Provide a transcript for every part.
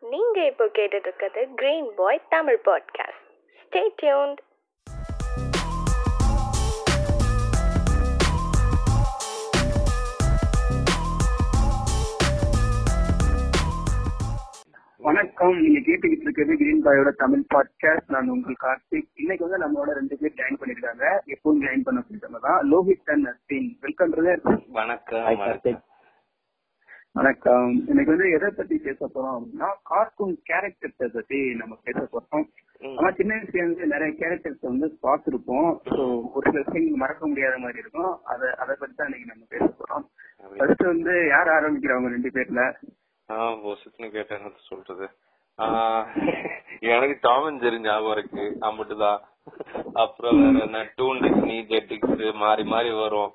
நீங்க இப்போ கேட்டுட்டு இருக்கிறது green boy Tamil podcast stay tuned வணக்கம். நீங்க கேட்டுக்கிட்டு இருக்கிறது கிரீன் பாயோட தமிழ் பாட்காஸ்ட் நான் உங்கள் கார்த்திக். இன்னைக்கு வந்து நம்மளோட ரெண்டு பேர் ஜாயின் பண்ணிருக்காங்க. எப்பவும் ஜாயின் பண்ண சொல்லிட்டவங்க தான் லோஹித் அண்ட் நஸ்தீன் வெல்கம் வணக்கம் வணக்கம். இன்னைக்கு வந்து எதை பத்தி பேச போறோம் அப்படின்னா கார்ட்டூன் கேரக்டர்ஸை பத்தி நம்ம பேச போறோம். ஆனா சின்ன வயசுல இருந்து நிறைய கேரக்டர்ஸ் வந்து பார்த்திருப்போம். ஸோ ஒரு சில விஷயம் மறக்க முடியாத மாதிரி இருக்கும். அதை அதை பத்தி தான் இன்னைக்கு நம்ம பேச போறோம். ஃபர்ஸ்ட் வந்து யார் ஆரம்பிக்கிறவங்க ரெண்டு பேர்ல? ஆ பொசுக்குன்னு கேட்டா என்ன சொல்றது. எனக்கு டாம் அண்ட் ஜெரி ஞாபகம் இருக்கு. அம்பிட்டுதான் அப்புறம் வேற என்ன? டூன் டிஸ்னி ஜெட்டிக்ஸ் மாறி மாறி வரும்.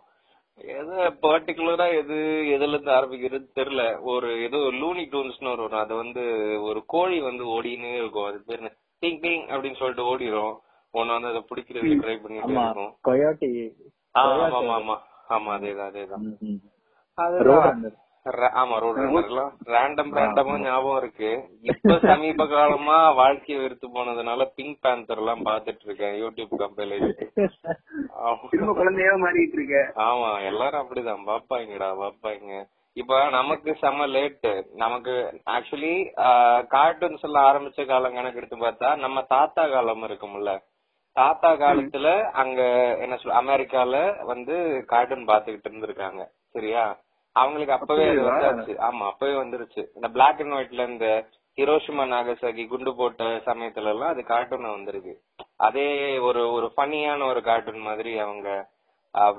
எது பர்டிகுலரா எது எதுல இருந்து ஆரம்பிக்கிறது தெரியல. ஒரு ஏதோ லூனி டூன்ஸ்னு ஒரு வரும் அது வந்து ஒரு கோழி வந்து ஓடினே இருக்கும். அது பேர் டிங் டிங் அப்படின்னு சொல்லிட்டு ஓடிரும். ஒன்னு வந்து அதை பிடிக்கிறதுக்கு ட்ரை பண்ணிட்டே இருக்கும். ஆமா ஆமா ஆமா. ஆமா அதேதான் அதேதான். ர- ஆமா ரோடு எல்லாம் ரேண்டம் ரேண்டமா ஞாபகம் இருக்கு. இப்ப சமீப காலமா வாழ்க்கையை வெறுத்து போனதுனால பிங்க் பேந்தர் எல்லாம் பாத்துட்டு இருக்கேன். யூடியூப் கம்பெனில குழந்தையா மாறிட்டு இருக்க. ஆமா எல்லாரும் அப்படிதான். பாப்பாங்கடா பாப்பாங்க இப்ப நமக்கு செம லேட் நமக்கு ஆக்சுவலி கார்ட்டூன்ஸ் எல்லாம் ஆரம்பிச்ச காலம் கணக்கு எடுத்து பார்த்தா நம்ம தாத்தா காலம் இருக்கும்ல. தாத்தா காலத்துல அங்க என்ன சொல்ல அமெரிக்கால வந்து கார்ட்டூன் பாத்துக்கிட்டு இருந்திருக்காங்க. சரியா? அவங்களுக்கு அப்பவே அது? வந்தாச்சு. ஆமா அப்பவே வந்துருச்சு. இந்த பிளாக் அண்ட் ஒயிட்ல இந்த ஹிரோஷிமா நாகசாகி குண்டு போட்ட சமயத்துல எல்லாம் அது கார்ட்டூன் வந்திருக்கு. அதே ஒரு ஒரு ஃபன்னியான ஒரு கார்ட்டூன் மாதிரி அவங்க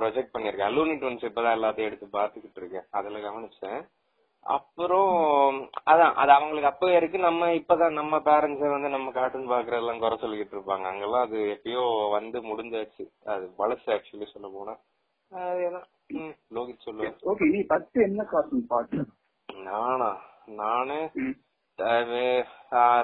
ப்ரொஜெக்ட் பண்ணிருக்கேன் லூனி டூன்ஸ் இப்பதான் எல்லாத்தையும் எடுத்து பாத்துக்கிட்டு இருக்கேன். அதுல கவனிச்சேன். அப்புறம் அதான் அது அவங்களுக்கு அப்பவே இருக்கு. நம்ம இப்பதான் நம்ம பேரண்ட்ஸ் வந்து நம்ம கார்ட்டூன் பாக்குறதெல்லாம் குறை சொல்லிக்கிட்டு இருப்பாங்க. அங்கெல்லாம் அது எப்பயோ வந்து முடிஞ்சாச்சு. அது பழசு ஆக்சுவலி சொல்ல போனா. லோகித் சொல்லுவேன் ஓகே நீ ஃபர்ஸ்ட் என்ன கார்ட்டூன் பாட்டு நானா? நானு?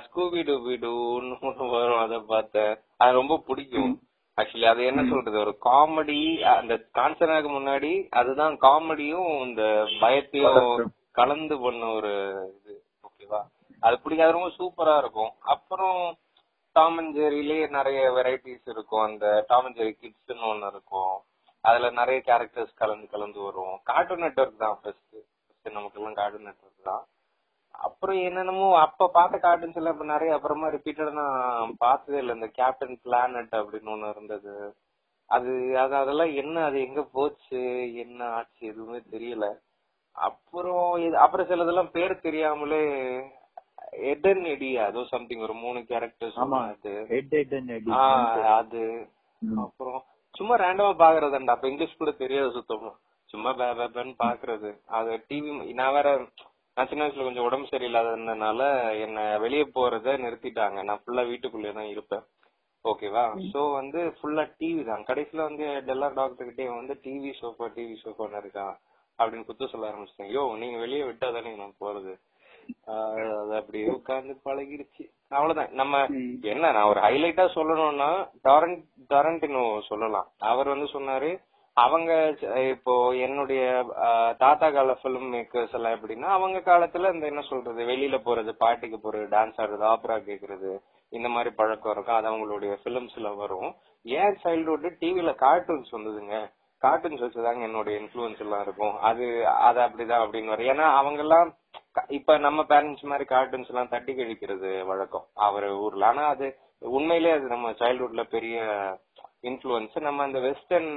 ஸ்கூபி டூபி டூன்னு வரும் அதை பார்த்தேன். அது ரொம்ப பிடிக்கும் ஆக்சுவலி அது என்ன சொல்றது ஒரு காமெடி அந்த காஞ்சனாக்கு முன்னாடி அதுதான் காமெடியும் இந்த பயத்தையும் கலந்து பண்ண ஒரு இது ஓகேவா அது பிடிக்காது ரொம்ப சூப்பரா இருக்கும். அப்புறம் டாம் அண்ட் ஜெரிலேயே நிறைய வெரைட்டிஸ் இருக்கும். அந்த டாம் அண்ட் ஜெரி கிட்ஸ்னு ஒன்னு இருக்கும். அதுல நிறைய கேரக்டர்ஸ் கலந்து கலந்து வரும் கார்ட்டூன் நெட்வொர்க் தான் ஃபர்ஸ்ட் நமக்கு எல்லாம் கார்ட்டூன் நெட்வொர்க் தான். அப்புறம் என்னென்னமோ அப்ப பார்த்த கார்ட்டூன்ஸ் எல்லாம் இப்ப நிறைய அப்புறமா ரிப்பீட்டடா நான் பார்த்ததே இல்ல. இந்த கேப்டன் பிளானட் அப்படின்னு ஒண்ணு இருந்தது. அது அது அதெல்லாம் என்ன அது எங்க போச்சு என்ன ஆச்சு எதுவுமே தெரியல. அப்புறம் அப்புறம் சிலதெல்லாம் பேர் தெரியாமலே எடன் எடி அதோ சம்திங் ஒரு மூணு கேரக்டர்ஸ். அது. அது அப்புறம் சும்மா ரேண்டமா பாக்குறதுண்டா அப்ப இங்கிலீஷ் கூட தெரியாது சுத்தமா. சும்மா பே பேன்னு பாக்குறது. அது டிவி நான் வேற நான் சின்ன வயசுல கொஞ்சம் உடம்பு சரியில்லாததுனால என்ன வெளிய போறத நிறுத்திட்டாங்க. நான் ஃபுல்லா வீட்டுக்குள்ளே தான் இருப்பேன். ஓகேவா சோ வந்து ஃபுல்லா டிவி தான். கடைசியில வந்து டெல்லா டாக்டர் கிட்டே வந்து டிவி சோஃபா டிவி சோஃபான்னு இருக்கான் அப்படின்னு குத்த சொல்ல ஆரம்பிச்சிட்டேன். யோ நீங்க வெளியே விட்டா தானே நான் போறது? அது அப்படியே உட்கார்ந்து பழகிடுச்சு அவ்வளவுதான். நம்ம என்ன நான் ஒரு ஹைலைட்டா சொல்லணும்னா டொரண்ட் டொரண்டினோ சொல்லலாம். அவர் வந்து சொன்னாரு அவங்க இப்போ என்னுடைய தாத்தா கால பிலிம் மேக்கர்ஸ் எல்லாம் எப்படின்னா அவங்க காலத்துல இந்த என்ன சொல்றது வெளியில போறது பாட்டிக்கு போறது டான்ஸ் ஆடுறது ஆப்ரா கேக்குறது இந்த மாதிரி பழக்கம் இருக்கும். அது அவங்களுடைய பிலிம்ஸ்ல வரும். ஏன் சைல்ட்ஹுட் டிவில கார்ட்டூன்ஸ் வந்ததுங்க? கார்ட்டூன்ஸ் வச்சுதாங்க என்னோட இன்ஃபுளுன்ஸ் எல்லாம் இருக்கும். அது அது அப்படிதான் அப்படின்னு வரும். ஏன்னா அவங்க எல்லாம் இப்ப நம்ம பேரண்ட்ஸ் மாதிரி கார்ட்டூன்ஸ் எல்லாம் தட்டி கழிக்கிறது வழக்கம். அவர் ஊர்ல. ஆனா அது உண்மையிலே அது நம்ம சைல்ட்ஹுட்ல பெரிய இன்ஃபுளுன்ஸ் நம்ம அந்த வெஸ்டர்ன்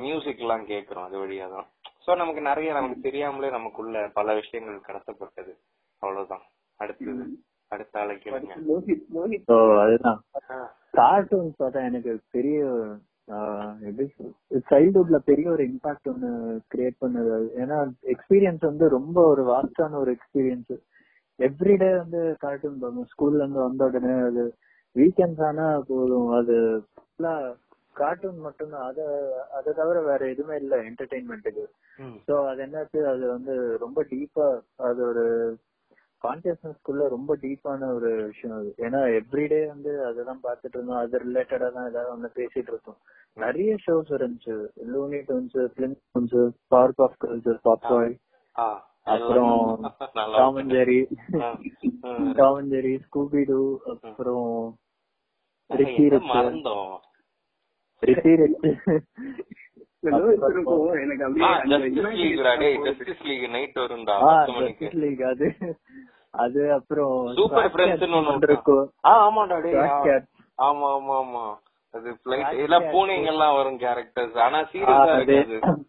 மியூசிக் எல்லாம் கேக்குறோம் அது வழியா தான். சோ நமக்கு நிறைய நமக்கு தெரியாமலே நமக்குள்ள பல விஷயங்கள் கடத்தப்பட்டது. அவ்வளவுதான். அடுத்தது. அடுத்த ஆளை கேளுங்க. அதுதான். கார்ட்டூன்ஸ் பார்த்தா எனக்கு பெரிய எப்படி சைல்ட்ஹுட்ல பெரிய ஒரு இம்பாக்ட் ஒன்னு கிரியேட் பண்ணது. ஏன்னா எக்ஸ்பீரியன்ஸ் வந்து ரொம்ப ஒரு வாஸ்டான ஒரு எக்ஸ்பீரியன்ஸ் எவ்ரிடே வந்து கார்ட்டூன் பார்க்கணும் ஸ்கூல்ல இருந்து வந்த உடனே அது வீக்கெண்ட்ஸ் ஆனா போதும். அது ஃபுல்லா கார்ட்டூன் மட்டும்தான் அத அதை தவிர வேற எதுவுமே இல்ல என்டர்டைன்மெண்ட்டுக்கு. சோ அது என்னாச்சு அது வந்து ரொம்ப டீப்பா அது ஒரு கான்சியஸ்னஸ்க்குள்ள ரொம்ப டீப்பான ஒரு விஷயம் அது. ஏன்னா எவ்ரிடே வந்து அததான் பார்த்துட்டு இருந்தோம் அது ரிலேட்டடா தான் ஏதாவது ஒண்ணு பேசிட்டு இருக்கோம் நிறைய ஷோஸ் இருந்துச்சு. Looney Tunes film tunes power of culture pop boy ஆ, அது அப்புறம் வந்து நல்லா டாம் அண்ட் ஜெரி ஆ. டாம் ஜெரி ஸ்கூபிடு அப்புறம் ரிச்சி என்ன அது அது அப்புறம் சூப்பர் Cats ஒன்னு இருக்கும் ஆமாடா டேய். ஆமா ஆமா ஆமா. அது எல்லாம். பூனைங்க எல்லாம் வரும் கேரக்டர்ஸ் ஆனா சீரியஸா அதே இருக்காது.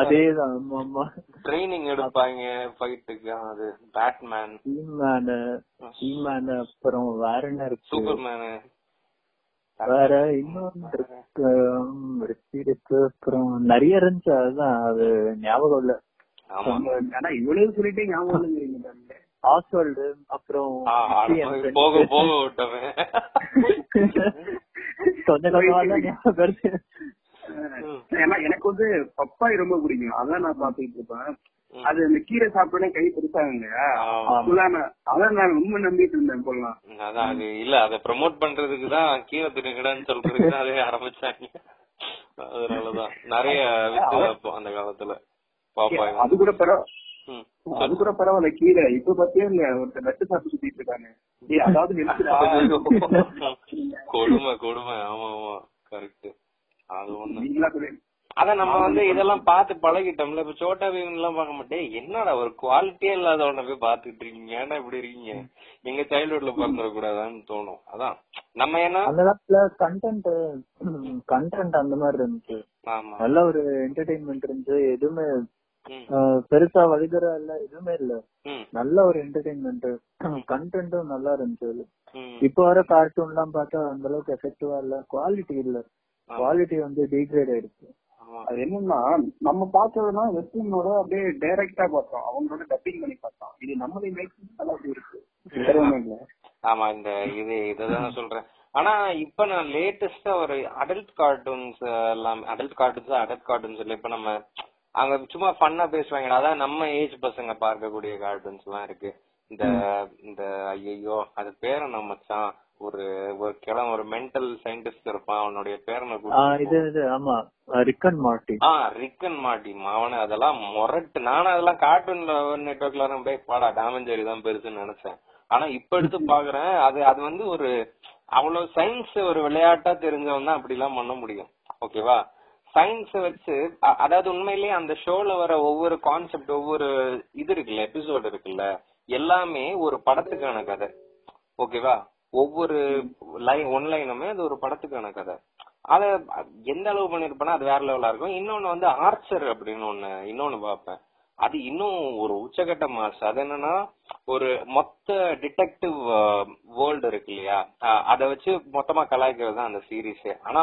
அதேதான் ஆமா ஆமா. ட்ரைனிங் எடுப்பாங்க ஃபைட்டுக்கு அது பேட்மேன் ஹீமேன் ஹீமேன் அப்புறம் வேற என்ன இருக்கு. சூப்பர்மேனு வேற ரிச் அப்புறம் நிறைய இருந்துச்சு. அதுதான். அது ஞாபகம் இல்ல. இவ்வளவு சொல்லிட்டே ஞாபகம். ஆஸ்வால்டு அப்புறம். போக விட்டவன். எனக்கு வந்து பப்பாய் ரொம்ப பிடிக்கும். அதான் நான் பாத்துக்கிட்டு இருப்பேன். அது அந்த கீரை சாப்பிட்டோன்னே கை பெருசாங்க. அதான் நான் ரொம்ப நம்பிட்டு இருந்தேன் போலாம் அதான் அது இல்ல அத ப்ரோமோட் பண்றதுக்கு தான் கீழே திருங்கடான்னு சொல்றதுக்கு அதே ஆரம்பிச்சாங்க. அதனாலதான். நிறைய வித்து அந்த காலத்துல. பாப்பாய் அது கூட பரவ ம். அது கூட பரவாயில்ல கீரை. இப்ப பத்தியே இல்ல ஒருத்தர் நட்டு சாப்பிட்டு சுத்திட்டு இருக்காங்க அதாவது கொடுமை கொடுமை. ஆமா ஆமா. கரெக்ட் அது ஒண்ணு. அதான் நம்ம வந்து இதெல்லாம் பார்த்து பழகிட்டோம்ல. இப்ப சோட்டா பீம் எல்லாம் பார்க்க மாட்டேன். என்னடா ஒரு குவாலிட்டியே இல்லாதவன போய் பாத்துட்டு இருக்கீங்க. ஏன்னா இப்படி இருக்கீங்க? எங்க சைல்ட்ஹுட்ல பிறந்துட கூடாதான்னு தோணும். அதான். நம்ம ஏன்னா அந்த காலத்துல கண்டென்ட் கண்டென்ட் அந்த மாதிரி இருந்துச்சு. நல்ல ஒரு என்டர்டைன்மெண்ட் இருந்துச்சு. எதுவுமே பெருசா வலிகரா இல்ல. எதுவுமே இல்ல. நல்ல ஒரு என்டர்டைன்மெண்ட் கண்டென்ட்டும் நல்லா இருந்துச்சு. இப்ப வர கார்ட்டூன் எல்லாம் பார்த்தா அந்த அளவுக்கு எஃபெக்டிவா இல்ல. குவாலிட்டி இல்ல. குவாலிட்டி வந்து டிகிரேட் ஆயிடுச்சு. அது என்னன்னா நம்ம பார்த்ததுன்னா வெஸ்டர்னோட அப்படியே டைரக்டா பார்த்தோம். அவங்களோட டப்பிங் பண்ணி பார்த்தோம். இது நம்மளே மேக் அப்படி இருக்கு. ஆமா இந்த இது இததான் சொல்றேன். ஆனா இப்ப நான் லேட்டஸ்டா ஒரு அடல்ட் கார்ட்டூன்ஸ் எல்லாம் அடல்ட் கார்ட்டூன்ஸ் அடல்ட் கார்ட்டூன்ஸ் இல்ல. இப்ப நம்ம அங்க சும்மா ஃபன்னா பேசுவாங்க. அதான் நம்ம ஏஜ் பசங்க பார்க்கக்கூடிய கார்ட்டூன்ஸ் எல்லாம் இருக்கு. இந்த இந்த ஐயோ அது பேரை நம்ம மச்சான்? ஒரு ஒரு கிழமை ஒரு மென்டல் சயின்டிஸ்ட் இருப்பான் அவனுடைய பேரனை இது இது ஆமா. ரிக்கன் மார்டி ஆ ரிக்கன் மாட்டி அவன அதெல்லாம் முரட்டு நானும் அதெல்லாம் கார்ட்டூன்ல நெட்ஒர்க்ல போய் பாடா டாமஞ்சேரி தான் பெருசுன்னு நினைச்சேன். ஆனா இப்ப எடுத்து பாக்குறேன் அது அது வந்து ஒரு அவ்வளவு சயின்ஸ் ஒரு விளையாட்டா தெரிஞ்சவன் தான் அப்படி எல்லாம் பண்ண முடியும். ஓகேவா சயின்ஸ் வச்சு அதாவது உண்மையிலேயே அந்த ஷோல வர ஒவ்வொரு கான்செப்ட் ஒவ்வொரு இது இருக்குல்ல எபிசோடு இருக்குல்ல எல்லாமே ஒரு படத்துக்கான கதை. ஓகேவா ஒவ்வொரு லைன் ஒன் லைனுமே அது ஒரு படத்துக்கான கதை. அத எந்த அளவு பண்ணிருப்பேன்னா அது வேற லெவலா இருக்கும். இன்னொன்னு வந்து ஆர்ச்சர் அப்படின்னு ஒண்ணு இன்னொன்னு பார்ப்பேன். அது இன்னும் ஒரு உச்சகட்ட மாஸ் அது என்னன்னா ஒரு மொத்த டிடெக்டிவ் வேர்ல்டு இருக்கு இல்லையா? அத வச்சு மொத்தமா கலாய்க்கிறது தான் அந்த சீரீஸே ஆனா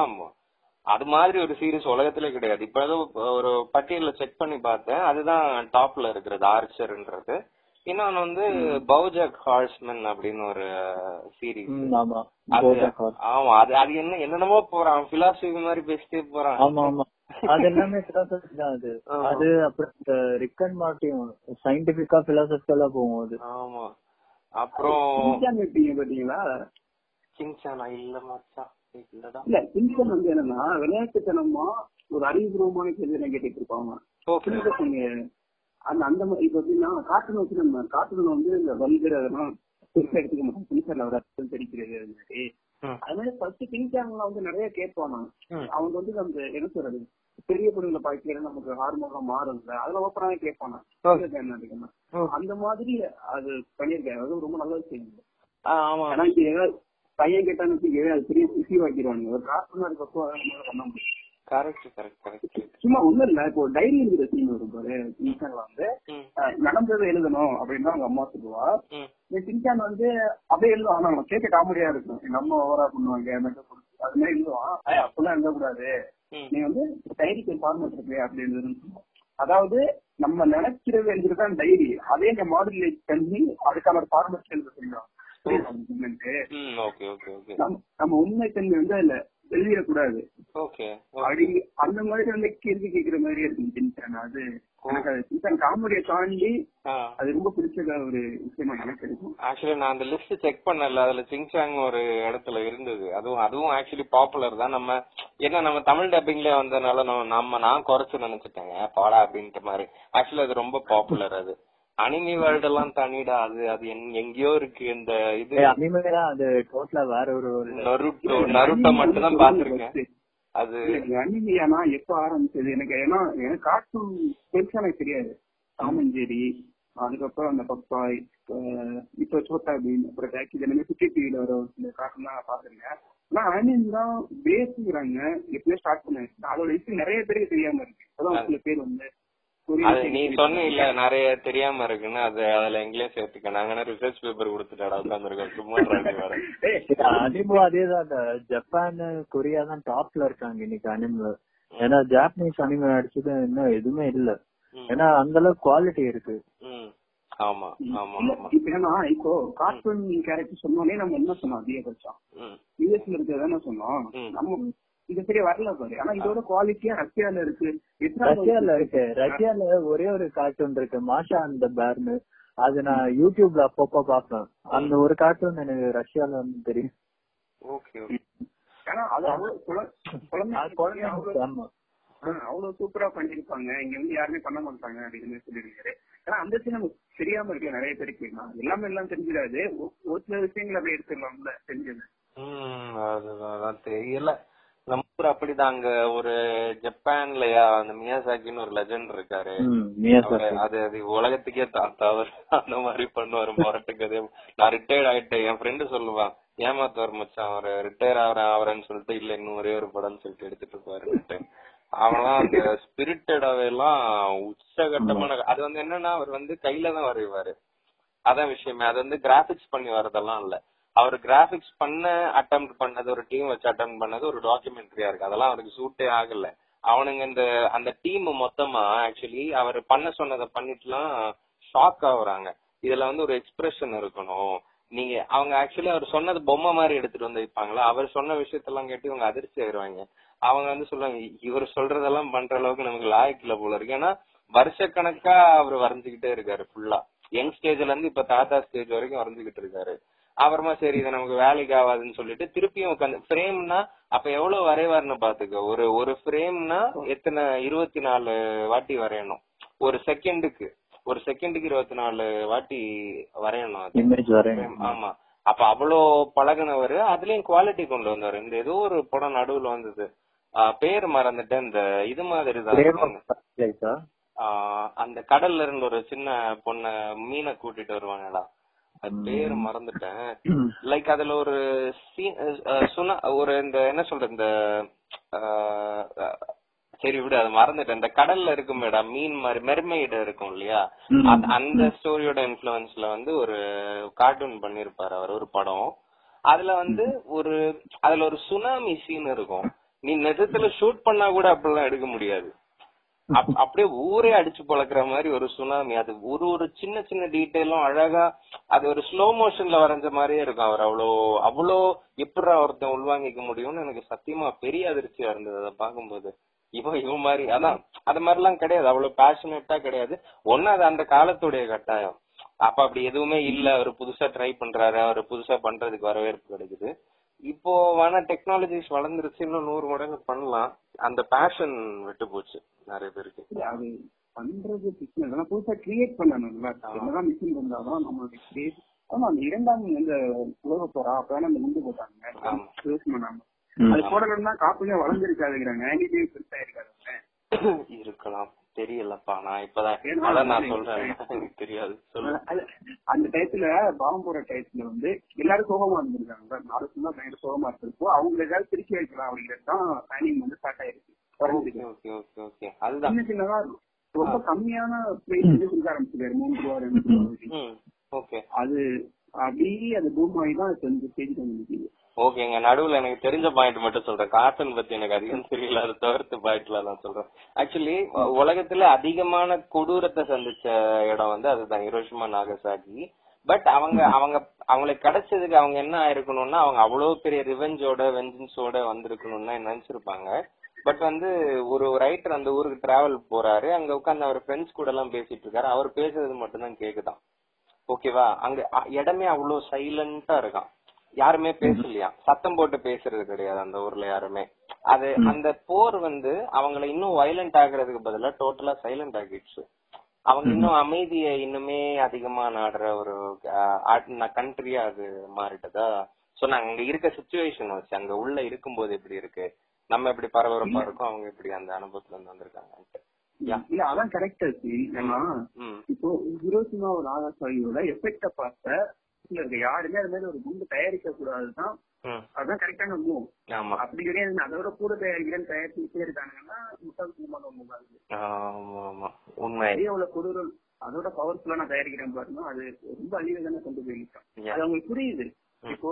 அது மாதிரி ஒரு சீரிஸ் உலகத்திலே கிடையாது. இப்ப ஏதோ ஒரு பட்டியல செக் பண்ணி பார்த்தேன். அதுதான் டாப்ல இருக்கிறது ஆர்ச்சர்ன்றது இன்னொன்னு வந்து பௌஜக் ஹார்ஸ்மன் அப்படின்னு ஒரு சீரீஸ் ஆமா. அது அது என்ன என்னென்னமோ போறான். பிலாசபி மாதிரி பேசிட்டே போறான். ஆமா ஆமா. அது எல்லாமே philosophy தான் அது. அது அப்புறம் இந்த ரிக்கன் மார்ட்டியும் சயின்டிபிக்கா பிலாசபிக்கலா போகும் அது ஆமா. அப்புறம் பாத்தீங்களா சிங்சானா இல்ல மச்சான். இல்லடா. இல்ல சின்சான் வந்து என்னன்னா விளையாட்டுத்தனமா ஒரு அறிவுபூர்வமான கேள்வி கேட்டுட்டு இருப்பாங்க. அந்த அந்த மாதிரி இப்ப எப்படின்னா கார்ட்டூன் வச்சு நம்ம கார்ட்டூன் வந்து இந்த வல்கர் அதெல்லாம் எடுத்துக்க மாட்டோம். ஒரு அர்த்தம் தெரிக்கிறது அது மாதிரி. ம். அது மாதிரி ஃபர்ஸ்ட் சின்சான்ல வந்து நிறைய கேட்பான் ம். அவங்க வந்து அந்த என்ன சொல்றது? பெரிய பொண்ணுங்களை பாய்க்கிற நமக்கு ஹார்மோன்லாம் மாறும்ல. அதெல்லாம் ஓப்பனாவே கேட்பானா அதிகமா அந்த மாதிரி அது பண்ணிருக்காரு அது ரொம்ப நல்ல விஷயம். ஆமா. ஆனா ஏதாவது பையன் கேட்டான்னு வச்சுக்கவே அது பெரிய குசி வாக்கிடுவாங்க ஒரு நம்மளால பண்ண முடியும் கரெக்ட் கரெக்ட் கரெக்ட் சும்மா ஒண்ணும் இல்ல. இப்போ டைரி எழுதுற சீன் வரும் பாரு. சின்சான்ல வந்து நடந்ததை எழுதணும் அப்படின்னு அவங்க அம்மா சொல்லுவா. சின்சான் வந்து அப்படியே எழுதுவான் ஆனா நம்ம கேட்க காமெடியா இருக்கும். எங்க அம்மா ஓவரா பண்ணுவாங்க. அது மாதிரி எழுதுவான் "ஏய், அப்பெல்லாம் எழுதக்கூடாது. நீ வந்து டைரிக்கு ஃபார்மேட் இருக்கு அப்படி எழுதுன்னு அதாவது நம்ம நினைக்கிறது எழுதுறதுதான் டைரி அதே இந்த மாடுலேட் பண்ணி அதுக்கான ஃபார்மேட் எழுத ஓகே நம்ம நம்ம உண்மை தன்மை வந்து அதுல எழுதிடக்கூடாது அந்த மாதிரி வந்து கேள்வி கேட்கிற மாதிரி இருக்கு சின்சான் அது எனக்கு அது காமெடியை தாண்டி அது ரொம்ப பிடிச்ச ஒரு விஷயமா எனக்கு இருக்கும். ஆக்சுவலி நான் அந்த லிஸ்ட் செக் பண்ணல. அதுல சிங்சாங் ஒரு இடத்துல இருந்தது. அதுவும் அதுவும் ஆக்சுவலி பாப்புலர் தான். நம்ம என்ன நம்ம தமிழ் டப்பிங்ல வந்ததுனால நம்ம நம்ம நான் குறைச்சு நினைச்சிட்டேங்க. பாடா அப்படின்ட்டு மாதிரி. ஆக்சுவலி அது ரொம்ப பாப்புலர் அது. அனிமி வேர்ல்ட் எல்லாம் தனிடா அது அது எங்க- எங்கேயோ இருக்கு இந்த இது. அனிமேதான் அது டோட்டலா வேற ஒரு ஒரு நருட்டோ நருட்டோ மட்டும் தான் பாத்திருக்கேன் அது அனிமியானா எப்ப ஆரம்பிச்சது? எனக்கு ஏன்னா எனக்கு கார்ட்டூன் பெருசா எனக்கு தெரியாது. டாமஞ்சேரி அதுக்கப்புறம் அந்த பப்பாய் இப்ப சோட்டா பீன் அப்புறம் ஜாக்கி எல்லாமே சுட்டி டிவில வர ஒரு சில கார்ட்டூன் தான் நான் பாத்துருக்கேன் ஆனா அனிமி தான் பேசுங்கிறாங்க எப்படியோ ஸ்டார்ட் பண்ணாங்க. அதோட ஹிஸ்டரி நிறைய பேருக்கு தெரியாம இருக்கு. அதான் சில பேர் வந்து நீ சொன்ன இல்ல நிறைய தெரியாம இருக்குன்னு அது அதுல எங்களே சேர்த்துக்க. நாங்க ரிசர்ச் பேப்பர் கொடுத்துட்டாடா உட்காந்துருக்கோம் சும்மா ராஜி வர ஏய், அனிமோ அதேதான் ஜப்பான் கொரியா தான் டாப்ல இருக்காங்க இன்னைக்கு அனிமோ ஏன்னா ஜாப்பனீஸ் அனிமே அடிச்சது இன்னும் எதுவுமே இல்ல. ஏன்னா அந்த அளவுக்கு குவாலிட்டி இருக்கு. ஆமா ஆமா ஆமா. இப்ப ஏன்னா இப்போ கார்ட்டூன் கேரக்டர் சொன்னோடனே நம்ம என்ன சொன்னோம் அதிகபட்சம். யூஎஸ்ல இருக்கிறதானே சொன்னோம். நம்ம இது சரியா வரல பாரு. ஆனா இதோட குவாலிட்டியா ரஷ்யால இருக்கு? ரஷ்யால இருக்கு? ரஷ்யால ஒரே ஒரு கார்ட்டூன் இருக்கு மாஷா அந்த பேர்னு. அது நான் யூடியூப்ல அப்பப்ப பாப்பேன் அந்த ஒரு கார்ட்டூன் எனக்கு ரஷ்யால வந்து தெரியும். Okay okay. ஏன்னா அது அவ்வளவு அவ்வளவு சூப்பரா பண்ணிருப்பாங்க இங்க வந்து யாருமே பண்ண மாட்டாங்க அப்படின்னு சொல்லிருக்காரு ஏன்னா அந்த விஷயம் தெரியாம இருக்கு. நிறைய பேருக்கு எல்லாமே எல்லாம் தெரிஞ்சிடாது. ஒரு சில விஷயங்கள் அப்படி எடுத்துடலாம்ல தெரிஞ்சது. அதுதான். தெரியல. ஊர் அப்படிதான். அங்க ஒரு ஜப்பான்லயா அந்த மியாசாக்கின்னு ஒரு லெஜண்ட் இருக்காரு. அவரு- அது அது உலகத்துக்கே தா- தவறு அந்த மாதிரி பண்ணுவாரு முரட்டு கதை நான் ரிட்டையர்ட் ஆயிட்டேன். என் ஃப்ரெண்டு சொல்லுவான் ஏமாத்துவார் மச்சான் அவர் ரிட்டையர் ஆகிறேன் ஆவறேன்னு சொல்லிட்டு இல்ல இன்னும் ஒரே ஒரு படம்னு சொல்லிட்டு எடுத்துட்டு இருப்பாரு அவன்லாம் அந்த ஸ்பிரிட்டடாவே எல்லாம் உச்சகட்டமான அது வந்து என்னன்னா அவர் வந்து கையில தான் வரைவாரு. அதான் விஷயமே. அது வந்து கிராபிக்ஸ் பண்ணி வரதெல்லாம் இல்ல. அவர் கிராபிக்ஸ் பண்ண அட்டம் பண்ணது ஒரு டீம் வச்சு அட்டம் பண்ணது ஒரு டாக்குமெண்ட்ரியா இருக்கு. அதெல்லாம் அவருக்கு சூட்டே ஆகல. அவனுங்க இந்த அந்த டீம் மொத்தமா ஆக்சுவலி அவர் பண்ண சொன்னதை பண்ணிட்டுலாம் ஷாக் ஆகுறாங்க. இதுல வந்து ஒரு எக்ஸ்பிரஷன் இருக்கணும். நீங்க அவங்க ஆக்சுவலி அவர் சொன்னது பொம்மை மாதிரி எடுத்துட்டு வந்து வைப்பாங்களா? அவர் சொன்ன விஷயத்தெல்லாம் கேட்டு இவங்க அதிர்ச்சி ஆயிருவாங்க. அவங்க வந்து சொல்லுவாங்க இவர் சொல்றதெல்லாம் பண்ற அளவுக்கு நமக்கு லாய்க்கில்ல போல இருக்கு. ஏன்னா வருஷக்கணக்கா அவர் வரைஞ்சுக்கிட்டே இருக்காரு ஃபுல்லா யங் ஸ்டேஜ்ல இருந்து இப்ப தாத்தா ஸ்டேஜ் வரைக்கும் வரைஞ்சுக்கிட்டு இருக்காரு. அப்புறமா சரி இது நமக்கு வேலைக்கு ஆகாதுன்னு சொல்லிட்டு திருப்பியும் உட்காந்து ஃப்ரேம்னா அப்ப எவ்வளவு வரைவாருன்னு பாத்துக்க ஒரு ஒரு ஃப்ரேம்னா எத்தனை இருபத்தி நாலு வாட்டி வரையணும். ஒரு செகண்டுக்கு ஒரு செகண்டுக்கு இருபத்தி நாலு வாட்டி வரையணும். ஆமா. அப்ப அவ்வளோ பழகுனவரு அதுலயும் குவாலிட்டி கொண்டு வந்தாரு. இந்த ஏதோ ஒரு படம் நடுவுல வந்தது. பேர் மறந்துட்டேன். இந்த இது மாதிரி தான் அந்த கடல்ல இருந்து ஒரு சின்ன பொண்ண மீனை கூட்டிட்டு வருவாங்கடா அது பேர் மறந்துட்டேன். லைக் அதுல ஒரு அஹ் சுனா ஒரு இந்த என்ன சொல்றது இந்த சரி விடு அது மறந்துட்டேன். இந்த கடல்ல இருக்கும் மேடம் மீன் மாதிரி மெர்மெய்டு இருக்கும் இல்லையா? அந்த- ஸ்டோரியோட இன்ஃபுளுன்ஸ்ல வந்து ஒரு கார்ட்டூன் பண்ணிருப்பாரு அவர் ஒரு படம். அதுல வந்து ஒரு அதுல ஒரு சுனாமி சீன் இருக்கும். நீ நிஜத்துல ஷூட் பண்ணா கூட அப்படிலாம் எடுக்க முடியாது. அப்படியே ஊரே அடிச்சு பழக்கிற மாதிரி ஒரு சுனாமி. அது ஒரு ஒரு சின்ன சின்ன டீட்டெயிலும் அழகா அது ஒரு ஸ்லோ மோஷன்ல வரைஞ்ச மாதிரியே இருக்கும் அவர். அவ்வளோ அவ்வளோ எப்படி ஒருத்தன் உள்வாங்கிக்க முடியும்னு எனக்கு சத்தியமா பெரிய அதிர்ச்சியா இருந்தது அதை பார்க்கும்போது. இவன் இவன் மாதிரி. அதான் அது மாதிரிலாம் கிடையாது. அவ்வளவு பேஷனேட்டா கிடையாது. ஒண்ணு அது அந்த காலத்துடைய கட்டாயம். அப்ப அப்படி எதுவுமே இல்ல. அவர் புதுசா ட்ரை பண்றாரு. அவர் புதுசா பண்றதுக்கு வரவேற்பு கிடைக்குது. இப்போ வேணா டெக்னாலஜிஸ் வளர்ந்துருச்சு இன்னும் நூறு மடங்கு பண்ணலாம். அந்த பேஷன் விட்டு போச்சு நிறைய பேருக்கு. அது பண்றது பிசினஸ் ஆனா புதுசா கிரியேட் பண்ணணும்ல என்னதான் மிஷின் இருந்தாலும் நம்மளுடைய கிரியேட் ஆமா அந்த இரண்டாம் இந்த உலக போறா அப்பதான் அந்த முண்டு போட்டாங்க. ஆமா. யூஸ் பண்ணாம அது போடணும்னா காப்புங்க வளர்ந்துருக்காதுங்கிறாங்க. ஆன்டிபி பெருசா இருக்காது இருக்கலாம். தெரியலப்பா. நான் இப்பதான் அதான் நான் சொல்றேன். எனக்கு தெரியாது. அந்த டயத்துல பாவம் போற டயத்துல வந்து எல்லாரும் சோகமா இருந்திருக்காங்க. நாலு ஃபுல்லா பயங்கர சோகமா இருந்திருப்போ அவங்க ஏதாவது பிரிச்சு வைக்கலாம் அப்படிங்கிறது தான் பிளானிங் வந்து ஸ்டார்ட் ஆயிருக்கு. ஓகே. ஓகே ஓகே அதுதான். சின்ன சின்னதா ரொம்ப கம்மியான பிரைஸ் வந்து கொடுக்க ஆரம்பிச்சிருக்காரு மூணு ரூபா ரெண்டு ரூபா. ஓகே. அது அப்படியே அது பூம் ஆகி தான் வந்து நிக்குது ஓகேங்க நடுவுல எனக்கு தெரிஞ்ச பாயிண்ட் மட்டும் சொல்றேன். கார்ட்டூன் பத்தி எனக்கு அதிகம் தெரியல அதை தவிர்த்து பாயிண்ட்ல நான் சொல்றேன். ஆக்சுவலி உலகத்துல அதிகமான கொடூரத்தை சந்திச்ச இடம் வந்து அதுதான் ஹிரோஷிமா நாகசாகி. பட் அவங்க அவங்க அவங்களுக்கு கிடைச்சதுக்கு அவங்க என்ன ஆயிருக்கணும்னா அவங்க அவ்வளவு பெரிய ரிவெஞ்சோட வெஞ்சன்ஸோட வந்திருக்கணும்னு நினைச்சிருப்பாங்க. பட் வந்து ஒரு ரைட்டர் அந்த ஊருக்கு டிராவல் போறாரு. அங்க உட்கார்ந்து அவர் ஃப்ரெண்ட்ஸ் கூட எல்லாம் பேசிட்டு இருக்காரு. அவர் பேசுறது மட்டும் தான் கேக்குதான் ஓகேவா அங்க இடமே அவ்வளவு சைலண்டா இருக்கான். யாருமே பேசலையா? சத்தம் போட்டு பேசுறது கிடையாது அந்த ஊர்ல யாருமே. அது அந்த போர் வந்து அவங்கள இன்னும் வயலண்ட் ஆகுறதுக்கு பதிலா டோட்டலா சைலண்ட் ஆகிடுச்சு. அவங்க இன்னும் அமைதிய இன்னுமே அதிகமா நாடுற ஒரு கண்ட்ரியா அது மாறிட்டதா சோ நாங்க அங்க இருக்க சுச்சுவேஷன் வச்சு அங்க உள்ள இருக்கும்போது எப்படி இருக்கு? நம்ம எப்படி பரபரப்பா இருக்கோம்? அவங்க எப்படி அந்த அனுபவத்துல இருந்து வந்திருக்காங்க இல்ல அதான் கரெக்ட் இப்போ ஹிரோசிமா ஒரு ஆகாசாயோட எஃபெக்ட பார்த்த இல்ல இருக்க யாருமே அது மாதிரி ஒரு குண்டு தயாரிக்க கூடாதுதான். அதுதான் கரெக்டான மூவ் ஆமா. அப்படி கிடையாது அதோட கூட தயாரிக்கிறேன் தயாரிச்சுட்டே இருக்காங்கன்னா முட்டாள் குடும்பம் மூவாது ஆமா ஆமா உண்மை. அதே அவ்வளவு கொடூரம். அதோட பவர்ஃபுல்லா நான் தயாரிக்கிறேன் பாருங்க. அது ரொம்ப அழிவு தானே கொண்டு போயிருக்கேன் Yeah. அது அவங்களுக்கு புரியுது. இப்போ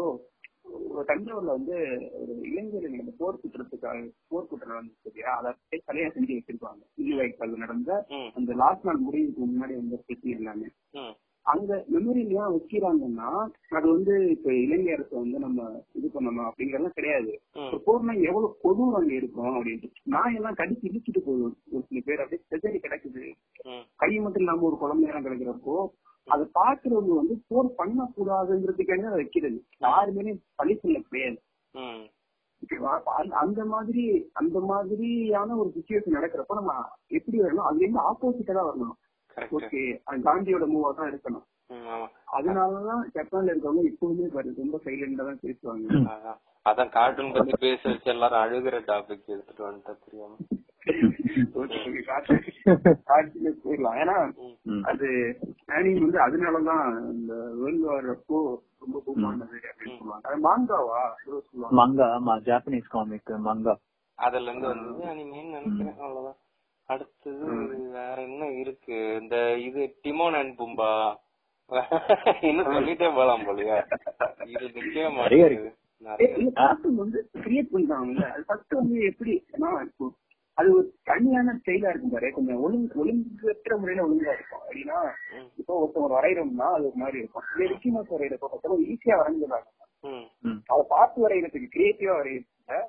தஞ்சாவூர்ல வந்து ஒரு இளைஞர்கள் நடந்த போர் குற்றத்துக்காக போர் குற்றம் நடந்துச்சு இல்லையா? அதை தலையா செஞ்சு வச்சிருப்பாங்க. இல்லி நடந்த அந்த லாஸ்ட் நாள் முடிவுக்கு முன்னாடி வந்த பிரச்சனை எல்லாமே. ம் அங்க மெமரி ஏன் வைக்கிறாங்கன்னா அது வந்து இப்ப இலங்கை அரசு வந்து நம்ம இது பண்ணணும் அப்படிங்கறதெல்லாம் கிடையாது. போர்னா எவ்வளவு கொடூரம் அங்க இருக்கும் அப்படின்ட்டு. நாய் எல்லாம் கடிச்சு இழுச்சிட்டு போகுது ஒரு சில பேர் அப்படியே செதறி கிடக்குது. கை மட்டும் இல்லாம ஒரு குழந்தை நேரம் கிடைக்கிறப்போ அதை பாக்குறவங்க வந்து போர் பண்ணக்கூடாதுங்கிறதுக்காக அதை வைக்கிறது. யாருமே பழி சொல்ல கிடையாது. அந்த- அந்த மாதிரி அந்த மாதிரியான ஒரு சுச்சுவேஷன் நடக்கிறப்ப நம்ம எப்படி வரணும்? அதுல இருந்து ஆப்போசிட்டா தான் வரணும். ஓகே அது காந்தியோட மூவா தான் இருக்கணும். அதனாலதான் ஜப்பான்ல இருக்கவங்க இப்பவுமே பாரு ரொம்ப சைலண்டா தான் பேசுவாங்க. அதான். கார்ட்டூன் பத்தி பேச வச்சு எல்லாரும் அழுகுற டாபிக் எடுத்துட்டு வந்துட்டா தெரியாம. போயிடலாம். ஏன்னா. அது ஆனிம் வந்து அதனாலதான் இந்த வேர்ல்டு வார் அப்போ ரொம்ப பூமானது அப்படின்னு சொல்லுவாங்க. அது மாங்காவா சொல்லுவாங்க. மங்கா ஆமா. ஜாப்பனீஸ் காமிக் மங்கா அதுல இருந்து அனிமேன்னு நினைக்கிறேன். அவ்வளவுதான். அடுத்தது வேற என்ன இருக்கு? இந்த இது டிமோன் அண்ட் பும்பா. இன்னும் சொல்லிட்டே போலாம் போலயா. இது பண்றாங்கல்ல அது ஒரு தனியான ஸ்டைலா இருக்கும் பாரு. கொஞ்சம் ஒழுங்கு ஒழுங்கற்ற முறையில ஒழுங்கா இருக்கும். அப்படின்னா. இப்போ ஒருத்தவங்க வரைகிறோம்னா அது ஒரு மாதிரி இருக்கும். இதே ரிக்கி மாஸ் வரைகிறப்ப பார்த்தா ஈஸியா வரைஞ்சிடறாங்க. அதை பார்த்து வரைகிறதுக்கு கிரியேட்டிவா வரைகிறதுல.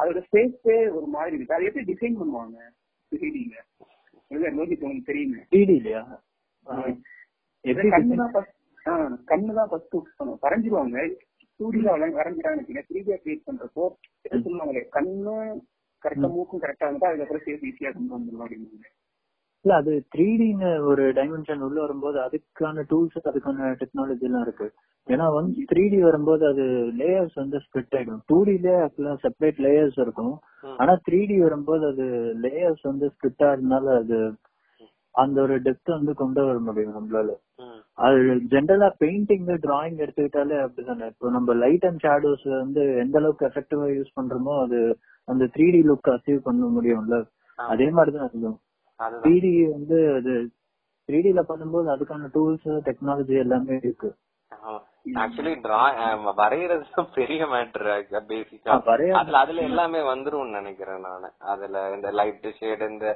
அதோட ஸ்பேஸே ஒரு மாதிரி இருக்கு. அதை எப்படி டிசைன் பண்ணுவாங்க? இல்ல லோகித் உங்களுக்கு தெரியுமே? 3D இல்லையா ஆ. எப்படி கண்ணு தான் first- ஆ, கண்ணு தான் ஃபர்ஸ்ட் பண்ணும். வரைஞ்சிருவாங்க. ஸ்டூடியோல வரைஞ்சிட்டாங்க த்ரீ டியா கிரியேட் பண்றப்போ சொல்லுவாங்களே? கண்ணு கரெக்டா மூக்கும் கரெக்டா இருந்தா அதுக்கப்புறம் சேர்த்து ஈஸியா கொண்டு அப்படின்னு இல்ல அது த்ரீ டின்னு ஒரு டைமென்ஷன் உள்ள வரும்போது அதுக்கான டூல்ஸ் அதுக்கான டெக்னாலஜி எல்லாம் இருக்கு. ஏன்னா ஒன்ஸ் த்ரீ டி வரும்போது அது லேயர்ஸ் வந்து ஸ்பிட் ஆயிடும். டூ டிலே ஆக்சுவலா செப்பரேட் லேயர்ஸ் இருக்கும். ஆனா த்ரீ டி வரும்போது அது லேயர்ஸ் வந்து ஸ்பிட் ஆகிறதுனால அது அந்த ஒரு டெப்த் வந்து கொண்டு வர முடியும் நம்மளால. அது ஜென்ரலா பெயிண்டிங் டிராயிங் எடுத்துக்கிட்டாலே அப்படிதானே. இப்போ நம்ம லைட் அண்ட் ஷேடோஸ் வந்து எந்த அளவுக்கு எஃபெக்டிவா யூஸ் பண்றோமோ அது அந்த த்ரீ டி லுக் அச்சீவ் பண்ண முடியும்ல. அதே மாதிரிதான் அதுதான். த்ரீ டி வந்து அது த்ரீ டில பண்ணும்போது அதுக்கான டூல்ஸ் டெக்னாலஜி எல்லாமே இருக்கு. ஆக்சுவலி டிரா வரைகிறது தான் பெரிய மேட்டர் பேசிக்கா அதுல அதுல எல்லாமே வந்துரும் நினைக்கிறேன் நானு. அதுல இந்த லைட் ஷேட் இந்த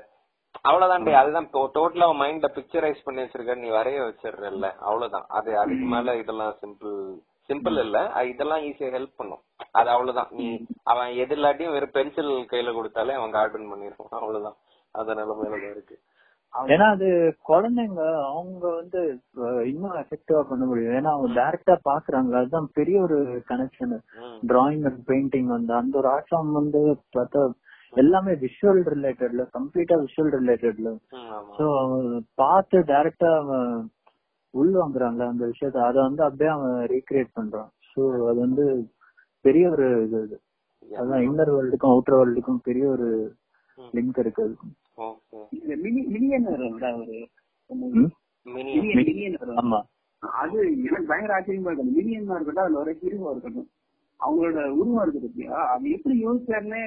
அவ்வளவுதான் அதுதான் டோட்டலா மைண்ட்ல பிக்சரைஸ் பண்ணி வச்சிருக்க நீ வரைய வச்சிடுறல்ல அவ்வளவுதான். அது அதுக்கு மேல இதெல்லாம் சிம்பிள் சிம்பிள் இல்ல இதெல்லாம் ஈஸியா ஹெல்ப் பண்ணும். அது அவ்வளவுதான். நீ அவன் எது இல்லாட்டியும் வெறும் பென்சில் கையில கொடுத்தாலே அவன் கார்ட்டூன் பண்ணிருப்பான் அவ்வளவுதான். அது நிலைமையில இருக்கு. ஏன்னா அது குழந்தைங்க அவங்க வந்து இன்னும் எஃபெக்டிவா பண்ண முடியும் ஏன்னா அவங்க டைரக்டா பாக்குறாங்க. அதுதான் பெரிய ஒரு கனெக்ஷன் டிராயிங் அண்ட் பெயிண்டிங் வந்து அந்த ஒரு ஆர்ட் ஃபார்ம் வந்து பார்த்தா எல்லாமே விஷுவல் ரிலேட்டட்ல கம்ப்ளீட்டா விஷுவல் ரிலேட்டட்ல சோ பார்த்து டைரக்டா அவன் உள் வாங்குறான்ல அந்த விஷயத்த அதை வந்து அப்படியே அவன் ரீக்ரியேட் பண்றான் சோ அது வந்து பெரிய ஒரு இது. அதான் இன்னர் வேர்ல்டுக்கும் அவுட்டர் வேர்ல்டுக்கும் பெரிய ஒரு. லிங்க் இருக்கு அதுக்கும். இந்த மினி மினியன் வரும்ல ஒரு மினியன் வரும் ஆமா. அது எனக்கு பயங்கர ஆச்சரியமா இருக்கும் மினியனா இருக்கட்டும் அதுல வர ஹீரோவா இருக்கட்டும். அவங்களோட உருவம் இருக்கு பத்தியா? அவன் எப்படி யோசிச்சாருன்னே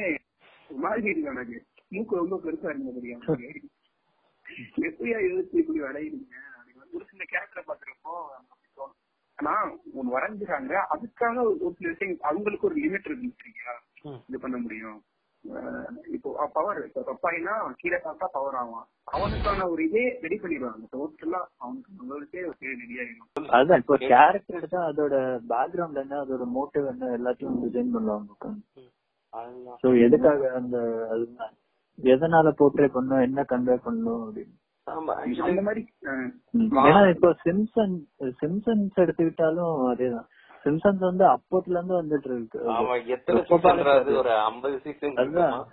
ஒரு மாதிரி இருக்கு எனக்கு. மூக்கு ரொம்ப பெருசா இருந்த தெரியும் எப்படியா யோசிச்சு இப்படி வரையிருங்க அப்படின்னு ஒரு சில கேரக்டரை பாக்குறப்போ தோணும். ஆனா ஒண்ணு வரைஞ்சிறாங்க அதுக்காக ஒரு ஒரு சில விஷயம் அவங்களுக்கு ஒரு லிமிட் இருக்கு ம். இது பண்ண முடியும். இப்போ பவர் இப்போ பப்பாயினா கீழே சாப்பிட்டா பவர் ஆகும். அவனுக்கான ஒரு இதே ரெடி பண்ணிடுவாங்க. டோட்டலா அவனுக்கு நம்மளுக்கே ரெடி ஆயிடும். அதுதான் இப்போ கேரக்டர் எடுத்தா அதோட பேக்ரவுண்ட் என்ன அதோட மோட்டிவ் என்ன எல்லாத்தையும் டிசைன் பண்ணுவாங்க சோ எதுக்காக அந்த அதுதான் எதனால போர்ட்ரே பண்ணும் என்ன கன்வே பண்ணும் அப்படின்னு. ஆமா அந்த மாதிரி. ஏன்னா இப்போ சிம்சன் சிம்சன்ஸ் எடுத்துக்கிட்டாலும் அதேதான். சிம்சன்ஸ் வந்து அப்போத்துல இருந்து வந்துட்டு இருக்கு. ஆமா எத்தனை சீசன் ஒரு 50 சீசன் அதுதான்.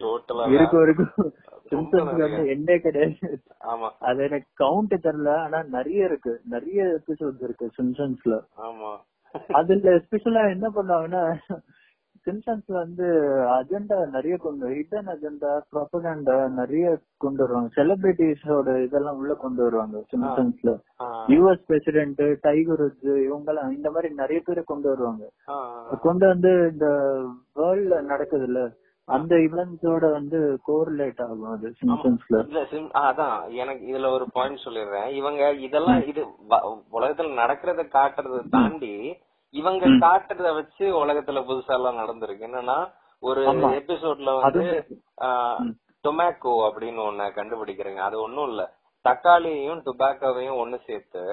டோட்டலா இருக்கும் இருக்கும். சிம்சன்ஸ்க்கு வந்து எண்டே கிடையாது. ஆமா. அது எனக்கு கவுண்ட் தெரியல ஆனா நிறைய இருக்கு. நிறைய எபிசோட்ஸ் இருக்கு சிம்சன்ஸ்ல. ஆமா. அதுல ஸ்பெஷலா என்ன பண்ணுவாங்கன்னா சிம்சன்ஸ்ல வந்து அஜெண்டா நிறைய கொண்டு ஹிடன் அஜெண்டா ப்ரொபகண்டா நிறைய கொண்டு வருவாங்க. செலிபிரிட்டிஸோட இதெல்லாம் உள்ள கொண்டு வருவாங்க சிம்சன்ஸ்ல ஆ, யுஎஸ் பிரசிடென்ட் டைகர் உட்ஸ் இவங்கெல்லாம் இந்த மாதிரி நிறைய பேரை கொண்டு வருவாங்க. கொண்டு வந்து இந்த வேர்ல்ட்ல நடக்குதுல்ல அந்த இவெண்ட்ஸோட வந்து கோரிலேட் ஆகும் அது சிம்சன்ஸ்ல இல்ல அதான். எனக்கு இதுல ஒரு பாயிண்ட் சொல்லிடுறேன். இவங்க இதெல்லாம் இது உலகத்துல நடக்கிறத காட்டுறத தாண்டி இவங்க காட்டுறத வச்சு உலகத்துல புதுசா எல்லாம் நடந்திருக்கு. என்னன்னா ஒரு. எபிசோட்ல வந்து டொமேக்கோ அப்படின்னு ஒண்ணு கண்டுபிடிக்கிறீங்க. அது ஒண்ணும் இல்ல. தக்காளியையும் டுபாக்கோவையும் ஒண்ணு சேர்த்து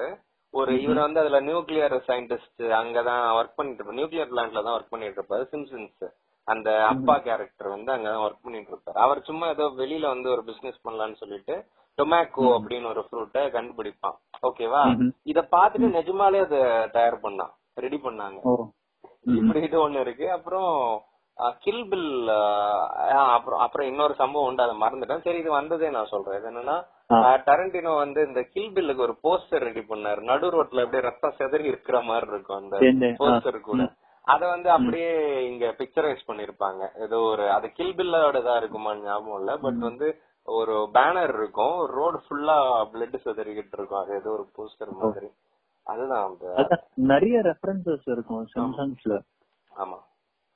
ஒரு இவர் வந்து அதுல நியூக்ளியர் சயின்டிஸ்ட் அங்கதான் ஒர்க் பண்ணிட்டு இருப்பாரு. நியூக்ளியர் பிளான்ட்ல தான் ஒர்க் பண்ணிட்டு இருப்பாரு சிம்சன்ஸ் அந்த அப்பா கேரக்டர் வந்து அங்கதான் ஒர்க் பண்ணிட்டு இருப்பாரு. அவர் சும்மா ஏதோ வெளியில வந்து ஒரு பிசினஸ் பண்ணலாம்னு சொல்லிட்டு டொமேக்கோ அப்படின்னு ஒரு ஃப்ரூட்டை கண்டுபிடிப்பான். ஓகேவா. இத பாத்துட்டு நிஜமாலே அதை தயார் பண்ணான். ரெடி பண்ணாங்க. ஓ. இப்படி இது ஒண்ணு இருக்கு. அப்புறம் கில் பில் அப்புறம் அப்புறம் இன்னொரு சம்பவம் உண்டு. அதை மறந்துட்டேன். சரி இது வந்ததே நான் சொல்றேன். இது என்னன்னா. டரண்டினோ வந்து இந்த கில் பில்லுக்கு ஒரு போஸ்டர் ரெடி பண்ணாரு. நடு ரோட்ல அப்படியே ரத்தம் செதறி இருக்கிற மாதிரி இருக்கும் அந்த. போஸ்டர் கூட. அத வந்து அப்படியே இங்க பிக்சரைஸ் பண்ணிருப்பாங்க. ஏதோ ஒரு அது கில் பில்லோட தான் இருக்குமான்னு ஞாபகம் இல்ல. பட் வந்து ஒரு பேனர் இருக்கும். ரோடு ஃபுல்லா பிளட் செதறிக்கிட்டு இருக்கும். அது ஏதோ ஒரு போஸ்டர் மாதிரி. அதுதான் நிறைய ரெஃபரன்சஸ் இருக்கும் சிம்சன்ஸ்ல ஆமா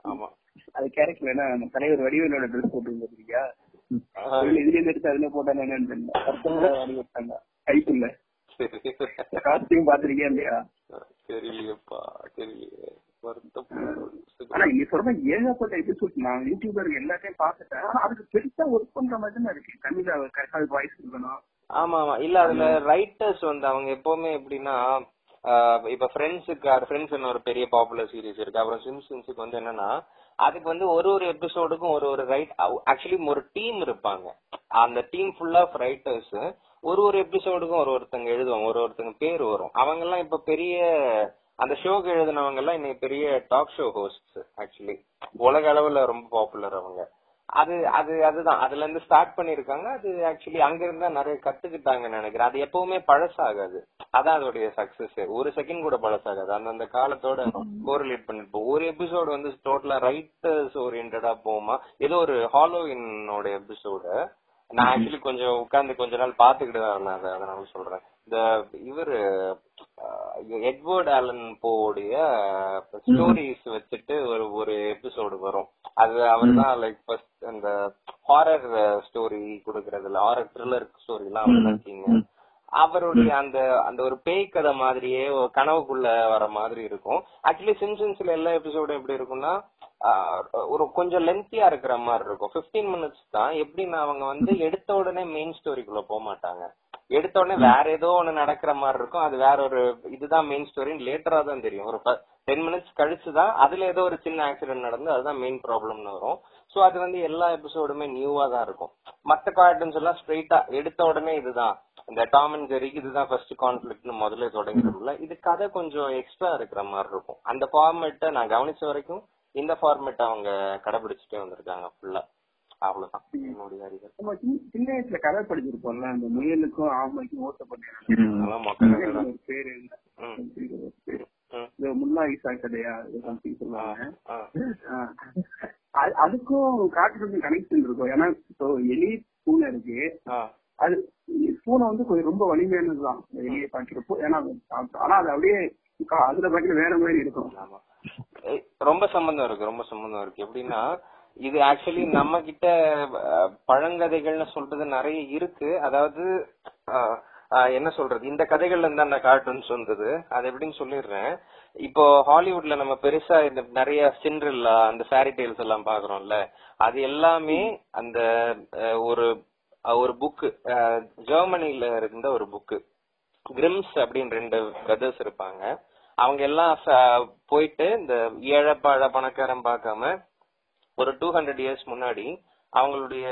ஆமா. அது கேரக்டர் என்ன நம்ம தலைவர் வடிவேலோட ட்ரெஸ் போட்டு இருந்திருக்கியா இதுல இருந்து எடுத்து அதுல போட்டாங்க என்னன்னு தெரியல. கைக்குள்ள சரி காஸ்டியூம் பாத்திருக்கியா இல்லையா? தெரியலையேப்பா தெரியலையே. ஆனா நீ சொல்ற ஏகப்பட்ட எபிசோட் நான் யூடியூபர் எல்லாத்தையும் பாத்துட்டேன் ஆனா அதுக்கு பெருசா ஒர்க் பண்ற மாதிரி தான் இருக்கு. தமிழ்ல கரெக்டா வாய்ஸ் இருக்கணும் ஆமா ஆமா. இல்ல அதுல ரைட்டர்ஸ் வந்து அவங்க எப்பவுமே எப்படின்னா இப்ப ஃப்ரெண்ட்ஸுக்கு ஃப்ரெண்ட்ஸ் ஒரு பெரிய பாப்புலர் சீரிஸ் இருக்கு. அப்புறம் சிம்சன்ஸுக்கு வந்து என்னன்னா அதுக்கு வந்து ஒரு ஒரு எபிசோடுக்கும் ஒரு ஒரு ரைட் ஆக்சுவலி ஒரு டீம் இருப்பாங்க. அந்த டீம் ஃபுல் ஆஃப் ரைட்டர்ஸ் ஒரு ஒரு எபிசோடுக்கும் ஒரு ஒருத்தங்க எழுதுவாங்க ஒரு ஒருத்தங்க பேர் வரும். அவங்க எல்லாம் இப்ப பெரிய அந்த ஷோக்கு எழுதினவங்க எல்லாம் இன்னைக்கு பெரிய டாக் ஷோ ஹோஸ்ட் ஆக்சுவலி உலக அளவுல ரொம்ப பாப்புலர் அவங்க. அது அது அதுதான். அதுல இருந்து ஸ்டார்ட் பண்ணிருக்காங்க அது ஆக்சுவலி அங்க இருந்தா நிறைய கத்துக்கிட்டாங்கன்னு நினைக்கிறேன். அது எப்பவுமே பழசாகாது. அதான் அதோடைய சக்சஸ் ஒரு செகண்ட் கூட பழசாகாது. அந்தந்த காலத்தோட கோரிலேட் பண்ணிட்டு ஒரு எபிசோடு வந்து டோட்டலா ரைட்டர்ஸ் ஓரியன்டா போகுமா? ஏதோ ஒரு ஹாலோவினோட எபிசோடு நான் ஆக்சுவலி கொஞ்சம் உட்கார்ந்து கொஞ்ச நாள் பாத்துக்கிட்டு தான் இருந்தேன். அதை அதனால சொல்றேன். இந்த இவரு எட்வர்ட் ஆலன் போவுடைய ஸ்டோரிஸ் வச்சுட்டு ஒரு ஒரு எபிசோடு வரும். அது அவர் தான் லைக் ஃபர்ஸ்ட் அந்த ஹாரர் ஸ்டோரி கொடுக்கறதுல ஹாரர் த்ரில்லர் ஸ்டோரி எல்லாம் அவர் king. அவருடைய அந்த அந்த ஒரு பேய் கதை மாதிரியே கனவுக்குள்ள வர மாதிரி இருக்கும். ஆக்சுவலி சிம்சன்ஸ்ல எல்லா எபிசோடும் எப்படி இருக்கும்னா ஒரு கொஞ்சம் லென்த்தியா இருக்கிற மாதிரி இருக்கும். 15 மினிட்ஸ் தான். எப்படின்னா அவங்க வந்து எடுத்த உடனே மெயின் ஸ்டோரிக்குள்ள போக மாட்டாங்க. எடுத்த உடனே வேற ஏதோ ஒண்ணு நடக்கிற மாதிரி இருக்கும். அது வேற ஒரு இதுதான் மெயின் ஸ்டோரின்னு லேட்டரா தான் தெரியும். ஒரு டென் மினிட்ஸ் கழிச்சு தான் அதுல ஏதோ ஒரு சின்ன ஆக்சிடென்ட் நடந்து அதுதான் மெயின் ப்ராப்ளம்னு வரும். சோ அது வந்து எல்லா எபிசோடுமே நியூவா தான் இருக்கும். மத்த கார்ட்டூன்ஸ் எல்லாம் ஸ்ட்ரெயிட்டா எடுத்த உடனே இதுதான். இந்த டாம் அண்ட் ஜெரிக்கு இதுதான் ஃபர்ஸ்ட் கான்ஃபிளிக்ட்னு முதல்ல தொடங்கிடும்ல. இது கதை கொஞ்சம் எக்ஸ்ட்ரா இருக்கிற மாதிரி இருக்கும். அந்த ஃபார்மேட்டை நான் கவனிச்ச வரைக்கும் இந்த ஃபார்மேட் அவங்க கடைபிடிச்சிட்டே வந்திருக்காங்க ஃபுல்லா அவ்வளவுதான். என்னுடைய அறிவு. சின்ன வயசுல கதை படிச்சிருப்போம்ல அந்த முயலுக்கும் ஆமைக்கும் ஓட்ட பண்ணி அதெல்லாம் மக்கள் ஒரு பேரு. இந்த முல்லா ஈசா கதையா சொல்லுவாங்க. அதுக்கும் காட்டுறதுக்கும் கனெக்ஷன் இருக்கும். ஏன்னா இப்போ எலி பூனை இருக்கு. அது பூனை வந்து கொஞ்சம் ரொம்ப வலிமையானதுதான். எலியை பாக்கிறப்போ ஏன்னா. ஆனா அது அப்படியே கா- அதுல பாக்கிற வேற மாதிரி இருக்கும். ஆமா. ஏய், ரொம்ப சம்பந்தம் இருக்கு ரொம்ப சம்பந்தம் இருக்கு. எப்படின்னா இது ஆக்சுவலி நம்ம கிட்ட பழங்கதைகள்னு சொல்றது நிறைய இருக்கு. அதாவது என்ன சொல்றது? இந்த கதைகள்ல இருந்து அந்த கார்ட்டூன்ஸ் வந்தது அது எப்படின்னு சொல்லிடுறேன். இப்போ ஹாலிவுட்ல நம்ம பெருசா இந்த நிறைய சிண்ட்ரில்லா அந்த ஃபேரி டெய்ல்ஸ் எல்லாம் பாக்குறோம்ல அது எல்லாமே அந்த ஒரு ஒரு புக்கு ஜெர்மனில இருந்த ஒரு புக்கு கிரிம்ஸ் அப்படின்னு ரெண்டு பிரதர்ஸ் இருப்பாங்க. அவங்க எல்லாம் போயிட்டு இந்த ஏழப்பாழ பணக்காரன் பார்க்காம ஒரு டூ ஹண்ட்ரட் இயர்ஸ் முன்னாடி அவங்களுடைய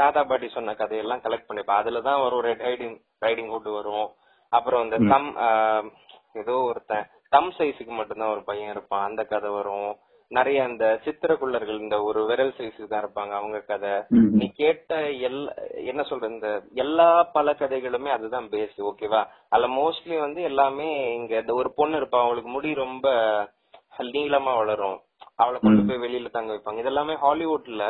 தாத்தா பாட்டி சொன்ன கதையெல்லாம் கலெக்ட் பண்ணிப்பா அதுலதான் ஒரு ரெட் ரைடிங் ரைடிங் ஹுட் வரும். அப்புறம் இந்த தம் ஏதோ ஒருத்தன் தம் சைஸுக்கு மட்டும்தான் ஒரு பையன் இருப்பான் அந்த கதை வரும். நிறைய அந்த சித்திரக்குள்ளர்கள் இந்த ஒரு விரல் சைஸ் தான் இருப்பாங்க அவங்க கதை. நீ கேட்ட எல்லா என்ன சொல்ற இந்த எல்லா பல கதைகளுமே அதுதான் பேஸ் ஓகேவா அதுல மோஸ்ட்லி வந்து எல்லாமே இங்க இந்த ஒரு பொண்ணு இருப்பா அவளுக்கு முடி ரொம்ப நீளமா வளரும். அவளை கொண்டு போய் வெளியில தங்க வைப்பாங்க. இதெல்லாமே ஹாலிவுட்ல.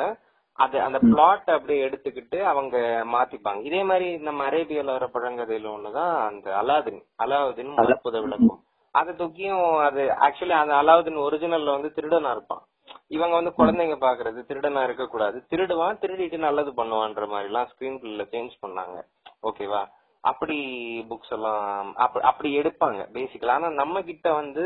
அது அந்த பிளாட் அப்படியே எடுத்துக்கிட்டு அவங்க மாத்திப்பாங்க. இதே மாதிரி நம்ம அரேபியால வர பழங்கதையில ஒண்ணுதான் அந்த அலாதின் அலாவுதீன் அற்புத விளக்கம். அதை தூக்கியும் அது ஆக்சுவலி அந்த அலாவுதீன் ஒரிஜினல்ல வந்து திருடனா இருப்பான். இவங்க வந்து குழந்தைங்க பாக்குறது திருடனா இருக்க கூடாது திருடுவான் திருடிட்டு நல்லது பண்ணுவான்ற மாதிரி எல்லாம் ஸ்கிரீன் பிளேல சேஞ்ச் பண்ணாங்க ஓகேவா அப்படி புக்ஸ் எல்லாம் அப்ப- அப்படி எடுப்பாங்க பேசிக்கலா ஆனா நம்ம கிட்ட வந்து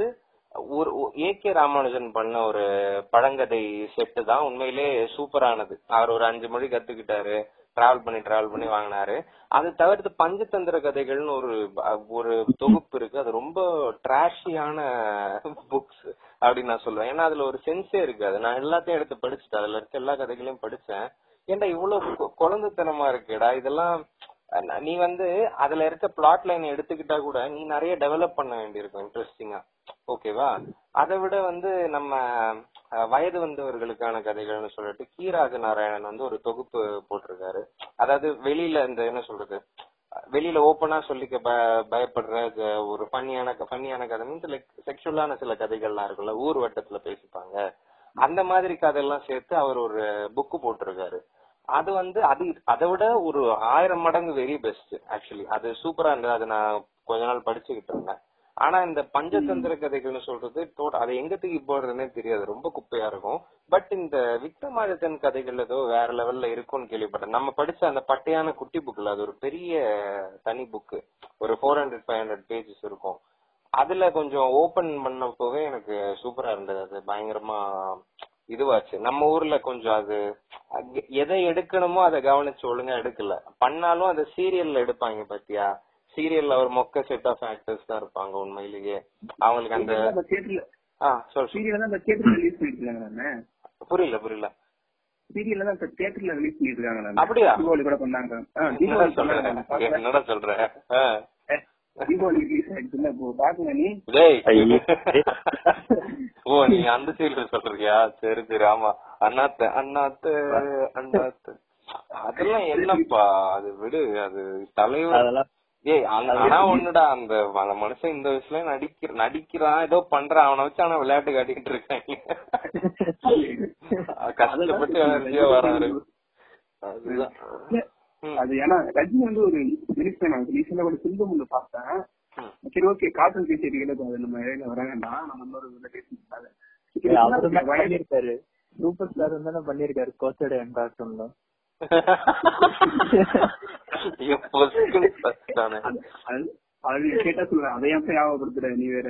ஒரு ஏ கே ராமானுஜன் பண்ண ஒரு பழங்கதை செட்டு தான் உண்மையிலே சூப்பரானது. அவர் ஒரு அஞ்சு மொழி கத்துக்கிட்டாரு. டிராவல் பண்ணி டிராவல் பண்ணி வாங்கினாரு. அது தவிர்த்து பஞ்சதந்திர கதைகள்னு ஒரு ஒரு தொகுப்பு இருக்கு. அது ரொம்ப டிராஷியான புக்ஸ் அப்படின்னு நான் சொல்லுவேன். ஏன்னா அதுல ஒரு சென்ஸே இருக்காது நான் எல்லாத்தையும் எடுத்து படிச்சுட்டேன். அதுல இருக்க எல்லா கதைகளையும் படிச்சேன். ஏன்டா இவ்வளவு குழந்தைத்தனமா இருக்குடா. இதெல்லாம் நீ வந்து அதுல இருக்க பிளாட் லைன் எடுத்துக்கிட்டா கூட நீ நிறைய டெவலப் பண்ண வேண்டியிருக்கும் இன்ட்ரெஸ்டிங்கா ஓகேவா அதை விட வந்து நம்ம வயது வந்தவர்களுக்கான கதைகள்னு சொல்லிட்டு கீராக நாராயணன் வந்து ஒரு தொகுப்பு போட்டிருக்காரு. அதாவது வெளியில இந்த என்ன சொல்றது? வெளியில ஓப்பனா சொல்லிக்க ப- பயப்படுற ஒரு பண்ணியான பண்ணியான கதை மீன்ஸ் லைக் செக்ஷுவலான சில கதைகள்லாம் இருக்குல்ல ஊர் வட்டத்துல பேசிப்பாங்க. அந்த மாதிரி கதையெல்லாம் சேர்த்து அவர் ஒரு புக்கு போட்டிருக்காரு. அது வந்து அது அதை விட ஒரு ஆயிரம் மடங்கு வெரி பெஸ்ட் ஆக்சுவலி அது சூப்பரா இருந்தது. அது நான் கொஞ்ச நாள் படிச்சுக்கிட்டு இருந்தேன். ஆனா இந்த பஞ்சதந்திர கதைகள்னு சொல்றது அதை எங்க தூக்கி போடுறதுன்னே தெரியாது. ரொம்ப குப்பையா இருக்கும். பட் இந்த விக்ரமாதித்தன் கதைகள் ஏதோ வேற லெவல்ல இருக்கும்னு கேள்விப்பட்டேன். நம்ம படிச்ச அந்த பட்டையான குட்டி புக்ல அது ஒரு பெரிய தனி புக்கு ஒரு four hundred five hundred pages இருக்கும். அதுல கொஞ்சம் ஓபன் பண்ணப்போவே எனக்கு சூப்பரா இருந்தது. அது பயங்கரமா இதுவாச்சு. நம்ம ஊர்ல கொஞ்சம் அது எதை எடுக்கணுமோ அதை கவனிச்சு ஒழுங்கா எடுக்கல. பண்ணாலும் அதை சீரியல்ல எடுப்பாங்க பாத்தியா? சீரியல்ல ஒரு மொக்க செட் ஆஃப் ஆக்டர்ஸ் தான் இருப்பாங்க உண்மையிலேயே. அவங்களுக்கு அந்த அந்த அந்த புரியல புரியல. சீரியல் தான் அந்த தியேட்டர்ல ரிலீஸ் பண்ணிருக்காங்க அப்படியா? தீபாவளி கூட பண்ணாங்க என்னடா சொல்ற? தீபாவளி ரிலீஸ் ஆயிடுச்சுல இப்போ பாக்கல நீ. டேய். ஐயே. ஓ நீ அந்த சீரியல் சொல்றியா? சரி சரி ஆமா. அண்ணாத்த அண்ணாத்த அண்ணாத்த. அதெல்லாம் என்னப்பா? அது விடு அது தலைவர். ஏய் ஆனா ஒண்ணுடா அந்த அந்த மனுஷன் இந்த வயசுல நடிக்கிற நடிக்கிறான் ஏதோ பண்றான். அவனை வச்சு ஆனா விளையாட்டு காட்டிக்கிட்டு இருக்காங்க கஷ்டப்பட்டு எனர்ஜியா வராரு. அதுதான். அது ஏன்னா ரஜினி வந்து ஒரு ரீசெண்டா கூட சிங்கம் ஒன்று பார்த்தேன். சரி ஓகே. காட்டன் பேசிட்டு அது நம்ம இடையில வர வேண்டாம். நம்ம இன்னொரு பண்ணிருக்காரு. சூப்பர் ஸ்டார் தானே பண்ணிருக்காரு? கோச்சோட பசிட்டானே. அது கேட்டா சொல்லுவேன் அதை ஏன் போய் ஞாபகப்படுத்துற நீ வேற.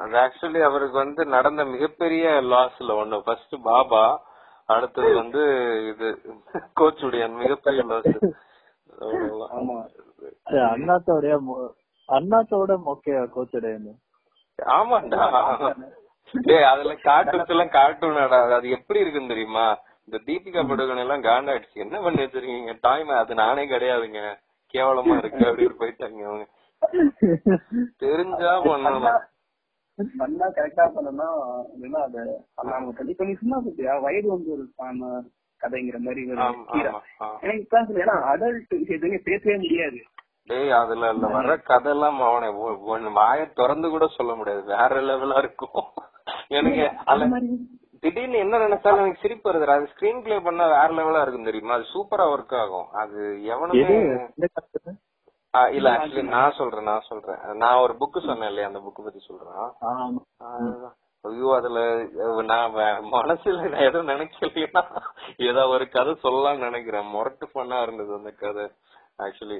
அது ஆக்சுவலி அவருக்கு வந்து நடந்த மிகப்பெரிய லாஸ்ல ஒண்ணு. ஃபர்ஸ்ட் பாபா அடுத்தது வந்து இது கோச்சுடைய மிகப்பெரிய லாஸ் ஆமா. அது அண்ணாத்தோடைய அண்ணாத்தோட மொக்கையா கோச்சோட ஆமாண்டா. டேய் அதுல கார்ட்டூன்ஸ் எல்லாம் கார்ட்டூனாடா அது எப்படி இருக்குன்னு தெரியுமா? இந்த தீபிகா படுகோன் எல்லாம் காண்டாயிடுச்சு. என்ன பண்ணி வச்சிருக்கீங்க டைம் அது நானே கிடையாதுங்க. கேவலமா இருக்கு அப்படின்னு போயிட்டாங்க அவங்க. தெரிஞ்சா பண்ணணும் பண்ணா கரெக்டா பண்ணனா இல்லைன்னா அதை பண்ணாம விட்டது. இப்ப நீ சும்மா சொல்லியா வயது வந்து ஒரு கதைங்கிற மாதிரி. எனக்கு ஏன்னா அடல்ட் விஷயத்துக்கு பேசவே முடியாது. டேய் அதுல இல்ல வர்ற கதையெல்லாம் அவனை ஒ- ஒண்ணு வாய திறந்து கூட சொல்ல முடியாது. வேற லெவலா இருக்கும். எனக்கு அதுல திடீர்னு என்ன நினைச்சாலும் எனக்கு சிரிப்பு வருது அது ஸ்கிரீன் பிளே பண்ணா வேற லெவலா இருக்கும் தெரியுமா? அது சூப்பரா ஒர்க் ஆகும். அது எவனுமே இல்ல ஆக்சுவலி நான் சொல்றேன் நான் சொல்றேன். நான் ஒரு புக் சொன்னேன் இல்லையா? அந்த புக் பத்தி சொல்றேன். ஐயோ அதுல நான் மனசுல நான் எதுவும் நினைக்கலையா? ஏதோ ஒரு கதை சொல்லலாம்னு நினைக்கிறேன். முரட்டு பண்ணா இருந்தது அந்த கதை. ஆக்சுவலி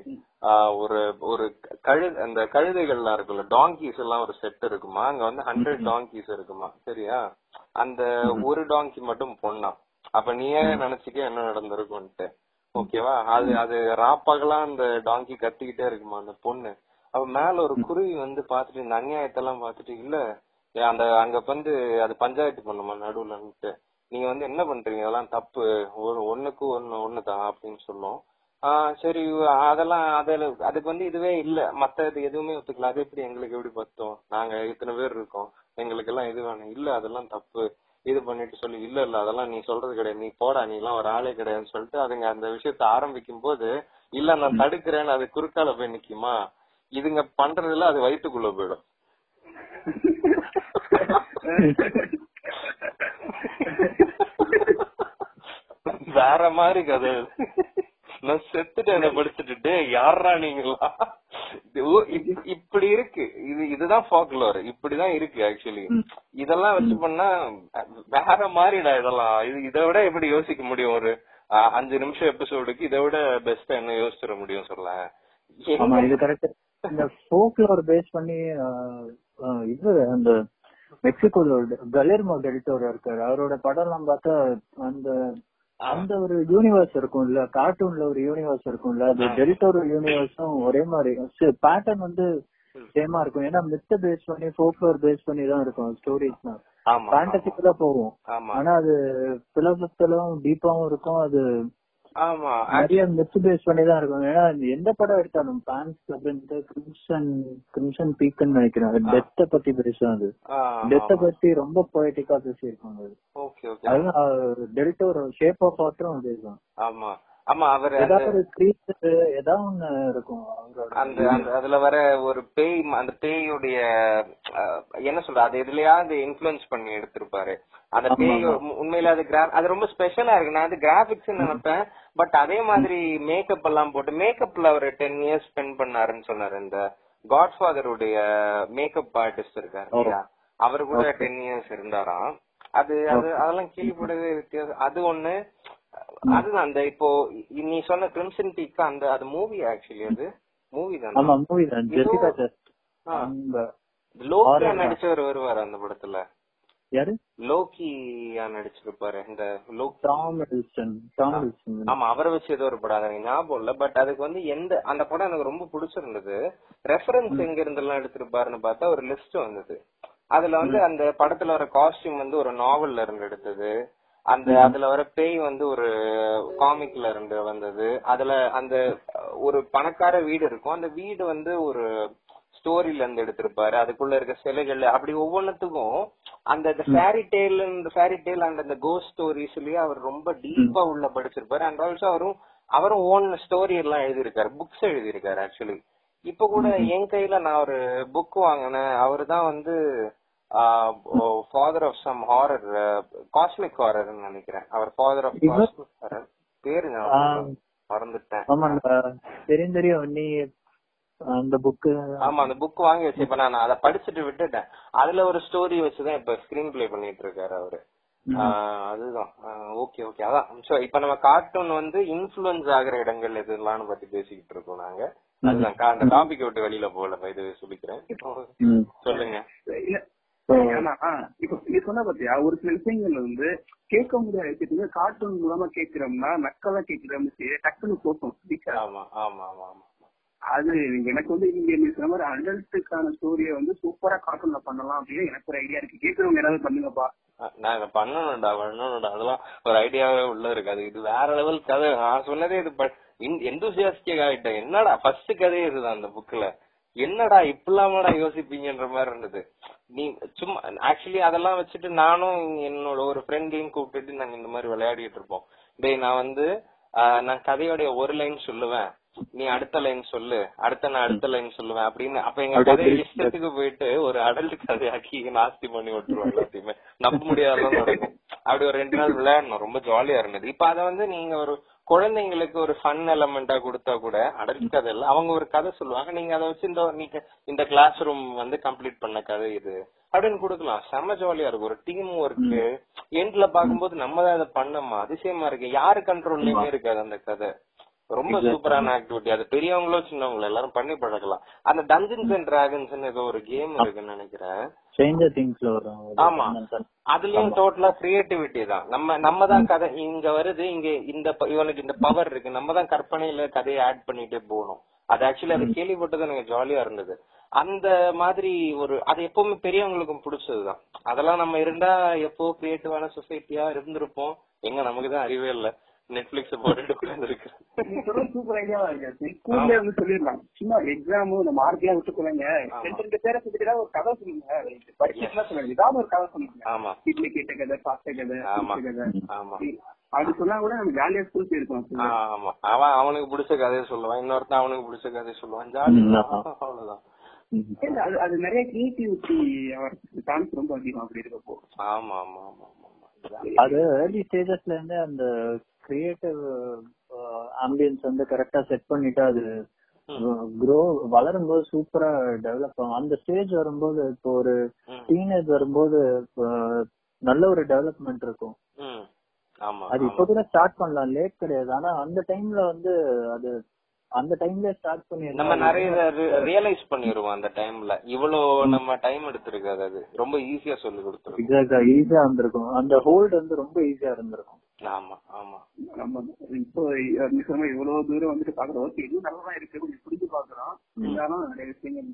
ஒரு ஒரு கழு அந்த கழுதைகள்லாம் இருக்குல்ல டாங்கிஸ் எல்லாம் ஒரு செட் இருக்குமா? அங்க வந்து ஹண்ட்ரட் டாங்கிஸ் இருக்குமா? சரியா? அந்த ஒரு டாங்கி மட்டும் பொண்ணா. அப்ப நீயே நினைச்சுக்க என்ன நடந்திருக்கும்ட்டு ஓகேவா? அது அது ராப்பகலா அந்த டாங்கி கத்திக்கிட்டே இருக்குமா அந்த பொண்ணு? அப்ப மேல ஒரு குருவி வந்து பாத்துட்டு இந்த அநியாயத்தெல்லாம் பாத்துட்டு இல்ல அந்த அங்க வந்து அது பஞ்சாயத்து பண்ணுமா நடுவுலன்ட்டு? நீங்க வந்து என்ன பண்றீங்க? அதெல்லாம் தப்பு. ஒரு ஒண்ணுக்கு ஒண்ணு ஒண்ணுதான் அப்படின்னு சொல்லும். ஆஹ் சரி அதெல்லாம் அதுல அதுக்கு வந்து இதுவே இல்ல. மத்த இது எதுவுமே ஒத்துக்கல. அது எப்படி எங்களுக்கு எப்படி பத்தும்? நாங்க இத்தனை பேர் இருக்கோம்? எங்களுக்கு எல்லாம் இது வேணும். இல்ல அதெல்லாம் தப்பு. இது பண்ணிட்டு சொல்லி. இல்ல இல்ல அதெல்லாம் நீ சொல்றது கிடையாது. நீ போடா நீ எல்லாம் ஒரு ஆளே கிடையாதுன்னு சொல்லிட்டு அதுங்க அந்த விஷயத்த ஆரம்பிக்கும் போது இல்ல நான் தடுக்கிறேன்னு அது குறுக்கால போய் நிக்குமா? இதுங்க பண்றதுல அது வயித்துக்குள்ள போயிடும். வேற மாதிரி கதை. நான் செத்துட்டேன் என்ன படிச்சுட்டு "டேய், யார்ரா நீங்களா இப்படி இருக்கு. இது இதுதான் ஃபாக்லோர் இப்படிதான் இருக்கு ஆக்சுவலி இதெல்லாம் வச்சு பண்ணா வேற மாதிரிடா இதெல்லாம். இது இதை விட எப்படி யோசிக்க முடியும்? ஒரு அஞ்சு நிமிஷம் எபிசோடுக்கு இதை விட பெஸ்டா என்ன யோசிச்சிட முடியும் சொல்ல இது கரெக்ட் இந்த ஃபோக்லோர் பேஸ் பண்ணி இது அந்த மெக்சிகோல கலெர்மோ டெல்டோர் இருக்காரு. அவரோட படம் எல்லாம் பார்த்தா அந்த அந்த ஒரு யூனிவர்ஸ் இருக்கும்ல கார்ட்டூன்ல ஒரு யூனிவர்ஸ் இருக்கும்ல அது டெல்டோர் யூனிவர்ஸும் ஒரே மாதிரி பேட்டர்ன் வந்து சேமா இருக்கும். ஏன்னா மித்த பேஸ் பண்ணி ஃபோக்லோர் பேஸ் பண்ணி தான் இருக்கும் ஸ்டோரிஸ் ஆமா ஃபேண்டசிக்கு தான் போகும். ஆனா அது பிலோசபிக்கலும் டீப்பாவும் இருக்கும். அது ஆமா. நிறைய மித்து பேஸ் பண்ணி தான் இருக்கும். ஏன்னா எந்த படம் எடுத்தாலும் பிரான்ஸ் அப்படின்ட்டு கிரிம்சன் கிரிம்சன் பீக்குன்னு நினைக்கிறேன். டெத்த பத்தி பேசும் அது. டெத்த பத்தி ரொம்ப பொயட்டிக்கா பேசியிருக்காங்க அது. ஷேப் ஆஃப் வாட்டரும் அதேதான் ஆமா. ஆமா அவர் அந்த ஏதாவது ஒரு கிரீச்சர் ஏதாவது ஒண்ணு இருக்கும் அவரோட. அந்த அந்த அதுல வர ஒரு பேய் அந்த பேயுடைய என்ன சொல்ற அது எதுலயாவது இன்ஃபுளுன்ஸ் பண்ணி எடுத்திருப்பாரு. அந்த பேய் உண்மையில அது கிரா அது ரொம்ப ஸ்பெஷலா இருக்கு. நான் அது கிராபிக்ஸ் நினைப்பேன். பட் அதே மாதிரி மேக்கப் எல்லாம் போட்டு மேக்கப்ல அவர் டென் இயர்ஸ் ஸ்பெண்ட் பண்ணாருன்னு சொன்னாரு. இந்த காட்ஃபாதருடைய மேக்கப் ஆர்டிஸ்ட் இருக்காரு அவர் கூட டென் இயர்ஸ் இருந்தாராம். அது அது அதெல்லாம் கேள்விப்படவே வித்தியாசம். அது ஒண்ணு. அதுதான் அந்த இப்போ நீ சொன்ன கிரிம்சன் பீக் அந்த அது மூவி ஆக்சுவலி அது. மூவி தானே? ஆமா மூவி தான். ஜெசிகா லோக்கியா. நடிச்சவர் வருவாரு அந்த படத்துல. யாரு? லோக்கியா நடிச்சிருப்பாரு இந்த ஆமா அவரை வச்சு ஏதோ ஒரு படம். எனக்கு ஞாபகம் இல்ல பட் அதுக்கு வந்து எந்த அந்த படம் எனக்கு ரொம்ப பிடிச்சிருந்தது. ரெஃபரன்ஸ் எங்க இருந்தெல்லாம் எடுத்திருப்பாருன்னு பார்த்தா ஒரு லிஸ்ட் வந்தது. அதுல வந்து அந்த படத்துல வர காஸ்டியூம் வந்து ஒரு நாவல்ல இருந்து எடுத்தது. அந்த அதுல வர பேய் வந்து ஒரு காமிக்ல இருந்து வந்தது. அதுல அந்த ஒரு பணக்கார வீடு இருக்கும். அந்த வீடு வந்து ஒரு ஸ்டோரியில இருந்து எடுத்திருப்பாரு. அதுக்குள்ள இருக்க சிலைகள் அப்படி ஒவ்வொன்னுத்துக்கும் அந்த fairy tale fairy tale and அந்த கோஸ்ட் ஸ்டோரிஸ்லயே அவர் ரொம்ப டீப்பா உள்ள படிச்சிருப்பாரு. அண்ட் ஆல்சோ அவரும் அவரும் ஓன் ஸ்டோரி எல்லாம் எழுதியிருக்காரு. புக்ஸ் எழுதியிருக்காரு ஆக்சுவலி இப்ப கூட என் கையில நான் ஒரு புக் வாங்கினேன். அவரு தான் வந்து father of some horror cosmic horror நினைக்கிறேன். அவர் ஃபாதர் ஆஃப் இவர்? காஸ்மிக் ஹாரர் பேரு ஞாபகம் இல்ல. மறந்துட்டேன். தெரியும் தெரியும் நீ அந்த புக்கு ஆமா அந்த புக் வாங்கி வச்சு இப்ப நான் அதை படிச்சுட்டு விட்டுட்டேன். அதுல ஒரு ஸ்டோரி வச்சுதான் இப்ப ஸ்கிரீன் பிளே பண்ணிட்டு இருக்காரு அவரு. அதுதான். ஓகே ஓகே அதான். சோ இப்ப நம்ம கார்ட்டூன் வந்து இன்ஃபுளுன்ஸ் ஆகுற இடங்கள் எதுலாம்னு பத்தி பேசிக்கிட்டு இருக்கோம் நாங்க. அதுதான் அந்த டாபிக் விட்டு வெளியில போகல இது சொல்லிக்கிறேன். இப்போ சொல்லுங்க. நீ சொன்ன பாத்தியா ஒரு சில விஷயங்கள் வந்து கேட்க முடியாத விஷயத்துக்கு கார்ட்டூன் மூலமா கேட்கிறோம்னா நக்கலா கேட்கிறோம்னு டக்குன்னு போகும் பிடிக்காது. ஆமா ஆமா ஆமா ஆமா. அது எனக்கு வந்து நீங்க நீ சொன்ன மாதிரி அடல்ட்டுக்கான ஸ்டோரியை வந்து சூப்பரா கார்ட்டூன்ல பண்ணலாம் அப்படின்னு எனக்கு ஒரு ஐடியா இருக்கு. கேட்கறவங்க ஏதாவது பண்ணுங்கப்பா. நான் இதை பண்ணணும்டா பண்ணணும்டா. அதெல்லாம் ஒரு ஐடியாவே உள்ள இருக்காது இது வேற லெவல் கதை. நான் சொன்னதே இது எந்தூசியாஸ்டிக் ஆயிட்டேன் என்னடா ஃபர்ஸ்ட் கதையே இதுதான் அந்த புக்ல என்னடா இப்படிலாமடா யோசிப்பீங்கன்ற மாதிரி இருந்தது. நீ சும்மா ஆக்சுவலி அதெல்லாம் வச்சுட்டு நானும் என்னோட ஒரு ஃப்ரெண்டையும் கூப்பிட்டுட்டு நாங்க இந்த மாதிரி விளையாடிட்டு இருப்போம். டேய் நான் வந்து நான் கதையோடைய ஒரு லைன் சொல்லுவேன். நீ அடுத்த லைன் சொல்லு. அடுத்த நான் அடுத்த லைன் சொல்லுவேன் அப்படின்னு. அப்ப எங்க கதை இஷ்டத்துக்கு போயிட்டு ஒரு அடல்ட் கதையாக்கி நாஸ்தி பண்ணி விட்டுருவோம் எல்லாத்தையுமே. நம்ப முடியாதெல்லாம் நடக்கும். அப்படி ஒரு ரெண்டு நாள் விளையாடணும். ரொம்ப ஜாலியா இருந்தது. இப்ப அத வந்து நீங்க ஒரு குழந்தைங்களுக்கு ஒரு ஃபன் எலமெண்டா கொடுத்தா கூட அடல்ட் கதை இல்ல அவங்க ஒரு கதை சொல்லுவாங்க. நீங்க அதை வச்சு இந்த நீங்க இந்த கிளாஸ் ரூம் வந்து கம்ப்ளீட் பண்ண கதை இது அப்படின்னு கொடுக்கலாம். செம்ம ஜாலியா இருக்கும். ஒரு டீம் ஒர்க் எண்ட்ல பாக்கும்போது நம்ம தான் அதை பண்ணோமா? அதிசயமா இருக்கு. யாரு கண்ட்ரோல்லயுமே இருக்காது அந்த கதை. ரொம்ப சூப்பரான ஆக்டிவிட்டி அது பெரியவங்களோ சின்னவங்களோ எல்லாரும் பண்ணி பழகலாம். அந்த டஞ்சன்ஸ் அண்ட் டிராகன்ஸ் ஏதோ ஒரு கேம் இருக்குன்னு நினைக்கிறேன். சேஞ்சர் திங்ஸ்ல வரும். ஆமா. அதுலயும் டோட்டலா கிரியேட்டிவிட்டி தான். நம்ம நம்ம தான் கதை இங்க வருது இங்க இந்த இவனுக்கு இந்த பவர் இருக்கு. நம்ம தான் கற்பனையில கதையை ஆட் பண்ணிட்டே போகணும். அது ஆக்சுவலி அது கேள்விப்பட்டது எனக்கு ஜாலியா இருந்தது. அந்த மாதிரி ஒரு அது எப்பவுமே பெரியவங்களுக்கும் பிடிச்சதுதான் அதெல்லாம் நம்ம இருந்தா எப்போ கிரியேட்டிவான சொசைட்டியா இருந்திருப்போம். எங்க நமக்கு தான் அறிவே இல்ல. நெட்ஃபிளிக்ஸ் போட்டுட்டு உட்கார்ந்து நீ சொல்றது சூப்பர் ஐடியாவா இருக்கு ஸ்கூல்ல வந்து சொல்லிடலாம். சும்மா எக்ஸாம் இந்த மார்க்கெல்லாம் விட்டுக்கொள்ளுங்க ரெண்டு ரெண்டு பேரை சுத்திட்டு ஒரு கதை சொல்லுங்க. படிச்சுட்டுலாம் சொல்லுங்க. ஏதாவது ஒரு கதை சொல்லுங்க. ஆமா. இட்லி கேட்ட கதை பாஸ்த கதை ஆமா. கதை. ஆமா. அப்படி சொன்னா கூட நம்ம ஜாலியா ஸ்கூல் போயிருக்கோம் ஆமா. அவன் அவனுக்கு பிடிச்ச கதையை சொல்லுவான். இன்னொருத்தன் அவனுக்கு பிடிச்ச கதையை சொல்லுவான். ஜாலி ம், அவ்வளவுதான். அது அது நிறைய கிரியேட்டிவிட்டி வரதுக்கு சான்ஸ் ரொம்ப அதிகம் அப்படி இருக்கப்போ. ஆமா ஆமா ஆமா ஆமா ஆமா. அது ஏர்லி ஸ்டேஜஸ்ல இருந்து அந்த கிரியேட்டிவ் ஆம்பியன்ஸ் வந்து கரெக்டா செட் பண்ணிட்டு அது க்ரோ வளரும்போது சூப்பரா டெவலப் ஆகும். அந்த ஸ்டேஜ் வரும்போது இப்போ ஒரு. டீனேஜ் வரும்போது நல்ல ஒரு டெவலப்மெண்ட் இருக்கும். அது. இப்ப கூட ஸ்டார்ட் பண்ணலாம். லேட் கிடையாது. ஆனா அந்த டைம்ல வந்து அது அந்த டைம்ல ஸ்டார்ட் பண்ணி நம்ம நிறைய ரியலைஸ் பண்ணிருவோம் அந்த டைம்ல இவ்வளவு நம்ம டைம் எடுத்திருக்காது அது. ரொம்ப ஈஸியா சொல்லி கொடுத்துரும் எக்ஸாக்டா ஈஸியா இருந்திருக்கும். அந்த ஹோல்ட் வந்து ரொம்ப ஈஸியா இருந்திருக்கும். நம்ம இப்போ இவ்வளவு தூரம் வந்துட்டு பாக்குறோம் ஓகே இது நல்லதா இருக்கு. கொஞ்சம் புரிஞ்சு பாக்குறோம் இருந்தாலும் நிறைய விஷயங்கள்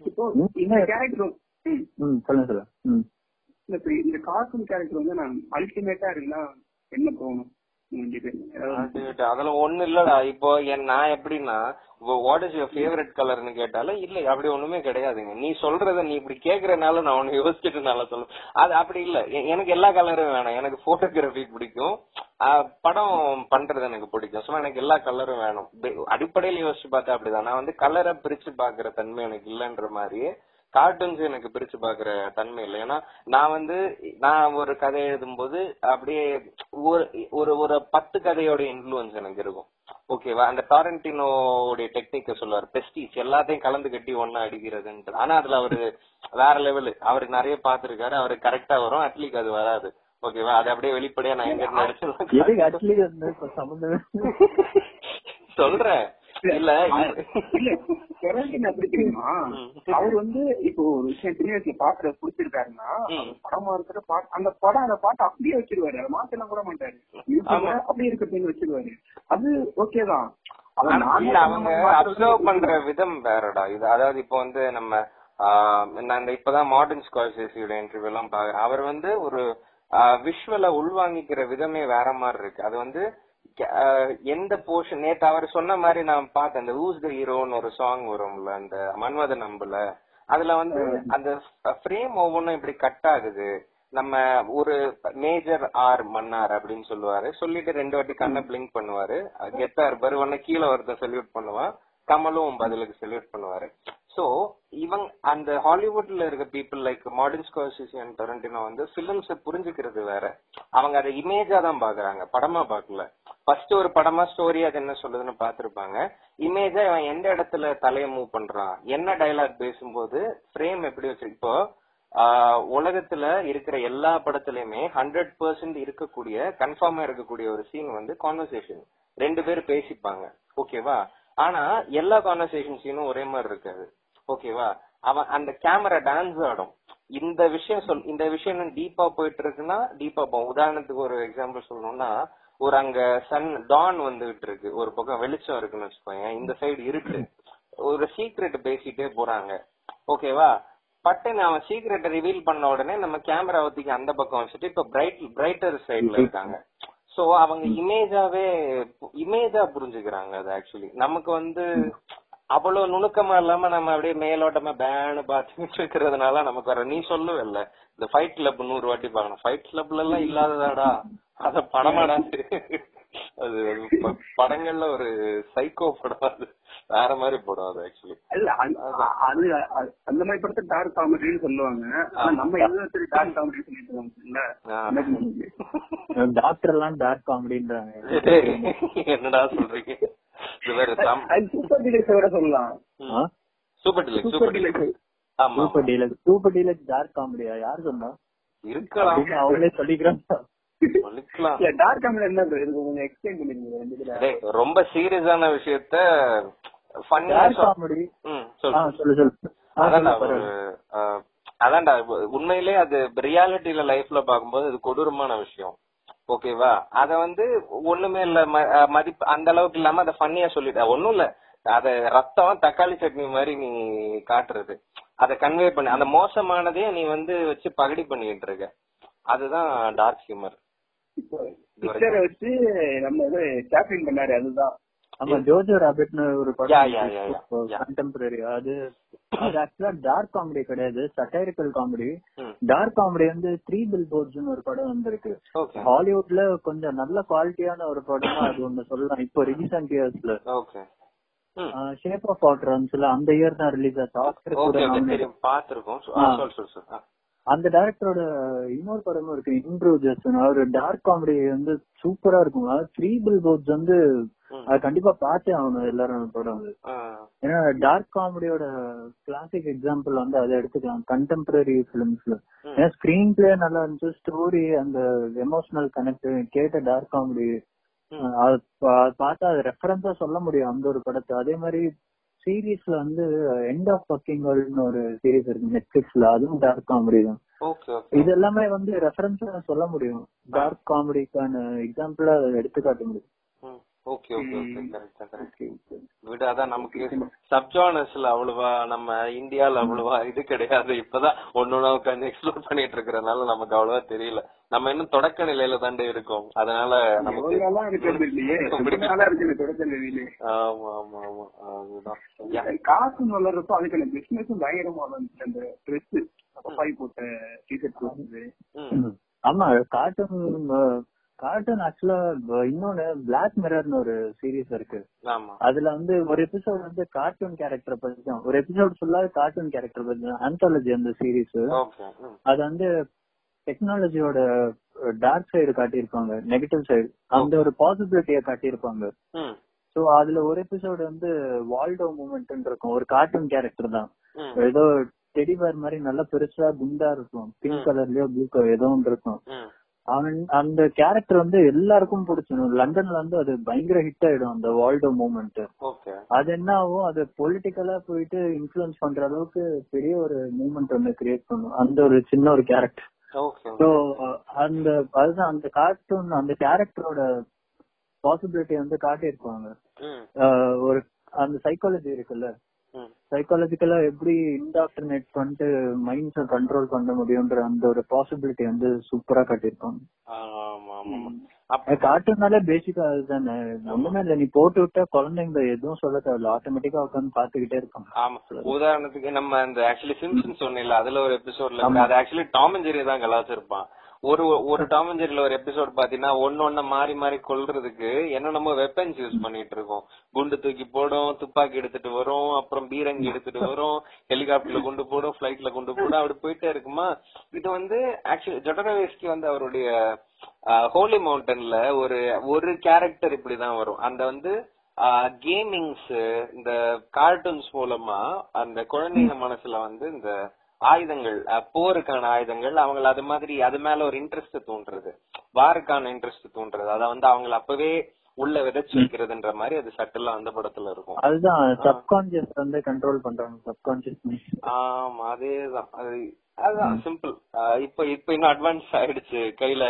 இப்போ இந்த கேரக்டர் சொல்லுங்க சொல்லுங்க. இந்த இப்ப இந்த கார்ட்டூன் கேரக்டர் வந்து நான் அல்டிமேட்டா இருந்தா என்ன தோணும்? உங்களுக்கு அதாவது அது அதெல்லாம் ஒண்ணு இல்லடா. இப்போ நான் எப்படின்னா வாட் இஸ் யுவர் ஃபேவரட் கலர்னு கேட்டாலும் இல்ல அப்படி ஒண்ணுமே கிடையாதுங்க. நீ சொல்றத நீ இப்படி கேக்குறனால நான் ஒண்ணு யோசிச்சுட்டு நல்லா சொல்லுவேன் அது அப்படி இல்ல. எனக்கு எல்லா கலரும் வேணும். எனக்கு போட்டோகிராஃபி பிடிக்கும். படம் பண்றது எனக்கு பிடிக்கும். ஸோ எனக்கு எல்லா கலரும் வேணும். அடிப்படையில யோசிச்சு பார்த்தா அப்படிதான். நான் வந்து கலரை பிரிச்சு பாக்குற தன்மை எனக்கு இல்லைன்ற மாதிரியே கார்ட்டூன்ஸ் எனக்கு பிரிச்சு பாக்குற தன்மை இல்லை. ஏன்னா நான் வந்து நான் ஒரு கதை எழுதும்போது அப்படியே ஒரு ஒரு ஒரு பத்து கதையோட இன்ஃபுளுன்ஸ் எனக்கு இருக்கும். ஓகேவா அந்த டாரண்டினோடைய டெக்னிக்க சொல்லுவார். பெஸ்டிஸ் எல்லாத்தையும் கலந்து கட்டி ஒன்னா அடிக்கிறதுன்ட்டு ஆனா அதுல அவரு வேற லெவலு அவரு நிறைய பாத்துருக்காரு அவரு கரெக்டா வரும். அட்லீஸ்ட் அது வராது. ஓகேவா அது அப்படியே வெளிப்படையா நான் எங்க நடிச்சு சொல்றேன். இல்ல தெரியுமா? அவர் வந்து இப்போ ஒரு விஷயம் சின்ன வயசுல பாக்குற பிடிச்சிருக்காருன்னா படமா இருக்கிற பாட்டு அந்த படம் அந்த பாட்டு அப்படியே வச்சிருவாரு. அதை மாத்தலாம் கூட மாட்டாரு. அப்படியே இருக்கிறதுன்னு வச்சிருவாரு. அது ஓகே தான். அதை ஆனா நானே இல்ல அவங்க அப்சர்வ் பண்ற விதம் வேறடா. இது அதாவது இப்போ வந்து நம்ம நான் இந்த இப்பதான் மாடர்ன் ஸ்காலர்சியோட இன்டர்வியூ எல்லாம் பாக்குறேன். அவர் வந்து ஒரு விஷுவல உள்வாங்கிக்கிற விதமே வேற மாதிரி இருக்கு. அது வந்து எந்த போர்ஷன் நேத்து அவர் சொன்ன மாதிரி நான் பார்த்தேன். அந்த ஊஸ் த ஹீரோன்னு ஒரு சாங் வரும்ல அந்த மன்மத நம்புல அதுல வந்து அந்த ஃப்ரேம் ஒவ்வொன்றும் இப்படி கட் ஆகுது. நம்ம ஒரு மேஜர் ஆர் மன்னார் அப்படின்னு சொல்லுவாரு. சொல்லிட்டு ரெண்டு வாட்டி கண்ணை பிளிங்க் பண்ணுவாரு. கெத்தார் பருவன கீழே ஒருத்தன் செல்யூட் பண்ணுவான். கமலும் பதிலுக்கு செல்யூட் பண்ணுவாரு. சோ இவங்க அந்த ஹாலிவுட்ல இருக்க people like modern Scorsese and Tarantino வந்து பிலிம்ஸ் புரிஞ்சுக்கிறது வேற. அவங்க அதை இமேஜா தான் பாக்குறாங்க படமா பாக்கல ஃபர்ஸ்ட் ஒரு படமா ஸ்டோரி அது என்ன சொல்லுதுன்னு பாத்திருப்பாங்க இமேஜா இவன் எந்த இடத்துல தலையை மூவ் பண்றான்? என்ன டைலாக் பேசும்போது ஃப்ரேம் எப்படி வச்சிருக்கு இப்போ ஆஹ் உலகத்துல இருக்கிற எல்லா படத்துலயுமே ஹண்ட்ரட் பெர்சன்ட் இருக்கக்கூடிய கன்ஃபார்மா இருக்கக்கூடிய ஒரு சீன் வந்து கான்வர்சேஷன் ரெண்டு பேர் பேசிப்பாங்க. ஓகேவா ஆனா எல்லா கான்வர்சேஷன் சீனும் ஒரே மாதிரி இருக்காது. ஓகேவா அவன் அந்த கேமரா டான்ஸ் ஆடும். இந்த விஷயம் சொல் இந்த விஷயம் டீப்பா போயிட்டு இருக்குன்னா டீப்பா போகும். உதாரணத்துக்கு ஒரு எக்ஸாம்பிள் சொல்லணும்னா ஒரு அங்க சன் டான் வந்துகிட்டு இருக்கு ஒரு பக்கம் வெளிச்சம் இருக்குன்னு வச்சுக்கோங்க இந்த சைடு இருக்கு ஒரு சீக்ரெட் பேசிட்டே போறாங்க. ஓகேவா பட்டுன்னு அவன் சீக்ரெட்டை ரிவீல் பண்ண உடனே நம்ம கேமரா ஒத்திக்கு அந்த பக்கம் வச்சுட்டு இப்ப பிரைட் பிரைட்டர் சைடுல இருக்காங்க. சோ அவங்க இமேஜாவே இமேஜா புரிஞ்சுக்கிறாங்க அது ஆக்சுவலி நமக்கு வந்து அவ்வளவு நுணுக்கமா இல்லாம நம்ம அப்படியே மேலோட்டமா பேனு பாத்துட்டு இருக்கிறதுனால நமக்கு வர நீ சொல்லுவல்ல. இந்த ஃபைட் கிளப் நூறு வாட்டி பாக்கணும் ஃபைட் கிளப்ல எல்லாம் இல்லாததாடா. அத படமாடா. அது படங்கள்ல ஒரு சைக்கோ படம் அது. வேற மாதிரி படம் அது ஆக்சுவலி இல்ல அந்த- அது அந்த மாதிரி படத்தை டார்க் காமெடின்னு சொல்லுவாங்க. ஆனா நம்ம எதுவும் டார்க் காமெடி சொல்லிட்டு டாக்டர் எல்லாம் டார்க் காமெடின்றாங்க என்னடா சொல்றீங்க? இது வேற சூப்பர் டீலக்ஸ் விட சொல்லலாம். சூப்பர் டிலக்ஸ் சூப்பர் டீலக்ஸ் ஆமா. Super deluxe super deluxe dark காமெடியா யார் சொன்னா? இருக்கலாம். அவங்களே சொல்லிக்கிறாங்க. ரொம்ப சீரியஸான விஷயத்த அதான்டா உண்மையிலே அது ரியாலிட்டியில லைஃப்ல பாக்கும்போது அது கொடூரமான விஷயம். ஓகேவா? அத வந்து ஒண்ணுமே இல்ல மதிப்பு அந்த அளவுக்கு இல்லாம அத ஃபன்னியா சொல்லிட்ட. ஒண்ணும் இல்ல. அத ரத்தம் தக்காளி சட்னி மாதிரி நீ காட்டுறது. அத கன்வே பண்ணி. அந்த மோசமானதே நீ வந்து வச்சு பகடி பண்ணிட்டு இருக்க. அதுதான் டார்க் ஹியூமர் இப்போ பிக்சரை வச்சு நம்ம இது சாப்பிங் பண்ணாரு அதுதான். ஆமா ஜோஜோ ராபிட்னு ஒரு. படம். கண்டெம்பரரி அது அது ஆக்சுவலா டார்க் காமெடி கிடையாது. சட்டைரிக்கல் காமெடி டார்க் காமெடி வந்து த்ரீ பில் போர்ட்ஸ்னு ஒரு படம் வந்திருக்கு. ஹாலிவுட்ல கொஞ்சம் நல்ல குவாலிட்டியான ஒரு படமா அது ஒண்ணு சொல்லலாம். இப்போ ரீசெண்ட் இயர்ஸ்ல ஷேப் ஆஃப் வாட்டர் அந்த இயர் தான் ரிலீஸ் ஆச்சு. ஆஸ்கர் கூட அந்த டைரக்டரோட இன்னொரு படமும் இருக்கு இன்ட்ரோஜஸ் அவர் டார்க் காமெடி வந்து சூப்பரா இருக்கும். த்ரீ பில் போர்ட்ஸ் வந்து. அது கண்டிப்பா பார்த்தே ஆகணும் எல்லாரும் படம் அது. ஏன்னா டார்க் காமெடியோட கிளாசிக் எக்ஸாம்பிள் வந்து அதை எடுத்துக்கலாம். கண்டெம்பரரி பிலிம்ஸ்ல. ஏன்னா ஸ்கிரீன் பிளே நல்லா இருந்துச்சு ஸ்டோரி அந்த எமோஷனல் கனெக்ட் கேட்ட டார்க் காமெடி அது பார்த்தா அது ரெஃபரன்ஸா சொல்ல முடியும் அந்த ஒரு படத்தை. அதே மாதிரி சீரீஸ்ல வந்து எண்ட் ஆஃப் பக்கிங் வேர்ல்ட்னு ஒரு சீரீஸ் இருக்கு நெட்ஃபிளிக்ஸ்ல அதுவும் டார்க் காமெடி தான். இது எல்லாமே வந்து ரெஃபரன்ஸா சொல்ல முடியும். டார்க் காமெடிக்கான எக்ஸாம்பிளா எடுத்துக்காட்ட முடியும். Okay okay okay correct correct Okay, okay. விடு அதான் நமக்கு சப்ஜானர்ஸ்ல அவ்வளவா நம்ம இந்தியால அவ்வளவா இது கிடையாது. இப்பதான் ஒன்னொன்னா உட்காந்து எக்ஸ்ப்ளோர் பண்ணிட்டு இருக்கறனால நமக்கு அவ்வளவா தெரியல. நம்ம இன்னும் தொடக்க நிலையில தாண்டே இருக்கோம். அதனால நமக்கு ஆமா ஆமா ஆமா. அதுதான். காசு வளர்றப்போ அதுக்கான பிசினஸும் பயங்கரமா வந்துச்சு. அந்த ட்ரெஸ் போட்ட டிஷர்ட். ஆமா கார்ட்டூன் கார்ட்டூன் ஆக்சுவலா இன்னொன்னு பிளாக் மிரர்னு ஒரு சீரீஸ் இருக்கு. அதுல வந்து ஒரு எபிசோட் வந்து கார்ட்டூன் கேரக்டர் பத்தி ஒரு எபிசோட் ஃபுல்லா கார்ட்டூன் கேரக்டர் பத்தி ஆந்தாலஜி அந்த சீரீஸ். அது வந்து டெக்னாலஜியோட டார்க் சைடு காட்டியிருப்பாங்க. நெகட்டிவ் சைடு அந்த ஒரு பாசிபிலிட்டிய காட்டியிருப்பாங்க. சோ அதுல ஒரு எபிசோடு வந்து வால்டோ மூமெண்ட் இருக்கும். ஒரு கார்ட்டூன் கேரக்டர் தான். ஏதோ டெடி பேர் மாதிரி நல்லா பெருசா குண்டா இருக்கும். பிங்க் கலர்லயோ ப்ளூ கலர் ஏதோ ஒன்று இருக்கும். அவன் அந்த கேரக்டர் வந்து எல்லாருக்கும் பிடிச்சிடும் லண்டன்ல வந்து அது பயங்கர ஹிட் ஆயிடும் அந்த வால்டோ மூமெண்ட் அது என்ன ஆகும் அது பொலிட்டிக்கலா போயிட்டு இன்ஃபுளுன்ஸ் பண்ற அளவுக்கு பெரிய ஒரு மூமெண்ட் ஒண்ணு கிரியேட் பண்ணும். அந்த ஒரு சின்ன ஒரு கேரக்டர் சோ அந்த அதுதான் அந்த கார்ட்டூன் அந்த கேரக்டரோட பாசிபிலிட்டி வந்து காட்டியிருப்பாங்க. ஒரு அந்த சைக்காலஜி இருக்குல்ல. சைக்காலஜிக்கலா எப்படி இன்டாக்டினேட் பண்ணிட்டு மைண்ட்ஸ கண்ட்ரோல் பண்ண முடியும்ன்ற அந்த ஒரு பாசிபிலிட்டி வந்து சூப்பரா காட்டியிருப்பாங்க கார்ட்டூன்னாலே பேசிக்கா அதுதானே. ஒண்ணுமே இல்ல நீ போட்டு விட்டா குழந்தைங்க எதுவும் சொல்ல தேவையில்ல. ஆட்டோமேட்டிக்கா உட்காந்து பாத்துக்கிட்டே இருப்பாங்க. ஆமா. உதாரணத்துக்கு நம்ம அந்த ஆக்சுவலி சிம்சன் சொன்னேன்ல அதுல ஒரு எபிசோட்ல அது ஆக்சுவலி டாம் அண்ட் ஜெரி தான் கலாச்சிருப்பான். ஒரு ஒரு டாம் அண்ட் ஜெரில ஒரு எபிசோட் பாத்தீங்கன்னா ஒன்னு ஒண்ணு மாறி மாறி கொல்றதுக்கு என்ன நம்ம வெப்பன்ஸ் யூஸ் பண்ணிட்டு இருக்கோம். குண்டு தூக்கி போடும் துப்பாக்கி எடுத்துட்டு வரும் அப்புறம் பீரங்கி எடுத்துட்டு வரும் ஹெலிகாப்டர்ல கொண்டு போடும் பிளைட்ல கொண்டு போடும் அப்படி போயிட்டே இருக்குமா? இது வந்து ஆக்சுவலி ஜொட்டனவேஸ்கி வந்து அவருடைய ஹோலி மவுண்டன்ல ஒரு ஒரு கேரக்டர் இப்படிதான் வரும். அந்த வந்து கேமிங்ஸ் இந்த கார்ட்டூன்ஸ் மூலமா அந்த குழந்தைங்க மனசுல வந்து இந்த ஆயுதங்கள் போருக்கான ஆயுதங்கள் அவங்கள அது மாதிரி அது மேல ஒரு இன்ட்ரெஸ்ட் தூண்டுறது வாருக்கான இன்ட்ரெஸ்ட் தூண்டுறது அத வந்து அவங்கள அப்பவே உள்ள விதைச்சு வைக்கிறதுன்ற மாதிரி அது சட்டெல்லாம் அந்த படத்துல இருக்கும். அதுதான் சப்கான்சியஸ் வந்து கண்ட்ரோல் பண்றாங்க சப்கான்சியஸ் ஆமா அதேதான் அது அதுதான் சிம்பிள் இப்ப இப்ப இன்னும் அட்வான்ஸ் ஆயிடுச்சு கையில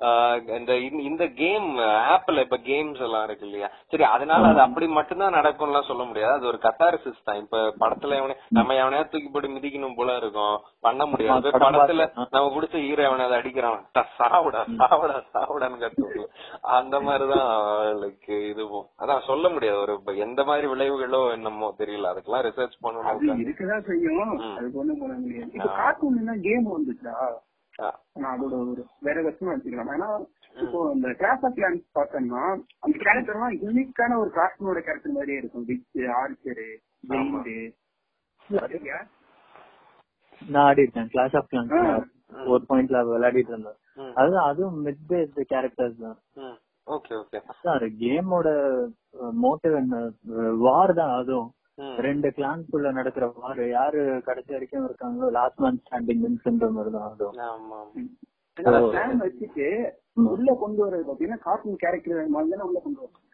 இந்த இந்த- கேம் ஆப்ல இப்ப கேம்ஸ் எல்லாம் இருக்கு இல்லையா? சரி அதனால அது அப்படி மட்டும்தான் நடக்கும்லாம் சொல்ல முடியாது. அது ஒரு கத்தாரிசிஸ் தான். இப்ப படத்துல எவனே நம்ம எவனையா தூக்கி போட்டு மிதிக்கணும் போல இருக்கும். பண்ண முடியாது. படத்துல நம்ம பிடிச்ச ஹீரோ எவனாவது அடிக்கிறான். "டா, சாவுடா சாவுடா சாவுடான்னு கத்துவோம் அந்த மாதிரிதான் லைக் இதுவும். அதான் சொல்ல முடியாது. ஒரு எந்த மாதிரி விளைவுகளோ என்னமோ தெரியல. அதுக்கெல்லாம் ரிசர்ச் பண்ணணும். அதுக்கு ஒண்ணும் பண்ண முடியாது. கேம் வந்துச்சா? அதோட ஒரு வேற வருஷமா வச்சுக்கலாம் ஏன்னா இப்போ இந்த கிளாஸ் ஆஃப் கிளான்ஸ் பார்த்தோம்னா அந்த கேரக்டர்லாம் யூனிக்கான ஒரு கார்ட்டூனோட கேரக்டர் மாதிரியே இருக்கும். விச் ஆர்ச்சரு நான் ஆடி இருக்கேன் கிளாஸ் ஆஃப் கிளான்ஸ் ஒரு பாயிண்ட்ல விளையாடிட்டு இருந்தேன். அதுதான் அதுவும் மிட் பேஸ்ட் கேரக்டர்ஸ் தான். Okay okay. அது கேமோட மோட்டிவ் என்ன? வார் தான் அதுவும். ரெண்டு கிளான்ஸ்குள்ள நடக்கிற வார் யாரு கடைசி வரைக்கும் இருக்காங்களோ லாஸ்ட் மேன் ஸ்டாண்டிங் வின்ஸ்ன்ற மாதிரி தான் அதுவும் வச்சுட்டு உள்ள கொண்டு வரது பாத்தீங்கன்னா கார்ட்டூன் கேரக்டர் மாதிரி தானே உள்ள கொண்டு வரும்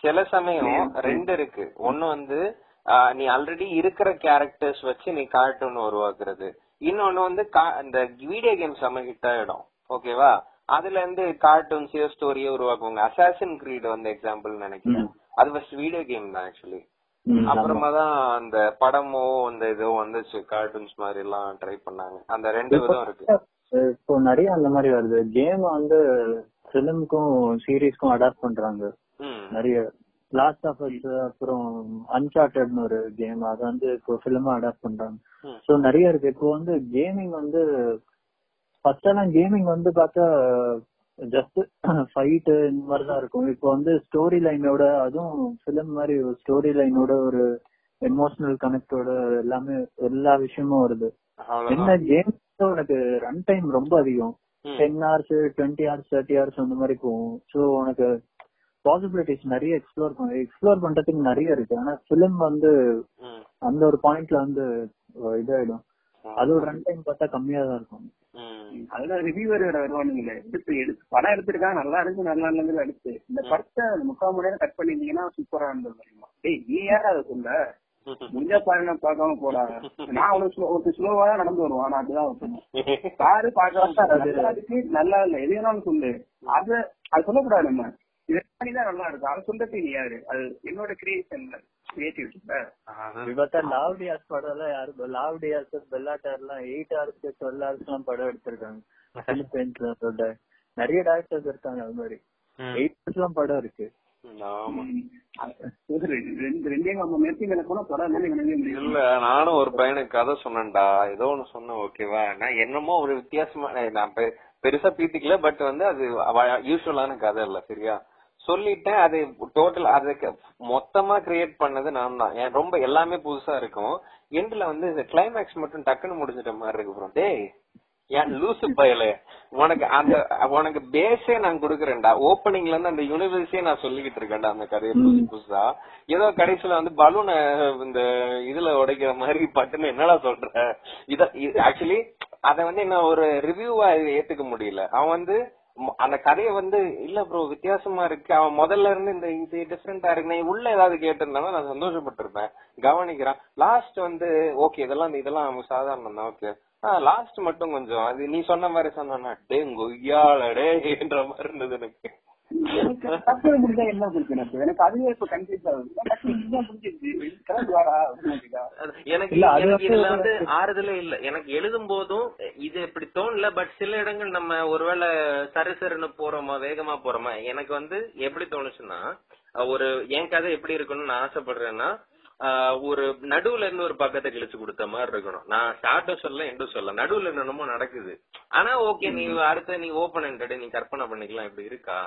சில சமயம் ரெண்டு இருக்கு. ஒண்ணு வந்து நீ ஆல்ரெடி இருக்கிற கேரக்டர்ஸ் வச்சு நீ கார்ட்டூன் உருவாக்குறது. இன்னொன்னு வந்து இந்த வீடியோ கேம் செம ஹிட் ஆயிடும் ஓகேவா அதுல இருந்து கார்ட்டூன்ஸையோ ஸ்டோரியோ உருவாக்குவாங்க. அசாசின் கிரீட் வந்து எக்ஸாம்பிள் நினைக்கிறேன். அது ஃபர்ஸ்ட் வீடியோ கேம் தான் ஆக்சுவலி அப்புறமா தான் அந்த படமோ அந்த இதோ வந்துச்சு கார்ட்டூன்ஸ் மாதிரி எல்லாம் ட்ரை பண்ணாங்க. அந்த ரெண்டு விதம் இருக்கு. இப்போ நிறைய அந்த மாதிரி வருது. கேம் வந்து பிலிம்க்கும் சீரீஸ்க்கும் அடாப்ட் பண்றாங்க. நிறைய லாஸ்ட் ஆஃப் அஸ் அப்புறம் அன்சார்டட்னு ஒரு கேம் அதை வந்து இப்போ பிலிமா அடாப்ட் பண்றாங்க. சோ நிறைய இருக்கு. இப்போ வந்து கேமிங் வந்து ஃபர்ஸ்ட் எல்லாம் கேமிங் வந்து பார்த்தா ஜஸ்ட் ஃபைட் இந்த மாதிரி தான் இருக்கும். இப்போ வந்து ஸ்டோரி லைனோட அதுவும் பிலிம் மாதிரி ஒரு ஸ்டோரி லைனோட ஒரு எமோஷனல் கனெக்டோட எல்லாமே எல்லா விஷயமும் வருது. என்ன அவ்வளவுதான் கேம் உனக்கு ரன் டைம் ரொம்ப அதிகம். Ten hours twenty hours thirty hours அந்த மாதிரி போகும். ஸோ உனக்கு பாசிபிலிட்டிஸ் நிறைய எக்ஸ்ப்ளோர் பண்ண எக்ஸ்ப்ளோர் பண்றதுக்கு நிறைய இருக்கு. ஆனா பிலிம் வந்து. அந்த ஒரு பாயிண்ட்ல வந்து இதாயிடும். அதோட ரன் டைம் பார்த்தா கம்மியா தான் இருக்கும். அதுல ரிவியூவர் வருவானுங்களே. எடுத்து எடுத்து படம் எடுத்திருக்காங்க நல்லா இருக்கு நல்லா இல்லைங்கிறது அடுத்து இந்த படத்தை முக்கால் மணி நேரம் கட் பண்ணிருந்தீங்கன்னா சூப்பரா இருந்தது தெரியுமா? டேய் நீ யாரா அதை சொல்ல முடிஞ்சா பாருங்க பார்க்காம போடா. நான் அவ்வளவு ஸ்லோ ஒரு ஸ்லோவா தான் நடந்து வருவான். நான் அப்படிதான் வைப்பேன் பாரு பாக்காம நல்லா இருக்கு நல்லா இல்ல. எது வேணாலும் சொல்லு. அது அது சொல்லக்கூடாது நம்ம. இது தான் நல்லா இருக்கு. அதை சொல்றது நீ யாரு? அது என்னோட கிரியேஷன் கிரியேட்டிவிட்டி லாவ்டியாஸ் படம் எல்லாம் யாரு லாவ்டியாஸ் பெல்லாட்டர் எல்லாம் எயிட் ஹவர்ஸ் டுவெல் ஹவர்ஸ் எல்லாம் படம் எடுத்திருக்காங்க. பிலிப்பைன்ஸ்ல நிறைய டேரக்டர்ஸ் இருக்காங்க அது மாதிரி. எயிட் ஹவர்ஸ் எல்லாம் படம் இருக்கு. இல்ல நானும் ஒரு பையனுக்கு கதை சொன்னேன்டா. ஏதோ ஒண்ணு சொன்னேன் ஓகேவா நான் என்னமோ ஒரு வித்தியாசமா நான் பெருசா பீத்திக்கல பட் வந்து அது யூஸ்வலான கதை இல்ல சரியா? சொல்லிட்டேன் அது டோட்டல் அதுக்கு மொத்தமா கிரியேட் பண்ணது நான் தான். ரொம்ப எல்லாமே புதுசா இருக்கும். எண்ட்ல வந்து இந்த கிளைமேக்ஸ் மட்டும் டக்குன்னு முடிஞ்சிட்ட மாதிரி இருக்கு ப்ரோ டேய் ஏன் லூசு பயலே. உனக்கு அந்த உனக்கு பேஸே நான் குடுக்கறேன்டா. ஓப்பனிங்ல இருந்து அந்த யூனிவர்ஸே நான் சொல்லிக்கிட்டு இருக்கேன்டா அந்த கதையை புதுசு புதுசா. ஏதோ கடைசியில வந்து பலூனை இந்த இதுல உடைக்கிற மாதிரி பட்டுன்னு என்னடா சொல்ற? இத ஆக்சுவலி அத வந்து என்ன ஒரு ரிவ்யூவா ஏத்துக்க முடியல. அவன் வந்து அந்த கதையை வந்து இல்ல ப்ரோ வித்தியாசமா இருக்கு. அவன் முதல்ல இருந்து இந்த இது டிஃப்ரெண்டா இருக்கு. நீ உள்ள ஏதாவது கேட்டிருந்தாலும் நான் சந்தோஷப்பட்டிருப்பேன். கவனிக்கிறான். லாஸ்ட் வந்து ஓகே இதெல்லாம் இதெல்லாம் சாதாரணம் தான் ஓகே லாஸ்ட் மட்டும் கொஞ்சம். அது நீ சொன்ன மாதிரி சொன்னா டே கொய்யாளடே என்ற மாதிரி இருந்தது எனக்கு. எனக்கு முடிஞ்சா என்ன அதுவே இப்ப கன்ஃபியூஸ் ஆகுது இதுல வந்து ஆறுதலே இல்ல. எனக்கு எழுதும் போதும் இது இப்படி தோணல பட் சில இடங்கள் நம்ம ஒருவேளை சருசருன்னு போறோமா வேகமா போறோமா எனக்கு வந்து எப்படி தோணுச்சுன்னா ஒரு என் கதை எப்படி இருக்கணும்னு நான் ஆசைப்படுறேன்னா ஒரு நடுவுல இருந்து ஒரு பக்கத்தை கிழிச்சு கொடுத்த மாதிரி இருக்கணும். நான் ஷார்ட்டும் சொல்ல எண்டும் சொல்ல நடுவுல என்னமோ நடக்குது. ஆனா ஓகே நீ அடுத்த நீ ஓபன் நீ கற்பனை பண்ணிக்கலாம் இப்படி இருக்கா?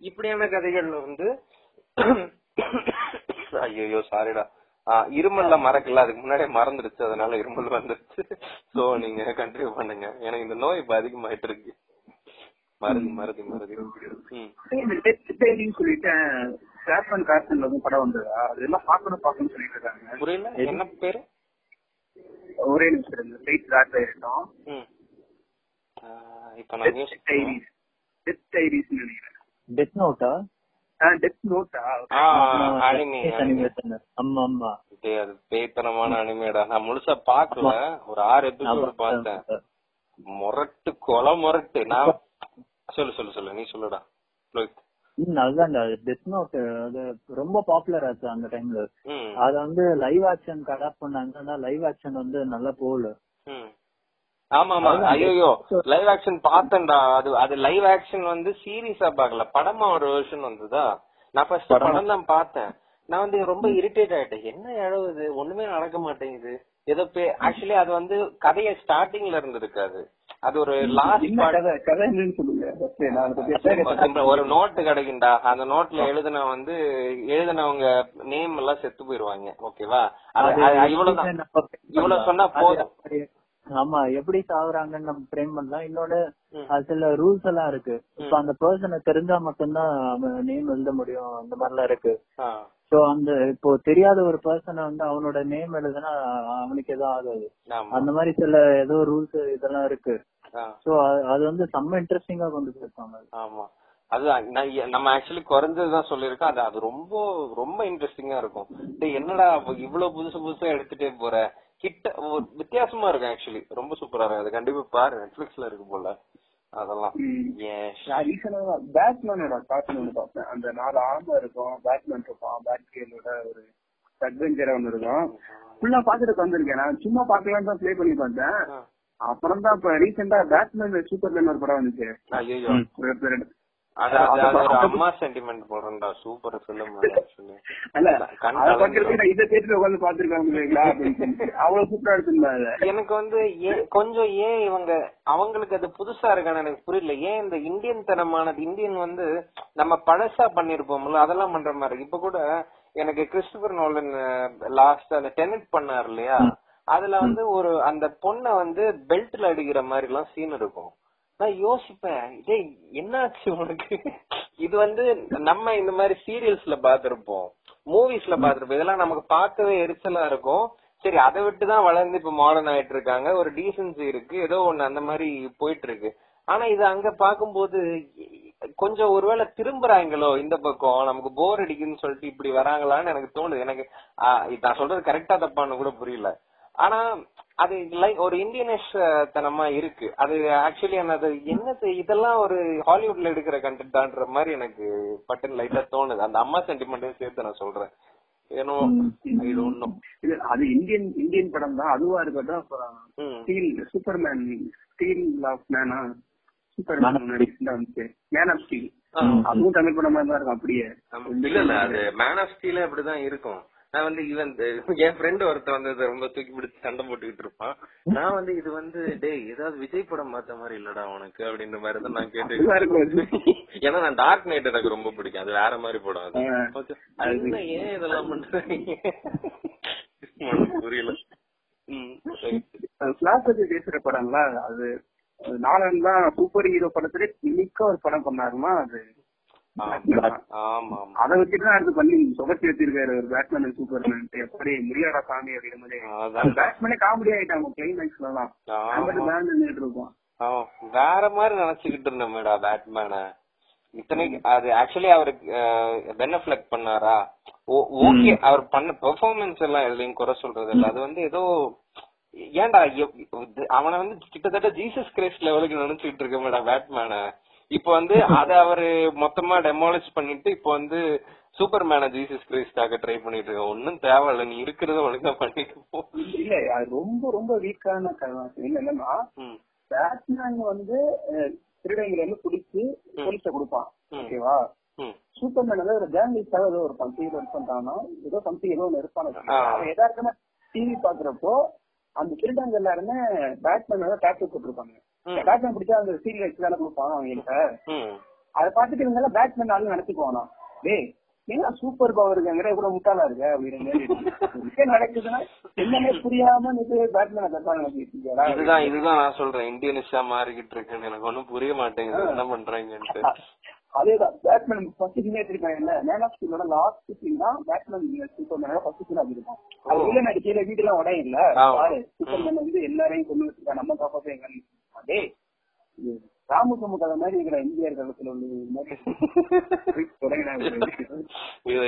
இப்படியான கதைகள்ல வந்து ஐயோ சாரிடா இருமல்ல மறக்கல. அதுக்கு முன்னாடியே மறந்துடுச்சு. அதனால இருமல் வந்துருச்சு சோ நீங்க கண்டினியூ பண்ணுங்க. எனக்கு இந்த நோய் இப்ப அதிகமாயிட்டு இருக்கு. மருதி மருதி மருதி ம். கிராப் அண்ட் வந்து படம் வந்ததா. அதெல்லாம் பாக்கணும் பாக்கணும்னு சொல்லிட்டு இருக்காங்க. புரியல என்ன பேரு? ஒரே நிமிஷம் இருங்க. லைட் ராட் ஆயிட்டோம் இப்ப நான் யோசிக்கிறேன். டைரிஸ் டெஸ்ட் டைரிஸ் நினைக்கிறேன். டெத் நோட்டா முழுசா பாக்கல ஒரு ஆறு எபிசோடு பார்த்தேன். முரட்டு கொலை முரட்டு. நான் சொல்லு சொல்லு சொல்லு. நீ சொல்லுடா. அதுதான்டா டெத் நோட் அது ரொம்ப பாப்புலர் ஆச்சு அந்த டைம்ல அத வந்து லைவ் ஆக்ஷன் அடாப்ட் பண்ணாங்கன்னா லைவ் ஆக்ஷன் வந்து நல்லா போகல. ஆமா ஆமா ஐயோ லைவ் ஆக்ஷன் பார்த்தேன்டா. அது அது லைவ் ஆக்ஷன் வந்து சீரியஸா பார்க்கல. படமா ஒரு வெர்ஷன் வந்ததா? நான் ஃபர்ஸ்ட் படம்? தான் பார்த்தேன். நான் வந்து ரொம்ப இரிட்டேட் ஆயிட்டேன். என்ன எழுவுது ஒண்ணுமே நடக்க மாட்டேங்குது. ஏதோ ஆக்சுவலி அது வந்து கதைய ஸ்டார்டிங்ல இருந்து இருக்காது அது ஒரு லாஸ்ட் அதை ஒரு நோட்டு கிடைக்கும்டா. அந்த நோட்ல எழுதின வந்து எழுதினவங்க நேம் எல்லாம் செத்து போயிருவாங்க. ஓகேவா அது அது இவ்வளவுதான். இவ்வளவு சொன்னா போதும். ஆமா எப்படி சாகுறாங்கன்னு நம்ம ஃப்ரேம் பண்ணலாம். இன்னொன்னு சில ரூல்ஸ் எல்லாம் இருக்கு. இப்ப அந்த பர்சனை தெரிஞ்சா மட்டும்தான் நேம் எழுத முடியும். அந்த மாதிரிலாம் இருக்கு. சோ அந்த இப்போ தெரியாத ஒரு பர்சனை வந்து அவனோட நேம் எழுதுனா அவனுக்கு எதுவும் ஆகாது. அந்த மாதிரி சில ஏதோ ரூல்ஸ் இதெல்லாம் இருக்கு. சோ அது வந்து செம்ம இன்ட்ரெஸ்டிங்கா கொண்டு போயிருப்பாங்க ஆமா. அதுதான் நம்ம ஆக்சுவலி குறைஞ்சதுதான் சொல்லியிருக்கோம். அது அது ரொம்ப ரொம்ப இன்ட்ரெஸ்டிங்கா இருக்கும். என்னடா இவ்வளவு புதுசு புதுசா எடுத்துட்டே போற? கிட்ட வித்தியாசமா இருக்கும் ஆக்சுவலி ரொம்ப சூப்பரா இருக்கும். அது கண்டிப்பா பாரு நெட்ஃபிளிக்ஸ்ல இருக்கு போல. அதெல்லாம். பேட்மேனோட கார்ட்டூன் பார்த்தேன். அந்த நாலு ஆமா இருக்கும். பேட்மேன் இருப்பான். பேட்கேலோட ஒரு அட்வென்ச்சரா ஒன்று இருக்கும். ஃபுல்லா பாத்துட்டு வந்திருக்கேன். நான் சும்மா பாக்கலாம்னு தான் ப்ளே பண்ணி பார்த்தேன். அப்புறம் தான் இப்ப ரீசெண்டா பேட்மேன் சூப்பர்மேன் ஒரு படம் வந்துச்சு. அம்மா சென்டிமெண்ட் போடுறா சூப்பர் ஃபிலிம் கண் அத. பாக்குறதுக்கு நான் தேட்டர்ல பாத்துருக்காங்க. அவ்வளவு சூப்பரா எனக்கு வந்து கொஞ்சம் ஏன் இவங்க அவங்களுக்கு அது புதுசா இருக்கான்னு எனக்கு புரியல. ஏன் இந்த இந்தியன் தனமானது இந்தியன் வந்து நம்ம பழசா பண்ணிருப்போம்ல அதெல்லாம் பண்ற மாதிரி. இப்ப கூட எனக்கு கிறிஸ்டபர் நோலன் லாஸ்ட் அந்த டெனட் பண்ணாரு இல்லையா? அதுல வந்து ஒரு அந்த பொண்ண வந்து பெல்ட்ல அடிக்கிற மாதிரி எல்லாம் சீன் இருக்கும். நான் யோசிப்பேன். டேய் என்னாச்சு உனக்கு? இது வந்து நம்ம இந்த மாதிரி சீரியல்ஸ்ல பாத்திருப்போம் மூவிஸ்ல பாத்திருப்போம் இதெல்லாம் நமக்கு பார்க்கவே எரிச்சலா இருக்கும். சரி அதை விட்டு தான் வளர்ந்து இப்ப மாடர்ன் ஆயிட்டு இருக்காங்க ஒரு டீசன்சி இருக்கு. ஏதோ ஒண்ணு அந்த மாதிரி போயிட்டு இருக்கு ஆனா இது அங்க பாக்கும்போது கொஞ்சம் ஒருவேளை திரும்புறாங்களோ இந்த பக்கம். நமக்கு போர் அடிக்குன்னு சொல்லிட்டு இப்படி வராங்களான்னு எனக்கு தோணுது. எனக்கு இது நான் சொல்றது கரெக்டா தப்பான்னு கூட புரியல. ஆனா அது லைக் ஒரு இந்தியனிஷ் தனமா இருக்கு. அது ஆக்சுவலி அது என்னது இதெல்லாம் ஒரு ஹாலிவுட்ல எடுக்கிற கண்டென்ட்ன்ற மாதிரி எனக்கு பட்டன் லைட்டா தோணுது. அந்த அம்மா சென்டிமெண்ட்டையும் சேர்த்து நான் சொல்றேன். ஏனோ இது அது இந்தியன் இந்தியன் படம் தான். அதுவா இருக்கட்டும் அப்புறம். ஸ்டீல் சூப்பர்மேன் ஸ்டீல் ஆஃப் மேனா சூப்பர்மேன் வந்துச்சு மேன் ஆஃப் ஸ்டீல். அதுவும் தமிழ் படமா தான் இருக்கும் அப்படியே. இல்ல இல்ல அது மேன் ஆஃப் ஸ்டீலே அப்படிதான் இருக்கும். நான் வந்து இவன் என் ஃப்ரெண்ட் ஒருத்தன் வந்து ரொம்ப தூக்கி பிடிச்சு சண்டை போட்டுக்கிட்டு இருப்பான். நான் வந்து இது வந்து டேய் ஏதாவது விஜய் படம் பார்த்த மாதிரி இல்லடா உனக்கு அப்படின்ற மாதிரி தான் நான் கேட்டு. ஏன்னா நான் டார்க் நைட் எனக்கு ரொம்ப பிடிக்கும். அது வேற மாதிரி படம் அது. அது என்ன ஏன் இதெல்லாம் பண்றீங்க? புரியல. பேசுற படம்ல அது நாலன் தான் சூப்பர் ஹீரோ படத்திலே யூனிக்கா ஒரு படம் பண்ணாருன்னா அது? அதை வச்சுட்டு தான் அடுத்து பண்ணி சுகத்தி வச்சிருக்காரு ஒரு பேட்மேன் சூப்பர்மேன் எப்படி முடியாடா சாமி அப்படிங்கிற மாதிரி. அதான். பேட்மேனே காமெடி ஆயிட்டாங்க கிளைமேக்ஸ்ல எல்லாம். பேண்ட் நின்றுட்டு இருக்கோம். வேற மாதிரி நினைச்சுக்கிட்டு இருந்தோமேடா பேட்மேன இத்தனைக்கு அது ஆக்சுவலி அவருக்கு பெனஃபிளக் பண்ணாரா? ஓகே அவர் பண்ண பெர்ஃபார்மன்ஸ் எல்லாம் எதுலயும் குறை சொல்றது இல்ல. அது வந்து ஏதோ ஏன்டா அவனை வந்து கிட்டத்தட்ட ஜீசஸ் கிரைஸ்ட் லெவலுக்கு நினைச்சுக்கிட்டு இருக்கமேடா பேட்மேன இப்ப வந்து அத அவரு மொத்தமா டெமாலிஷ் பண்ணிட்டு இப்ப வந்து சூப்பர் மேன ஜீசஸ் கிரைஸ்டாக ட்ரை பண்ணிட்டு இருக்க. ஒன்னும் தேவையில்ல நீ இருக்கிறத ஒழுங்கா பண்ணிட்டு போ. இல்ல அது ரொம்ப ரொம்ப வீக்கான கதை என்னன்னா. பேட்மேன் வந்து திருடங்களை வந்து பிடிச்சி போலீஸ கொடுப்பான். ஓகேவா. சூப்பர்மேன் வந்து ஒரு ஜேர்னலிஸ்டாக ஏதோ ஒரு சம்திங் ஒர்க் பண்றானோ? ஏதோ சம்திங் ஏதோ ஒன்று. அவன் எதார்த்தமா டிவி பாக்குறப்போ அந்த திருடங்க எல்லாருமே பேட்மேன் வந்து டேட்டு போட்டிருப்பாங்க. ம். பேட்மேன் பிடிச்சா அந்த சீரியல் வச்சு தானே கொடுப்பாங்க அவங்ககிட்ட ம். அதை பார்த்துட்டு இவங்க எல்லாம் பேட்மேன் ஆளு நினைச்சுக்குவானா டேய் ஏன்னா சூப்பர் பவர் இருக்காங்கிற கூட முட்டாளா இருக்க? விஷயம் நடக்குதுன்னா என்னன்னே புரியாம பேட்மேனை தப்பா நினைச்சிட்டு இருக்கியாடா? இதுதான் இதுதான் நான் சொல்றேன். இந்தியனிஷா மாறிக்கிட்டு இருக்குன்னு. எனக்கு ஒண்ணும் புரிய மாட்டேங்குது. என்ன பண்றாங்கன்ட்டு. அதேதான். பேட்மேன் ஃபர்ஸ்ட் சீனே இருக்காங்க இல்ல மேன் ஆஃப் ஸ்டீலோட லாஸ்ட் சீன் தான் பேட்மேன் சூப்பர்மேனோட ஃபர்ஸ்ட் சீன் இருக்கும் அது உள்ள நடிக்கையில வீடுலாம் உடையும் இல்ல சூப்பர்மேன் வந்து எல்லாரையும் கொண்டு வச்சிருக்கா நம்ம காப்பாத்த அதே ராமசுமு கதை மாதிரி இருக்கிற இந்தியர் காலத்துல உள்ள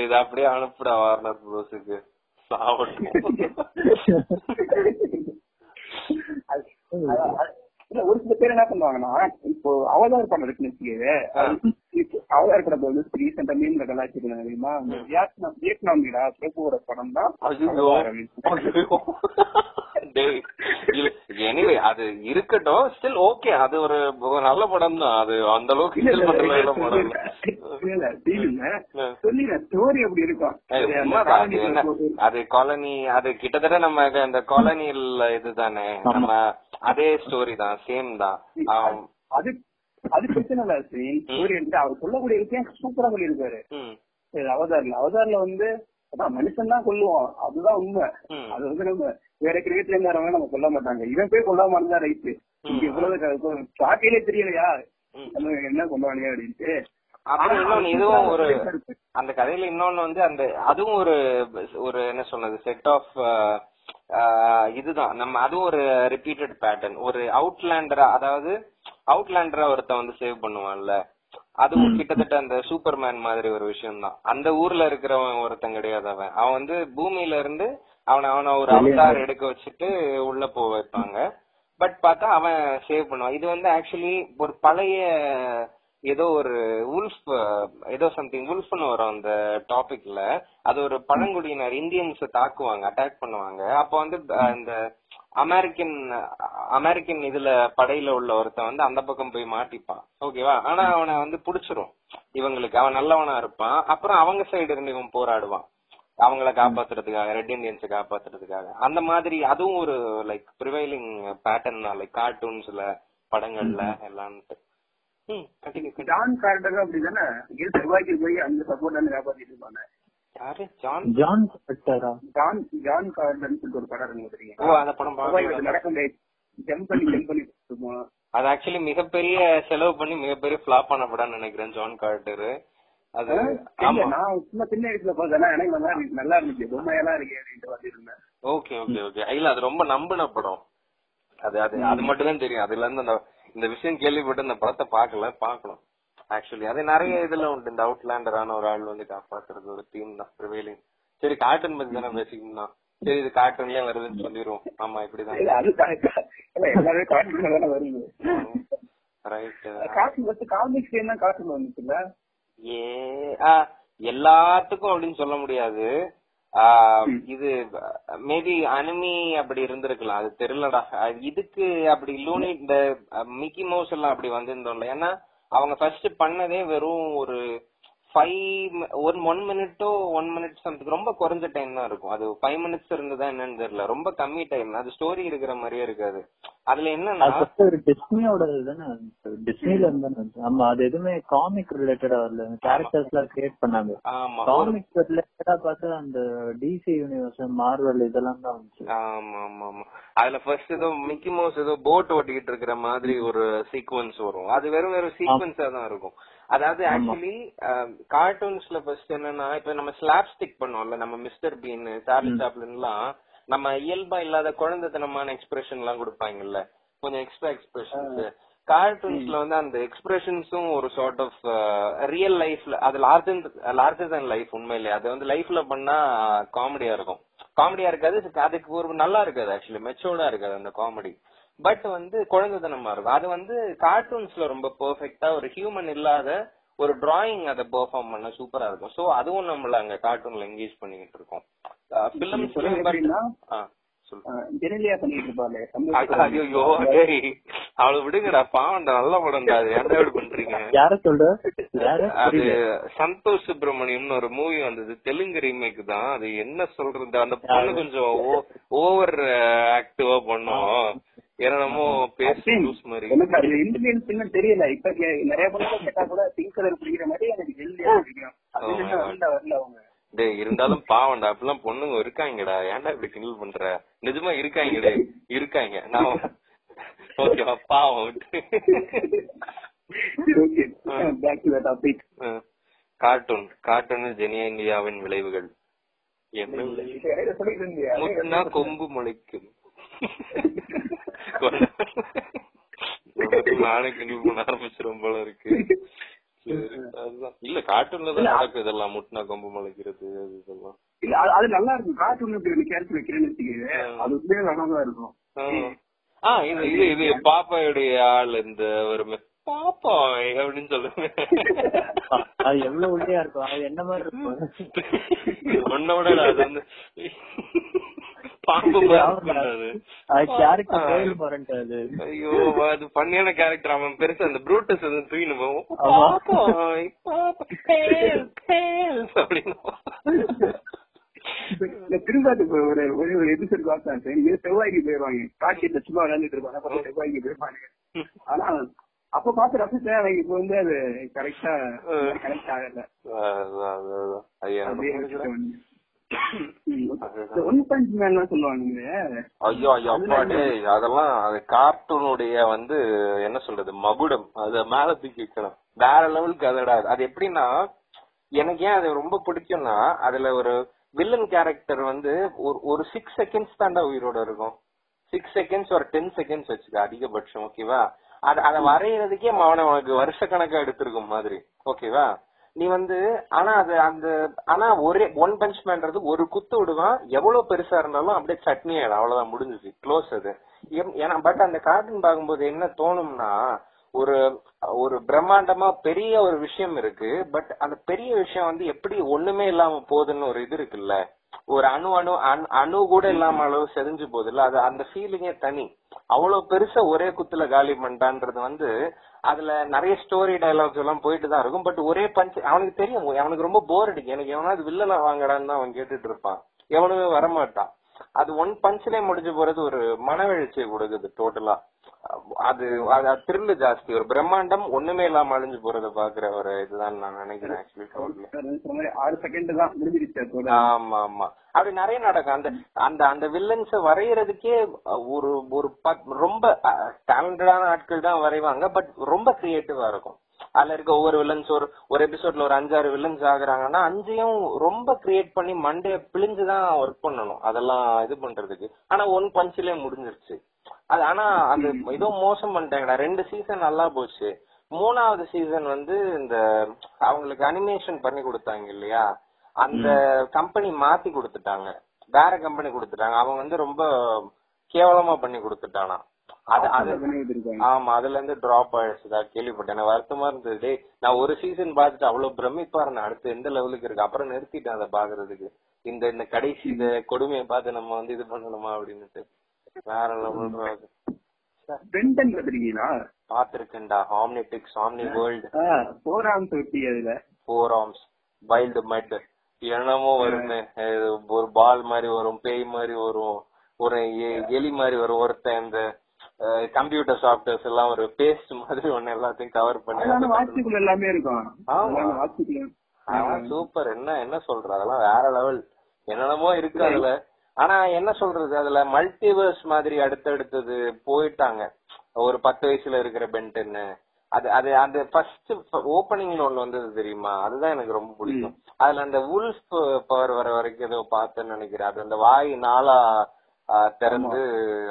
இது அப்படியே அனுப்புடா அது- இல்ல ஒரு சில பேர் என்ன பண்ணுவாங்கன்னா இப்போ அவதார் படம் இருக்குன்னு வச்சுக்கவே அவதார் படத்தை வந்து ரீசெண்டா மீன்ல கலாச்சிருந்தாங்க தெரியுமா? வியட்நாம் வியட்நாம் படம் தான் எனிவே அது இருக்கட்டும் ஸ்டில் ஓகே அது ஒரு நல்ல படம் தான். அது அந்த அளவுக்கு இல்ல, பண்ற படம் அது காலனில காலனி அது கிட்டத்தட்ட நம்ம அந்த காலனியில் இதுதானே. நம்ம அதே ஸ்டோரி தான் சேம் தான். அது அது பிரச்சனை இல்ல எடுத்து அவர் சொல்லக்கூடிய விஷயம் சூப்பரா சொல்லியிருக்காரு. அவதார்ல. அவதார்ல வந்து அதான் மனுஷன் தான் கொல்லுவான். அதுதான் உண்மை. அது வந்து நம்ம வேற கிரகத்துல இருந்து வரவங்க நம்ம கொல்ல மாட்டாங்க. இவன் போய் கொல்லாம இருந்தா ரைட்டு. இங்க இவ்வளவு சாக்கையிலே தெரியலையா. நம்ம என்ன கொண்டாடுங்க அப்படின்ட்டு. அப்புறம் இன்னொன்னு இதுவும் ஒரு அந்த கதையில இன்னொன்னு வந்து அந்த அதுவும் ஒரு ஒரு என்ன சொன்னது செட் ஆஃப் இதுதான். நம்ம அதுவும் ஒரு ரிப்பீட்டட் பேட்டர்ன் ஒரு அவுட்லேண்டரா அதாவது அவுட்லேண்டரா ஒருத்தன் வந்து சேவ் பண்ணுவான்ல. அதுவும் கிட்டத்தட்ட அந்த சூப்பர்மேன் மாதிரி ஒரு விஷயம் தான் அந்த ஊர்ல இருக்கிறவன் ஒருத்தன் கிடையாது அவன். அவன் வந்து பூமியில இருந்து அவனை அவனை ஒரு அவதார் எடுக்க வச்சுட்டு உள்ள போக வைப்பாங்க பட் பார்த்தா அவன் சேவ் பண்ணுவான். இது வந்து ஆக்சுவலி ஒரு பழைய ஏதோ ஒரு உல்ஃப் ஏதோ சம்திங் உல்ஃப்னு வரும் அந்த டாபிக்ல அது ஒரு பழங்குடியினர் இந்தியன்ஸ் தாக்குவாங்க அட்டாக் பண்ணுவாங்க. அப்ப வந்து இந்த அமெரிக்கன் அமெரிக்கன் இதுல படையில உள்ள ஒருத்தன் வந்து அந்த பக்கம் போய் மாட்டிப்பான். ஓகேவா ஆனா அவனை வந்து புடிச்சிரும். இவங்களுக்கு அவன் நல்லவனா இருப்பான். அப்புறம் அவங்க சைடு இருந்து இவன் போராடுவான். அவங்கள காப்பாத்துறதுக்காக ரெட் இண்டியன்ஸ் காப்பாத்துறதுக்காக. அந்த மாதிரி அதுவும் ஒரு லைக் ப்ரிவைலிங் பேட்டர்ன் தான். லைக் கார்ட்டூன்ஸ்ல படங்கள்ல எல்லாம்ட்டு. ஜான் கார்டரும் அப்படிதானே? இங்கே செவ்வாய்க்கு போய் அந்த சப்போர்ட் காப்பாத்திட்டு இருப்பாங்க. யாரு? ஜான்? ஜான் ஜான் கார்டன் சொல்லிட்டு ஒரு படம் இருக்கு படம் நடக்கும் ஜம்ப் பண்ணி ஜம்ப் பண்ணி இருப்போம் அது ஆக்சுவலி மிகப்பெரிய செலவு பண்ணி மிகப்பெரிய ஃபிளாப் பண்ண படம்னு நினைக்கிறேன் ஜான் கார்ட்டர் அது ஆமா. நான் சும்மா சின்ன வயசுல பார்த்தேன். எனக்கு நல்லா நல்லா இருந்துச்சு. பொம்மையெல்லாம் இருக்கு அப்படின்ட்டு ஓகே ஓகே ஓகே இல்ல அது ரொம்ப நம்பின படம். அது அது அது மட்டும் தான் தெரியும். அதுல இருந்து அந்த இந்த விஷயம் கேள்விப்பட்டு இந்த படத்தை பார்க்கல பார்க்கணும். ஆக்சுவலி அது நிறைய இதுல உண்டு. இந்த அவுட்லாண்டரான ஒரு ஆள் வந்து காப்பாத்துறது ஒரு தீம் தான் ப்ரிவேலிங் சரி கார்ட்டூன் பத்தி தானே பேசிக்கணும் சரி இது கார்ட்டூன்லயே வருதுன்னு சொல்லிடுவோம். ஆமா இப்படிதான். கார்ட்டூன்ல தானே. வருது. ரைட் கார்ட்டூன் ஃபர்ஸ்ட் காமிக்ஸ் தான் கார்ட்டூன் வந்துச்சுல்ல? ஏ ஆ, எல்லாத்துக்கும் அப்படின்னு சொல்ல முடியாது. இது மேபி அனிமி அப்படி இருந்திருக்கலாம் அது தெரியலடா. இதுக்கு அப்படி லூனி இந்த மிக்கி மவுஸ் எல்லாம் அப்படி வந்திருந்தோம்ல. ஏன்னா அவங்க ஃபர்ஸ்ட் பண்ணதே வெறும் ஒரு ஃபைவ் ஒன் ஒன் மினிட்டோ ஒன் மினிட் சம்திங் ரொம்ப குறைஞ்ச டைம் தான் இருக்கும். அது ஃபைவ் மினிட்ஸ் இருந்ததா என்னன்னு தெரியல. ரொம்ப கம்மி டைம் அது ஸ்டோரி இருக்கிற மாதிரியே இருக்காது. அதுல என்னன்னா டிஸ்னியோட டிஸ்னில இருந்து. ஆமா அது எதுவுமே காமிக் ரிலேட்டடா வரல. கேரக்டர்ஸ் எல்லாம் கிரியேட் பண்ணாங்க. ஆமா. காமிக் ரிலேட்டடா பார்த்தா அந்த டிசி யூனிவர்ஸ் மார்வல் இதெல்லாம் தான் வந்துச்சு. ஆமா ஆமா ஆமா. அதுல ஃபர்ஸ்ட் ஏதோ மிக்கி மவுஸ் ஏதோ போட் ஓட்டிக்கிட்டு இருக்கிற மாதிரி ஒரு சீக்வன்ஸ் வரும். அது வெறும் வெறும் சீக்வன்ஸா தான் இருக்கும். அதாவது ஆக்சுவலி கார்ட்டூன்ஸ்ல ஃபர்ஸ்ட் என்னன்னா இப்ப நம்ம ஸ்லாப் ஸ்டிக் பண்ணுவோம்ல நம்ம மிஸ்டர் பீன் சார்லி சாப்ளின்லாம் நம்ம இயல்பா இல்லாத குழந்தைத்தனமான எக்ஸ்பிரஷன் எல்லாம் கொடுப்பாங்கல்ல கொஞ்சம் எக்ஸ்ட்ரா எக்ஸ்பிரஷன்ஸ் கார்ட்டூன்ஸ்ல வந்து அந்த எக்ஸ்பிரஷன்ஸும் ஒரு சார்ட் ஆஃப் ரியல் லைஃப்ல அது லார்ஜர் லார்ஜர் தன் லைஃப் உண்மையிலே. அது வந்து லைஃப்ல பண்ணா காமெடியா இருக்கும். காமெடியா இருக்காது அதுக்கு ஒரு நல்லா இருக்காது ஆக்சுவலி மெச்சோர்டா இருக்காது அந்த காமெடி பட் வந்து குழந்தைத்தனமா இருக்கும் அது வந்து கார்ட்டூன்ஸ்ல ரொம்ப பெர்ஃபெக்ட்டா ஒரு ஹியூமன் இல்லாத ஒரு டிராயிங் அதை பெர்ஃபார்ம் பண்ண சூப்பரா இருக்கும். சோ அதுவும் நம்மள அங்க கார்ட்டூன்ல என்கேஜ் பண்ணிக்கிட்டு இருக்கோம். அவளை விடுங்கடா பாவம்டா நல்ல படம்டா அது. இப்படி பண்றீங்க? யார சொல்ற? அது சந்தோஷ் சுப்பிரமணியம்னு ஒரு மூவி வந்தது. தெலுங்கு ரீமேக் தான். அது என்ன சொல்றது? அந்த பொண்ணு கொஞ்சம் ஓவர் ஆக்டிவா பண்ணும். என்னமோ பேசி லூஸ் மாதிரி. எனக்கு அது இன்டிலியன்ஸ் இன்னும் தெரியல. இப்ப நிறைய பொண்ணு கேட்டா கூட பிங்க் கலர் பிடிக்கிற மாதிரி எனக்கு ஜெனிலியா பிடிக்கும். அது. வரல அவங்க. டேய் இருந்தாலும் பாவம்டா. அப்படிலாம் பொண்ணுங்க இருக்காங்கடா. ஏன்டா இப்படி கிண்டல் பண்ற? நிஜமா இருக்காங்க டேய். இருக்காங்க. நான் ஓகேவா பாவம் டு கார்ட்டூன் கார்ட்டூன் ஜெனியாவின் விளைவுகள். என்ன கொம்பு முளைக்கும். நானே கிண்டல் பண்ண ஆரம்பிச்சிரும் போல இருக்கு. இல்ல கார்ட்டூன்ல தான் நடக்கும் இதெல்லாம். முட்டினா கொம்பு முளைக்கிறது அது இதெல்லாம். அது- நல்லா இருக்கும். கார்ட்டூன் இப்படி ஒரு கேரக்டர் வைக்கிறேன்னு வச்சுக்கோங்க அது உண்மையே நல்லா இருக்கும். ஆ. ஆ இது இது இது பாப்பாயுடைய ஆள் இந்த ஒரு பாப்பா அப்படின்னு சொல்லுங்க. அது எவ்வளவு உள்ளியா இருக்கும்? அது என்ன மாதிரி இருக்கும்? ஒன்ன விட இல்ல, அது வந்து பாம்பு ஐயோ அது பண்ணியான கேரக்டர் அவன் பெருசா அந்த ப்ரூட்டஸ் வந்து ஆமா. பாப்போய், அப்படின்னு. திருந்தாட்டுக்கு ஒரு ஒரு ஒரு எபிசோட் பார்த்தேன். சரி இது செவ்வாய்க்கு போயிருவாங்க. காட்சியில சும்மா விளையாண்டுட்டு இருப்பாங்க. செவ்வாய்க்கு போயிருப்பாங்க. ஆனா அப்ப பார்த்து ரசிச்சேன் எனக்கு இப்ப வந்து அது கரெக்டா கனெக்ட் ஆகல. அதெல்லாம் அது கார்ட்டூனுடைய வந்து என்ன சொல்றது மகுடம். அத மேல தூக்கி வைக்கணும். வேற லெவலுக்கு அதடா அது எப்படின்னா எனக்கு ஏன் அது ரொம்ப பிடிக்கும்னா அதுல ஒரு வில்லன் கேரக்டர் வந்து ஒரு ஒரு சிக்ஸ் செகண்ட்ஸ் தாண்டா உயிரோட இருக்கும். சிக்ஸ் செகண்ட்ஸ் ஒரு டென் செகண்ட்ஸ் வச்சுக்க அதிகபட்சம் ஓகேவா அத அத வரையறதுக்கே அவனை உனக்கு வருஷ கணக்கா எடுத்திருக்கும் மாதிரி. ஓகேவா நீ வந்து ஆனா அது அந்த ஆனா ஒரே ஒன் பஞ்ச் மேன்றது ஒரு குத்து விடுவான். எவ்வளவு பெருசா இருந்தாலும் அப்படியே சட்னி ஆயிடும். அவ்வளவுதான் முடிஞ்சுச்சு. க்ளோஸ் அது. ஏன்னா பட் அந்த கார்ட்டூன் பார்க்கும்போது என்ன தோணும்னா ஒரு ஒரு பிரம்மாண்டமா பெரிய ஒரு விஷயம் இருக்கு. பட் அந்த பெரிய விஷயம் வந்து எப்படி ஒண்ணுமே இல்லாம போகுதுன்னு ஒரு இது இருக்குல்ல? ஒரு அணு அணு அணு- அணு கூட இல்லாம அளவு செறிஞ்சு போகுதுல்ல அது அந்த ஃபீலிங்கே தனி. அவ்வளவு பெருசா ஒரே குத்துல காலி பண்ணிட்டான்றது வந்து அதுல நிறைய ஸ்டோரி டயலாக்ஸ் எல்லாம் போயிட்டு தான் இருக்கும். பட் ஒரே பஞ்ச் அவனுக்கு தெரியும். அவனுக்கு ரொம்ப போர் அடிக்கும். எனக்கு எவனாவது வில்லனா வாங்கடான்னு தான் அவன் கேட்டுட்டு இருப்பான். எவனுமே வரமாட்டான். அது ஒன் பஞ்ச்லயே முடிஞ்சு போறது ஒரு மனவெழுச்சியை கொடுக்குது டோட்டலா அது அது த்ரில்லு ஜாஸ்தி. ஒரு பிரம்மாண்டம் ஒண்ணுமே இல்லாம அழிஞ்சு போறத பாக்குற ஒரு இதுதான் நான் நினைக்கிறேன் ஆக்சுவலி ஆறு செகண்ட் தான் முடிஞ்சிருச்சு ஆமா ஆமா அப்படி நிறைய நடக்கும். அந்த அந்த அந்த வில்லன்ஸ் வரையறதுக்கே ஒரு ஒரு ரொம்ப டேலண்டடான ஆட்கள் தான் வரைவாங்க பட் ரொம்ப கிரியேட்டிவா இருக்கும். அதுல இருக்க ஒவ்வொரு வில்லன்ஸ் ஒரு ஒரு எபிசோட்ல ஒரு அஞ்சாறு வில்லன்ஸ் ஆகுறாங்கன்னா அஞ்சையும் ரொம்ப கிரியேட் பண்ணி மண்டைய பிழிஞ்சுதான் ஒர்க் பண்ணணும். அதெல்லாம் இது பண்றதுக்கு. ஆனா ஒன் பஞ்சிலே முடிஞ்சிருச்சு. அது ஆனா அது ஏதோ மோசம் பண்ணிட்டாங்கடா. ரெண்டு சீசன் நல்லா போச்சு. மூணாவது சீசன் வந்து இந்த அவங்களுக்கு அனிமேஷன் பண்ணி கொடுத்தாங்க இல்லையா? அந்த கம்பெனி மாத்தி கொடுத்துட்டாங்க. வேற கம்பெனி கொடுத்துட்டாங்க. அவன் வந்து ரொம்ப கேவலமா பண்ணி கொடுத்துட்டானா. அது அது இருக்காங்க ஆமா அதுல இருந்து டிராப் ஆயிடுச்சுதா கேள்விப்பட்டேன். வருத்தமா இருந்தது. நான் ஒரு சீசன் பார்த்துட்டு அவ்வளவு பிரமிப்பா இருந்தேன். அடுத்து எந்த லெவலுக்கு இருக்கு? அப்புறம் நிறுத்திட்டேன் அதை பாக்குறதுக்கு இந்த இந்த கடைசி இந்த கொடுமையை பார்த்து நம்ம வந்து இது பண்ணணுமா அப்படின்னுட்டு. வேற லெவல் பென்டன் பாத்திருக்கீங்களா பாத்திருக்கேன்டா வேர்ல்டு அதுல ஃபோர் ஆர்ம்ஸ் வைல்டு மெட் என்னமோ வருமே. ஒரு பால் மாதிரி வரும் பேய் மாதிரி வரும் ஒரு எலி மாதிரி வரும். ஒருத்தன் இந்த கம்ப்யூட்டர் சாஃப்ட்வேர்ஸ் எல்லாம் ஒரு பேஸ்ட் மாதிரி ஒண்ணு எல்லாத்தையும் கவர் பண்ணி வாட்சுக்குள்ள எல்லாமே இருக்கும். ஆமா. சூப்பர் என்ன என்ன சொல்ற அதெல்லாம் வேற லெவல் என்னென்னமோ இருக்கு அதுல. ஆனா என்ன சொல்றது? அதுல மல்டிவர்ஸ் மாதிரி அடுத்தடுத்தது போயிட்டாங்க. ஒரு பத்து வயசுல இருக்கிற பென்டன்னு அது அது அந்த ஃபர்ஸ்ட் ஓப்பனிங்ல ஒண்ணு வந்தது தெரியுமா? அதுதான் எனக்கு ரொம்ப பிடிக்கும். அதுல அந்த உல்ஃப் பவர் வர வரைக்கும் ஏதோ பார்த்தேன்னு நினைக்கிறேன். அது அந்த வாய் நாளா திறந்து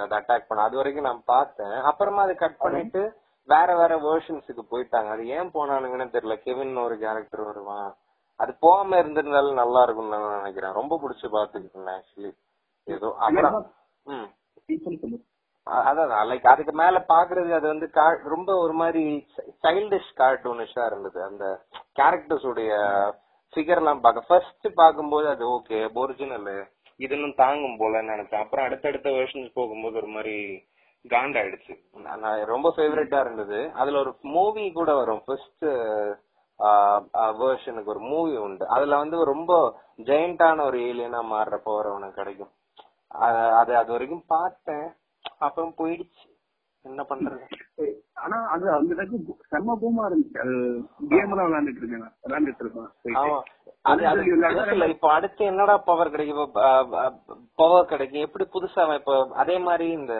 அதை அட்டாக் பண்ண. அது வரைக்கும் நான் பார்த்தேன். அப்புறமா அதை கட் பண்ணிட்டு வேற வேற வேர்ஷன்ஸுக்கு போயிட்டாங்க. அது ஏன் போனானுங்கன்னு தெரியல. கெவின் ஒரு கேரக்டர் வருவான். அது போகாம இருந்திருந்தாலும் நல்லா இருக்கும்னு நான் நினைக்கிறேன். ரொம்ப பிடிச்சு பாத்துக்கிட்டு இருந்தேன் ஆக்சுவலி ஏதோ அப்புறம் அதான். லைக் அதுக்கு மேல பாக்குறது அது வந்து ரொம்ப ஒரு மாதிரி சைல்டிஷ் கார்ட்டூனிஷா இருந்தது. அந்த கேரக்டர்ஸ் உடைய ஃபிகர் எல்லாம் பார்க்க ஃபர்ஸ்ட் பாக்கும்போது அது ஓகே ஒரிஜினல் இது இன்னும் தாங்கும் போலன்னு நினைச்சேன். அப்புறம் அடுத்தடுத்த வெர்ஷன்ஸ் போகும்போது ஒரு மாதிரி காண்டாயிடுச்சு. நான் நான் ரொம்ப ஃபேவரட்டா இருந்தது. அதுல ஒரு மூவி கூட வரும். ஃபர்ஸ்ட் வேர்ஷனுக்கு ஒரு மூவி உண்டு. அதுல வந்து ரொம்ப ஜெயண்டான ஒரு ஏலியனா மாறுற பவர் அவனுக்கு கிடைக்கும். அது அது வரைக்கும் பார்த்தேன். அப்புறம் போயிடுச்சு. என்ன பண்றது? ஆனா அது அந்த அளவுக்கு செம்ம பூமா இருந்துச்சு. அது கேம் எல்லாம் விளையாண்டுட்டு இருக்கேன் விளையாண்டுட்டு இல்ல இப்ப அடுத்து என்னடா பவர் கிடைக்கும் பவர் கிடைக்கும். எப்படி புதுசா இப்ப அதே மாதிரி இந்த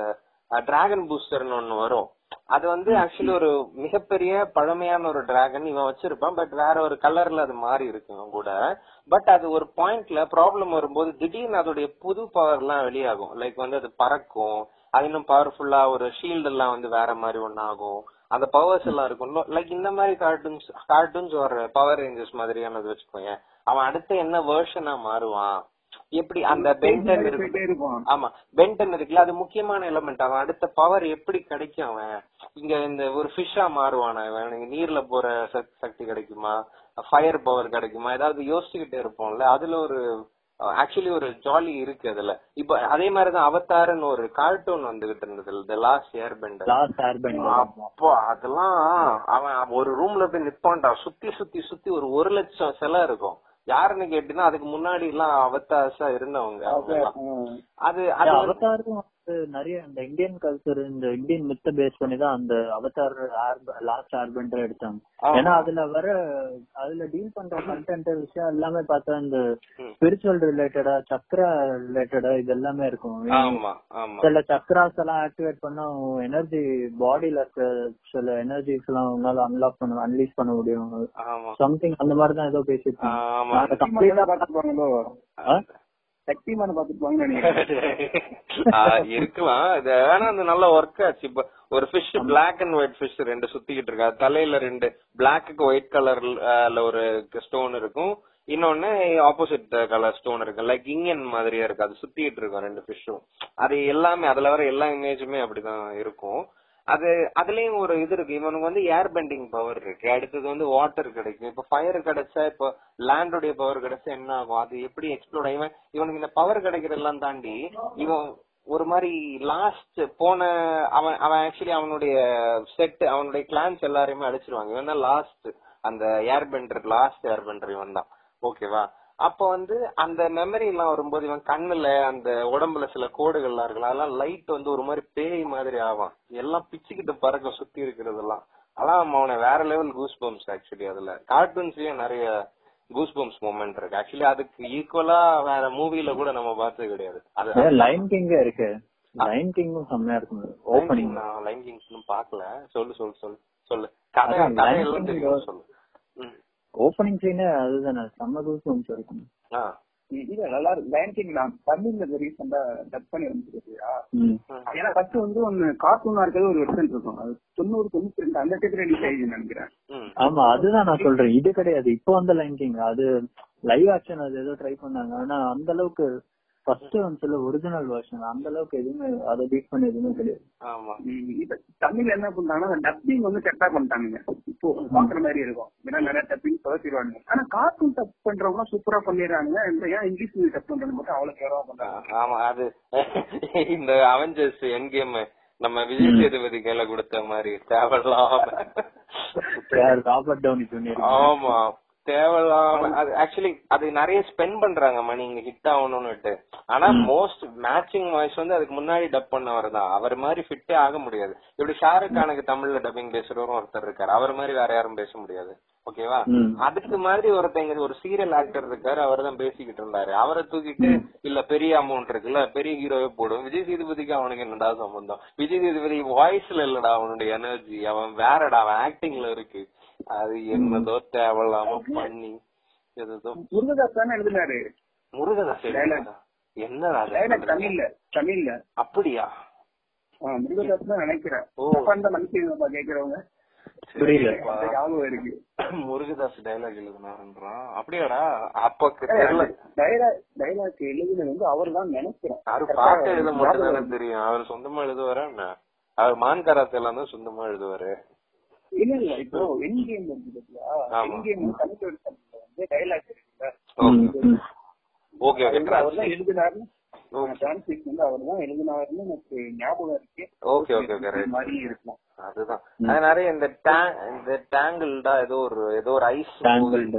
டிராகன் பூஸ்டர்னு ஒண்ணு வரும். அது வந்து ஆக்சுவலி ஒரு மிகப்பெரிய பழமையான ஒரு டிராகன் இவன் வச்சிருப்பான். பட் வேற ஒரு கலர்ல அது மாறி இருக்கு இவன் கூட. பட் அது ஒரு பாயிண்ட்ல ப்ராப்ளம் வரும்போது திடீர்னு அதோடைய புது பவர் எல்லாம் வெளியாகும். லைக் வந்து அது பறக்கும். அது இன்னும் பவர்ஃபுல்லா ஒரு ஷீல்டு எல்லாம் வந்து வேற மாதிரி ஒண்ணு ஆகும் அந்த பவர்ஸ் எல்லாம் இருக்கும். லைக் இந்த மாதிரி கார்ட்டூன்ஸ் கார்ட்டூன்ஸ் ஒரு பவர் ரேஞ்சர்ஸ் மாதிரியானது வச்சுக்கோங்க அவன் அடுத்து என்ன வேர்ஷனா மாறுவான்? எப்படி அந்த பென்டன் இருக்கு போயிட்டே இருப்பான் ஆமா பென்டன் இருக்குல்ல அது முக்கியமான எலமெண்ட் அவன் அடுத்த பவர் எப்படி கிடைக்கும் அவன்? இங்க இந்த ஒரு ஃபிஷ்ஷா மாறுவான் அவன். நீர்ல போற சக்- சக்தி கிடைக்குமா? ஃபயர் பவர் கிடைக்குமா? ஏதாவது யோசிச்சுக்கிட்டே இருப்போம்ல அதுல ஒரு ஆக்சுவலி ஒரு ஜாலி இருக்கு அதுல. இப்ப அதே மாதிரிதான் அவதாருன்னு ஒரு கார்ட்டூன் வந்துகிட்டு இருந்தது த லாஸ்ட் இயர் பெண்டர் அப்போ அதெல்லாம் அவன் ஒரு ரூம்ல போய் நிப்பான்டா. சுத்தி சுத்தி சுத்தி ஒரு ஒரு லட்சம் சிலை இருக்கும். யாருன்னு கேட்டீங்கன்னா அதுக்கு முன்னாடி எல்லாம் அவத்தாசா இருந்தவங்க. அது நிறைய இந்த இந்தியன் கல்ச்சர் இந்த இந்தியன் மித்த பேஸ் பண்ணி தான் அந்த அவதார் லாஸ்ட் ஆர்பெண்டர் எடுத்தாங்க. ஏன்னா அதுல வர அதுல டீல் பண்ற கண்டென்ட் விஷயம் எல்லாமே பார்த்தா இந்த. ஸ்பிரிச்சுவல் ரிலேட்டடா சக்ரா ரிலேட்டடா இது எல்லாமே இருக்கும். சில சக்ராஸ் எல்லாம் ஆக்டிவேட் பண்ணா எனர்ஜி பாடியில இருக்க சில எனர்ஜிஸ் எல்லாம் உன்னால அன்லாக் பண்ண அன்லீஸ் பண்ண முடியும். சம்திங் அந்த மாதிரி தான் ஏதோ பேசிட்டு சக்திமான பாத்துருப்பாங்கன்னு இருக்கலாம் ஆனா அந்த நல்ல ஒர்க் ஆச்சு. இப்ப ஒரு fish black and white fish ரெண்டு சுத்திக்கிட்டு இருக்கு. அது தலையில ரெண்டு பிளாக்கு ஒயிட் கலர்ல ஒரு ஸ்டோன் இருக்கும். இன்னொன்னு ஆப்போசிட் கலர் ஸ்டோன் இருக்கு லைக் இங்கன் மாதிரியா இருக்கு. அது சுத்திட்டு இருக்கும் ரெண்டு ஃபிஷ்ஷும் அது எல்லாமே அதுல வர எல்லா இமேஜுமே அப்படிதான் இருக்கும். அது அதுலயும் ஒரு இது இருக்கு. இவனுக்கு வந்து ஏர் பெண்டிங் பவர் இருக்கு. அடுத்தது வந்து வாட்டர் கிடைக்கும். இப்ப ஃபயர் கிடைச்சா இப்ப லேண்டோடைய பவர் கிடைச்சா என்ன ஆகும்? அது எப்படி எக்ஸ்ப்ளோர் இவன் இவனுக்கு இந்த பவர் கிடைக்கிறதெல்லாம் தாண்டி இவன் ஒரு மாதிரி லாஸ்ட் போன அவன் அவன் ஆக்சுவலி அவனுடைய செட் அவனுடைய கிளான்ஸ் எல்லாரையுமே அடிச்சிருவாங்க. இவன் தான் லாஸ்ட் அந்த airbender last airbender இவன் தான் ஓகேவா அப்ப வந்து அந்த மெமரி எல்லாம் வரும்போது இவன் கண்ணுல அந்த உடம்புல சில கோடுகள்லாம் இருக்குல்ல அதெல்லாம் லைட் வந்து ஒரு மாதிரி பேய் மாதிரி ஆவான். எல்லாம் பிச்சுக்கிட்டு பறக்க சுத்தி இருக்கிறதெல்லாம். அதான் அவனை வேற லெவல் கூஸ் பம்ப்ஸ் ஆக்சுவலி அதுல கார்ட்டூன்ஸ்லயும் நிறைய கூஸ் பம்ப்ஸ் மூமெண்ட் இருக்கு. ஆக்சுவலி அதுக்கு ஈக்குவலா வேற மூவில கூட நம்ம பார்த்தது கிடையாது. அது லைன் கிங் இருக்கு. லைன் கிங்கும் செம்மையா இருக்கும். ஓப்பனிங் நான் லைன் கிங்ஸ் பாக்கல சொல்லு சொல்லு சொல்லு. சொல்லு. கதை கதை எல்லாம் தெரியும் சொல்லு. ஓப்பனிங் சீனே அதுதானே. செம்ம கூஸ் இருக்கும் ஆ. இல்ல நல்லா கிங் நான் தமிழ்ல ரீசெண்டா டப் பண்ணி வந்துருக்கியா. ஏன்னா ஃபர்ஸ்ட் வந்து ஒன்னு கார்ட்டூனா இருக்கிறது ஒரு வெர்ஷன் இருக்கும். அது தொண்ணூறு தொண்ணூத்தி ரெண்டு அந்த ரிலீஸ் ஆயிடுச்சு நினைக்கிறேன். ஆமா அதுதான் நான் சொல்றேன். இது கிடையாது. இப்போ வந்த லைன் கிங் அது லைவ் ஆக்ஷன் அது ஏதோ ட்ரை பண்ணாங்க. ஆனா அந்த அளவுக்கு ஃபர்ஸ்ட் வந்துல ஒரிஜினல் வெர்ஷன் அந்த அளவுக்கு எதுவுமே அதை பீட் பண்ண எதுவுமே கிடையாது. ஆமா. இப்ப தமிழ்ல என்ன பண்றாங்கன்னா டப்பிங் வந்து கரெக்டா பண்ணிட்டாங்க இப்போ பாக்குற மாதிரி இருக்கும். ஏன்னா நிறைய டப்பிங் துவச்சிருவாங்க ஆனா கார்ட்டூன் டப் பண்றவங்க சூப்பரா பண்ணிடுறாங்க இந்த ஏன் இங்கிலீஷ் மூவி டப் பண்றது மட்டும் அவ்வளவு கேவலமா பண்றாங்க? ஆமா அது இந்த அவெஞ்சர்ஸ் என் கேம் நம்ம விஜய் சேதுபதி கையில கொடுத்த மாதிரி தேவையில்லாம. ஆமா. தேவையில்லாம அது ஆக்சுவலி அது நிறைய ஸ்பெண்ட் பண்றாங்க மணி. இங்க ஹிட் ஆகணும்னுட்டு. ஆனா மோஸ்ட் மேட்சிங் வாய்ஸ் வந்து அதுக்கு முன்னாடி டப் பண்ணவர் தான். அவர் மாதிரி ஃபிட்டே ஆக முடியாது. இப்படி ஷாருக் கானுக்கு தமிழ்ல டப்பிங் பேசுறவரும் ஒருத்தர் இருக்காரு. அவர் மாதிரி வேற யாரும் பேச முடியாது. ஓகேவா. அதுக்கு மாதிரி ஒருத்தங்க ஒரு சீரியல் ஆக்டர் இருக்காரு. அவர் தான் பேசிக்கிட்டு இருந்தாரு. அவரை தூக்கிட்டு இல்ல பெரிய அமௌண்ட் இருக்குல்ல பெரிய ஹீரோவே போடும். விஜய் சேதுபதிக்கு அவனுக்கு என்னடா சம்பந்தம்? விஜய் சேதுபதி வாய்ஸ்ல இல்லடா அவனுடைய எனர்ஜி அவன் வேறடா அவன் ஆக்டிங்ல இருக்கு. அது என்னதோ தேவையில்லாம பண்ணி ஏதோ முருகதாஸ் தானே எழுதினாரு? முருகதாஸ்? என்னடா தமிழ்ல தமிழ்ல. அப்படியா? முருகதாஸ் தான் நினைக்கிறேன். ஓ. அப்ப அந்த மனுஷன் கேக்குறவங்க முருகதாஸ் டைலாக் எழுதினாருன்றான் அப்படியாடா? அப்ப தெரியல. டைலாக் டைலாக் எழுதுனது வந்து அவர் தான் நினைக்கிறேன். அவரு பாட்டு எழுத மட்டும் தானே தெரியும். அவர் சொந்தமா எழுதுவாரா என்ன? அவர் மான் கராத்தே எல்லாம் தான் சொந்தமா எழுதுவாரு. இல்ல இல்ல. இப்போ என் கேம் இருக்கு பாத்தியா. என் கேம் வெர்ஷன்ல வந்து டைலாக் இருக்குல்ல? ஓகே. ஓகே அவர் தான் எழுதினாருன்னு டிரான்ஸ்லேஷன் வந்து அவர் தான் எழுதினாருன்னு எனக்கு ஞாபகம் இருக்கு. Okay okay okay. இந்த ரைட் மாதிரி இருக்கலாம் அதுதான். அது நிறைய இந்த டேங் இந்த டேங்கிள்டா ஏதோ ஒரு ஏதோ ஒரு ஐஸ் Tangled.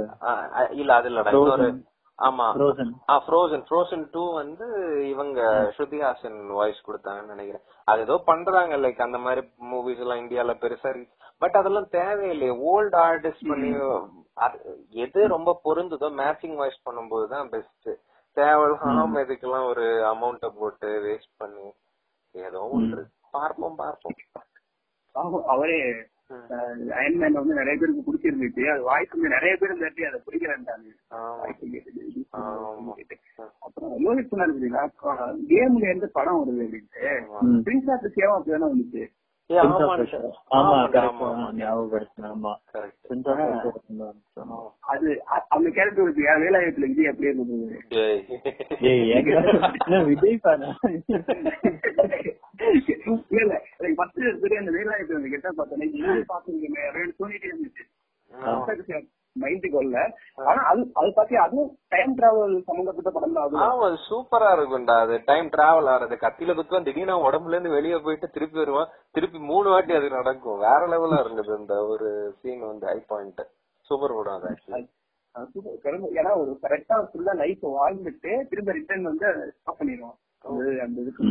இல்ல அது இல்லடா. Frozen. ஆமா. Frozen. ஆ ஃப்ரோசன் ஃப்ரோசன் டூ வந்து இவங்க ஸ்ருதிஹாசன் வாய்ஸ் கொடுத்தாங்கன்னு நினைக்கிறேன். அது ஏதோ பண்றாங்க லைக் அந்த மாதிரி மூவிஸ் எல்லாம் இந்தியால பெருசா பட் அதெல்லாம் தேவையில்லையே. ஓல்ட் ஆர்டிஸ்ட் எது ரொம்ப பொருந்துதோ மேட்சிங் வாய்ஸ் பண்ணும்போது தான் பெஸ்ட் தேவையில்லாம இதுக்கெல்லாம் ஒரு அமௌண்ட்ட போட்டு வேஸ்ட் பண்ணி ஏதோ ஒன்று பார்ப்போம் பார்ப்போம். அவரே அயன்மேன் வந்து நிறைய பேருக்கு பிடிச்சிருந்துச்சு. அது வந்து நிறைய பேர் இருந்தாட்டி அதை. ஆமா. அப்புறம் யோசிச்சு கேம்ல இருந்து படம் வருது அப்படின்ட்டு. பிரின்ஸ் ஆஃப் சேவா அப்படிதானே வந்துச்சு. வேலாயுதத்துல விஜய் அப்படியே விஜய்? இல்ல எனக்கு ஃபர்ஸ்ட் அந்த வேலாயுதத்துல கெட்ட பார்த்தேன் தோணிட்டே இருந்துச்சு. மைண்டுக்கு வரல. ஆனா அது அது பாத்தி அதுவும் டைம் டிராவல் சம்பந்தப்பட்ட படம் தான் ஆமா அது சூப்பரா இருக்கும்டா. அது டைம் டிராவல் ஆறது. கத்தியில குத்துவான் திடீர்னு உடம்புல இருந்து வெளியே போயிட்டு திருப்பி வருவான். திருப்பி மூணு வாட்டி அது நடக்கும். வேற லெவலா இருந்தது அந்த ஒரு சீன் வந்து ஹை பாயிண்ட் சூப்பர் படம் அது ஆக்சுவலி. ஏன்னா ஒரு கரெக்டா ஃபுல்லா லைஃப் வாழ்ந்துட்டு திரும்ப ரிட்டர்ன் வந்து ஸ்டாப் பண்ணிடுவோம் அந்த இதுக்கு.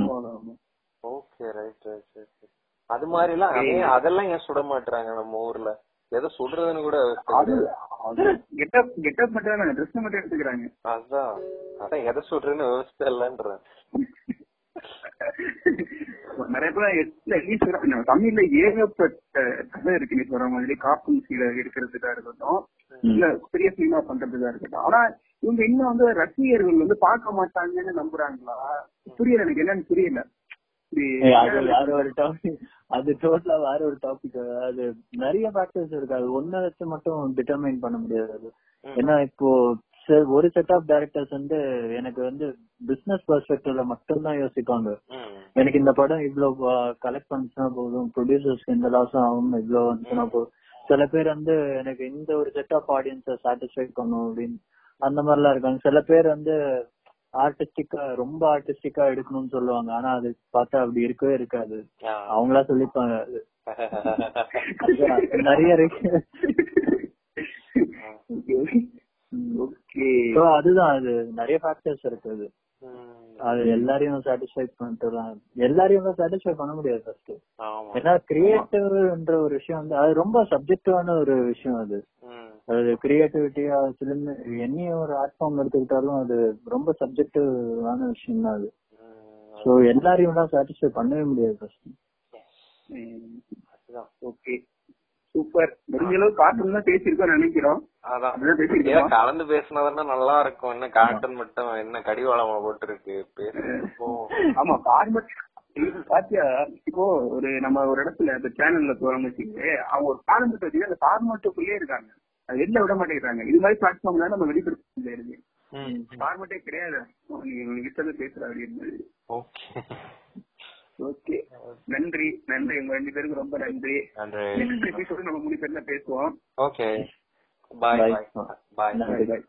ஓகே ரைட் ரைட் அது மாதிரி எல்லாம் அதே- அதெல்லாம் ஏன் சுட மாட்டாங்க நம்ம ஊர்ல? எதை சுடுறதுன்னு கூட அது கெட்டப் கெட்டப் மட்டும் தான் ட்ரெஸ் மட்டும் எடுத்துக்கிறாங்க. அதான். அதான் எதை சுடுறதுன்னு விவசாயம் இல்லன்றேன். நிறைய பேர் இல்ல நீ சொல்ற நம்ம தமிழ்ல ஏகப்பட்ட கதை இருக்கு நீ சொல்ற மாதிரி. கார்ட்டூன் சீல எடுக்கிறதுக்கா இருக்கட்டும் இல்ல பெரிய சினிமா பண்றதுக்கா இருக்கட்டும். ஆனா இவங்க இன்னும் வந்து ரசிகர்கள் வந்து பார்க்க மாட்டாங்கன்னு நம்புறாங்களா? புரியல எனக்கு என்னன்னு புரியல. அது டோட்டலா வேற ஒரு டாபிக் அது நிறைய ஃபேக்டர்ஸ் இருக்கு. அது ஒன்ன வச்சு மட்டும் டிட்டர்மைன் பண்ண முடியாது ஏன்னா இப்போ ஒரு செட் ஆஃப் டைரக்டர்ஸ் வந்து எனக்கு வந்து பிசினஸ் பெர்ஸ்பெக்டிவ்ல மட்டும்தான் யோசிப்பாங்க. எனக்கு இந்த படம் இவ்வளவு கலெக்ட் பண்ணுச்சுனா போதும். ப்ரொடியூசர்ஸ்க்கு இந்த லாஸும் ஆகும் இவ்வளவு வந்துச்சுனா போதும். சில பேர் வந்து எனக்கு இந்த ஒரு செட் ஆஃப் ஆடியன்ஸை சாட்டிஸ்ஃபை பண்ணும் அப்படின்னு அந்த மாதிரிலாம் இருக்காங்க. சில பேர் வந்து ஆர்டிஸ்டிக்கா ரொம்ப ஆர்டிஸ்டிக்கா எடுக்கணும்னு சொல்லுவாங்க. ஆனா அது பார்த்தா அப்படி இருக்கவே இருக்காது. அவங்களா சொல்லிப்பாங்க. அது நிறைய இருக்கு. அதுதான். அது நிறைய ஃபேக்டர்ஸ் இருக்கு அது. அது எல்லாரையும் சாட்டிஸ்ஃபை பண்ணிட்டுலாம் எல்லாரையும் சாட்டிஸ்ஃபை பண்ண முடியாது ஃபர்ஸ்ட் ஏன்னா கிரியேட்டிவ்ன்ற ஒரு விஷயம் வந்து அது ரொம்ப சப்ஜெக்டிவான ஒரு விஷயம் அது. அது கிரியேட்டிவிட்டியா பிலிம் எனி ஒரு ஆர்ட் ஃபார்ம் எடுத்துக்கிட்டாலும் அது ரொம்ப சப்ஜெக்டிவான விஷயம் தான் அது. சோ எல்லாரையும் தான் சாட்டிஸ்ஃபை பண்ணவே முடியாது ஃபர்ஸ்ட். ஓகே சூப்பர் முடிஞ்ச அளவு கார்ட்டூன் தான் பேசியிருக்கோம் நினைக்கிறோம். அதான். கலந்து பேசினதுன்னா நல்லா இருக்கும். என்ன காட்டன் மட்டும் என்ன கடிவாளமா போட்டு இருக்கு பேசுறப்போ ஆமா ஃபார்மட் பாத்தியா இப்போ ஒரு நம்ம ஒரு இடத்துல இந்த சேனல்ல போறோம் வச்சுக்கிட்டு அவங்க ஒரு ஃபார்மட் வச்சு அந்த ஃபார்மட்டுக்குள்ளே இருக்காங்க. வெளில விட மாட்டேங்கிறாங்க. இது மாதிரி பிளாட்ஃபார்ம் தான் நம்ம வெளிப்படுத்த முடியாது. ஃபார்மட்டே கிடையாது. இஷ்டத்தை பேசுற அப்படின்னு ஓகே. ஓகே. நன்றி. நன்றி. உங்க ரெண்டு பேருக்கு ரொம்ப நன்றி. நன்றி. நெக்ஸ்ட் எபிசோடு நம்ம மூணு பேர்ல பேசுவோம். Okay. Bye Bye. Bye bye.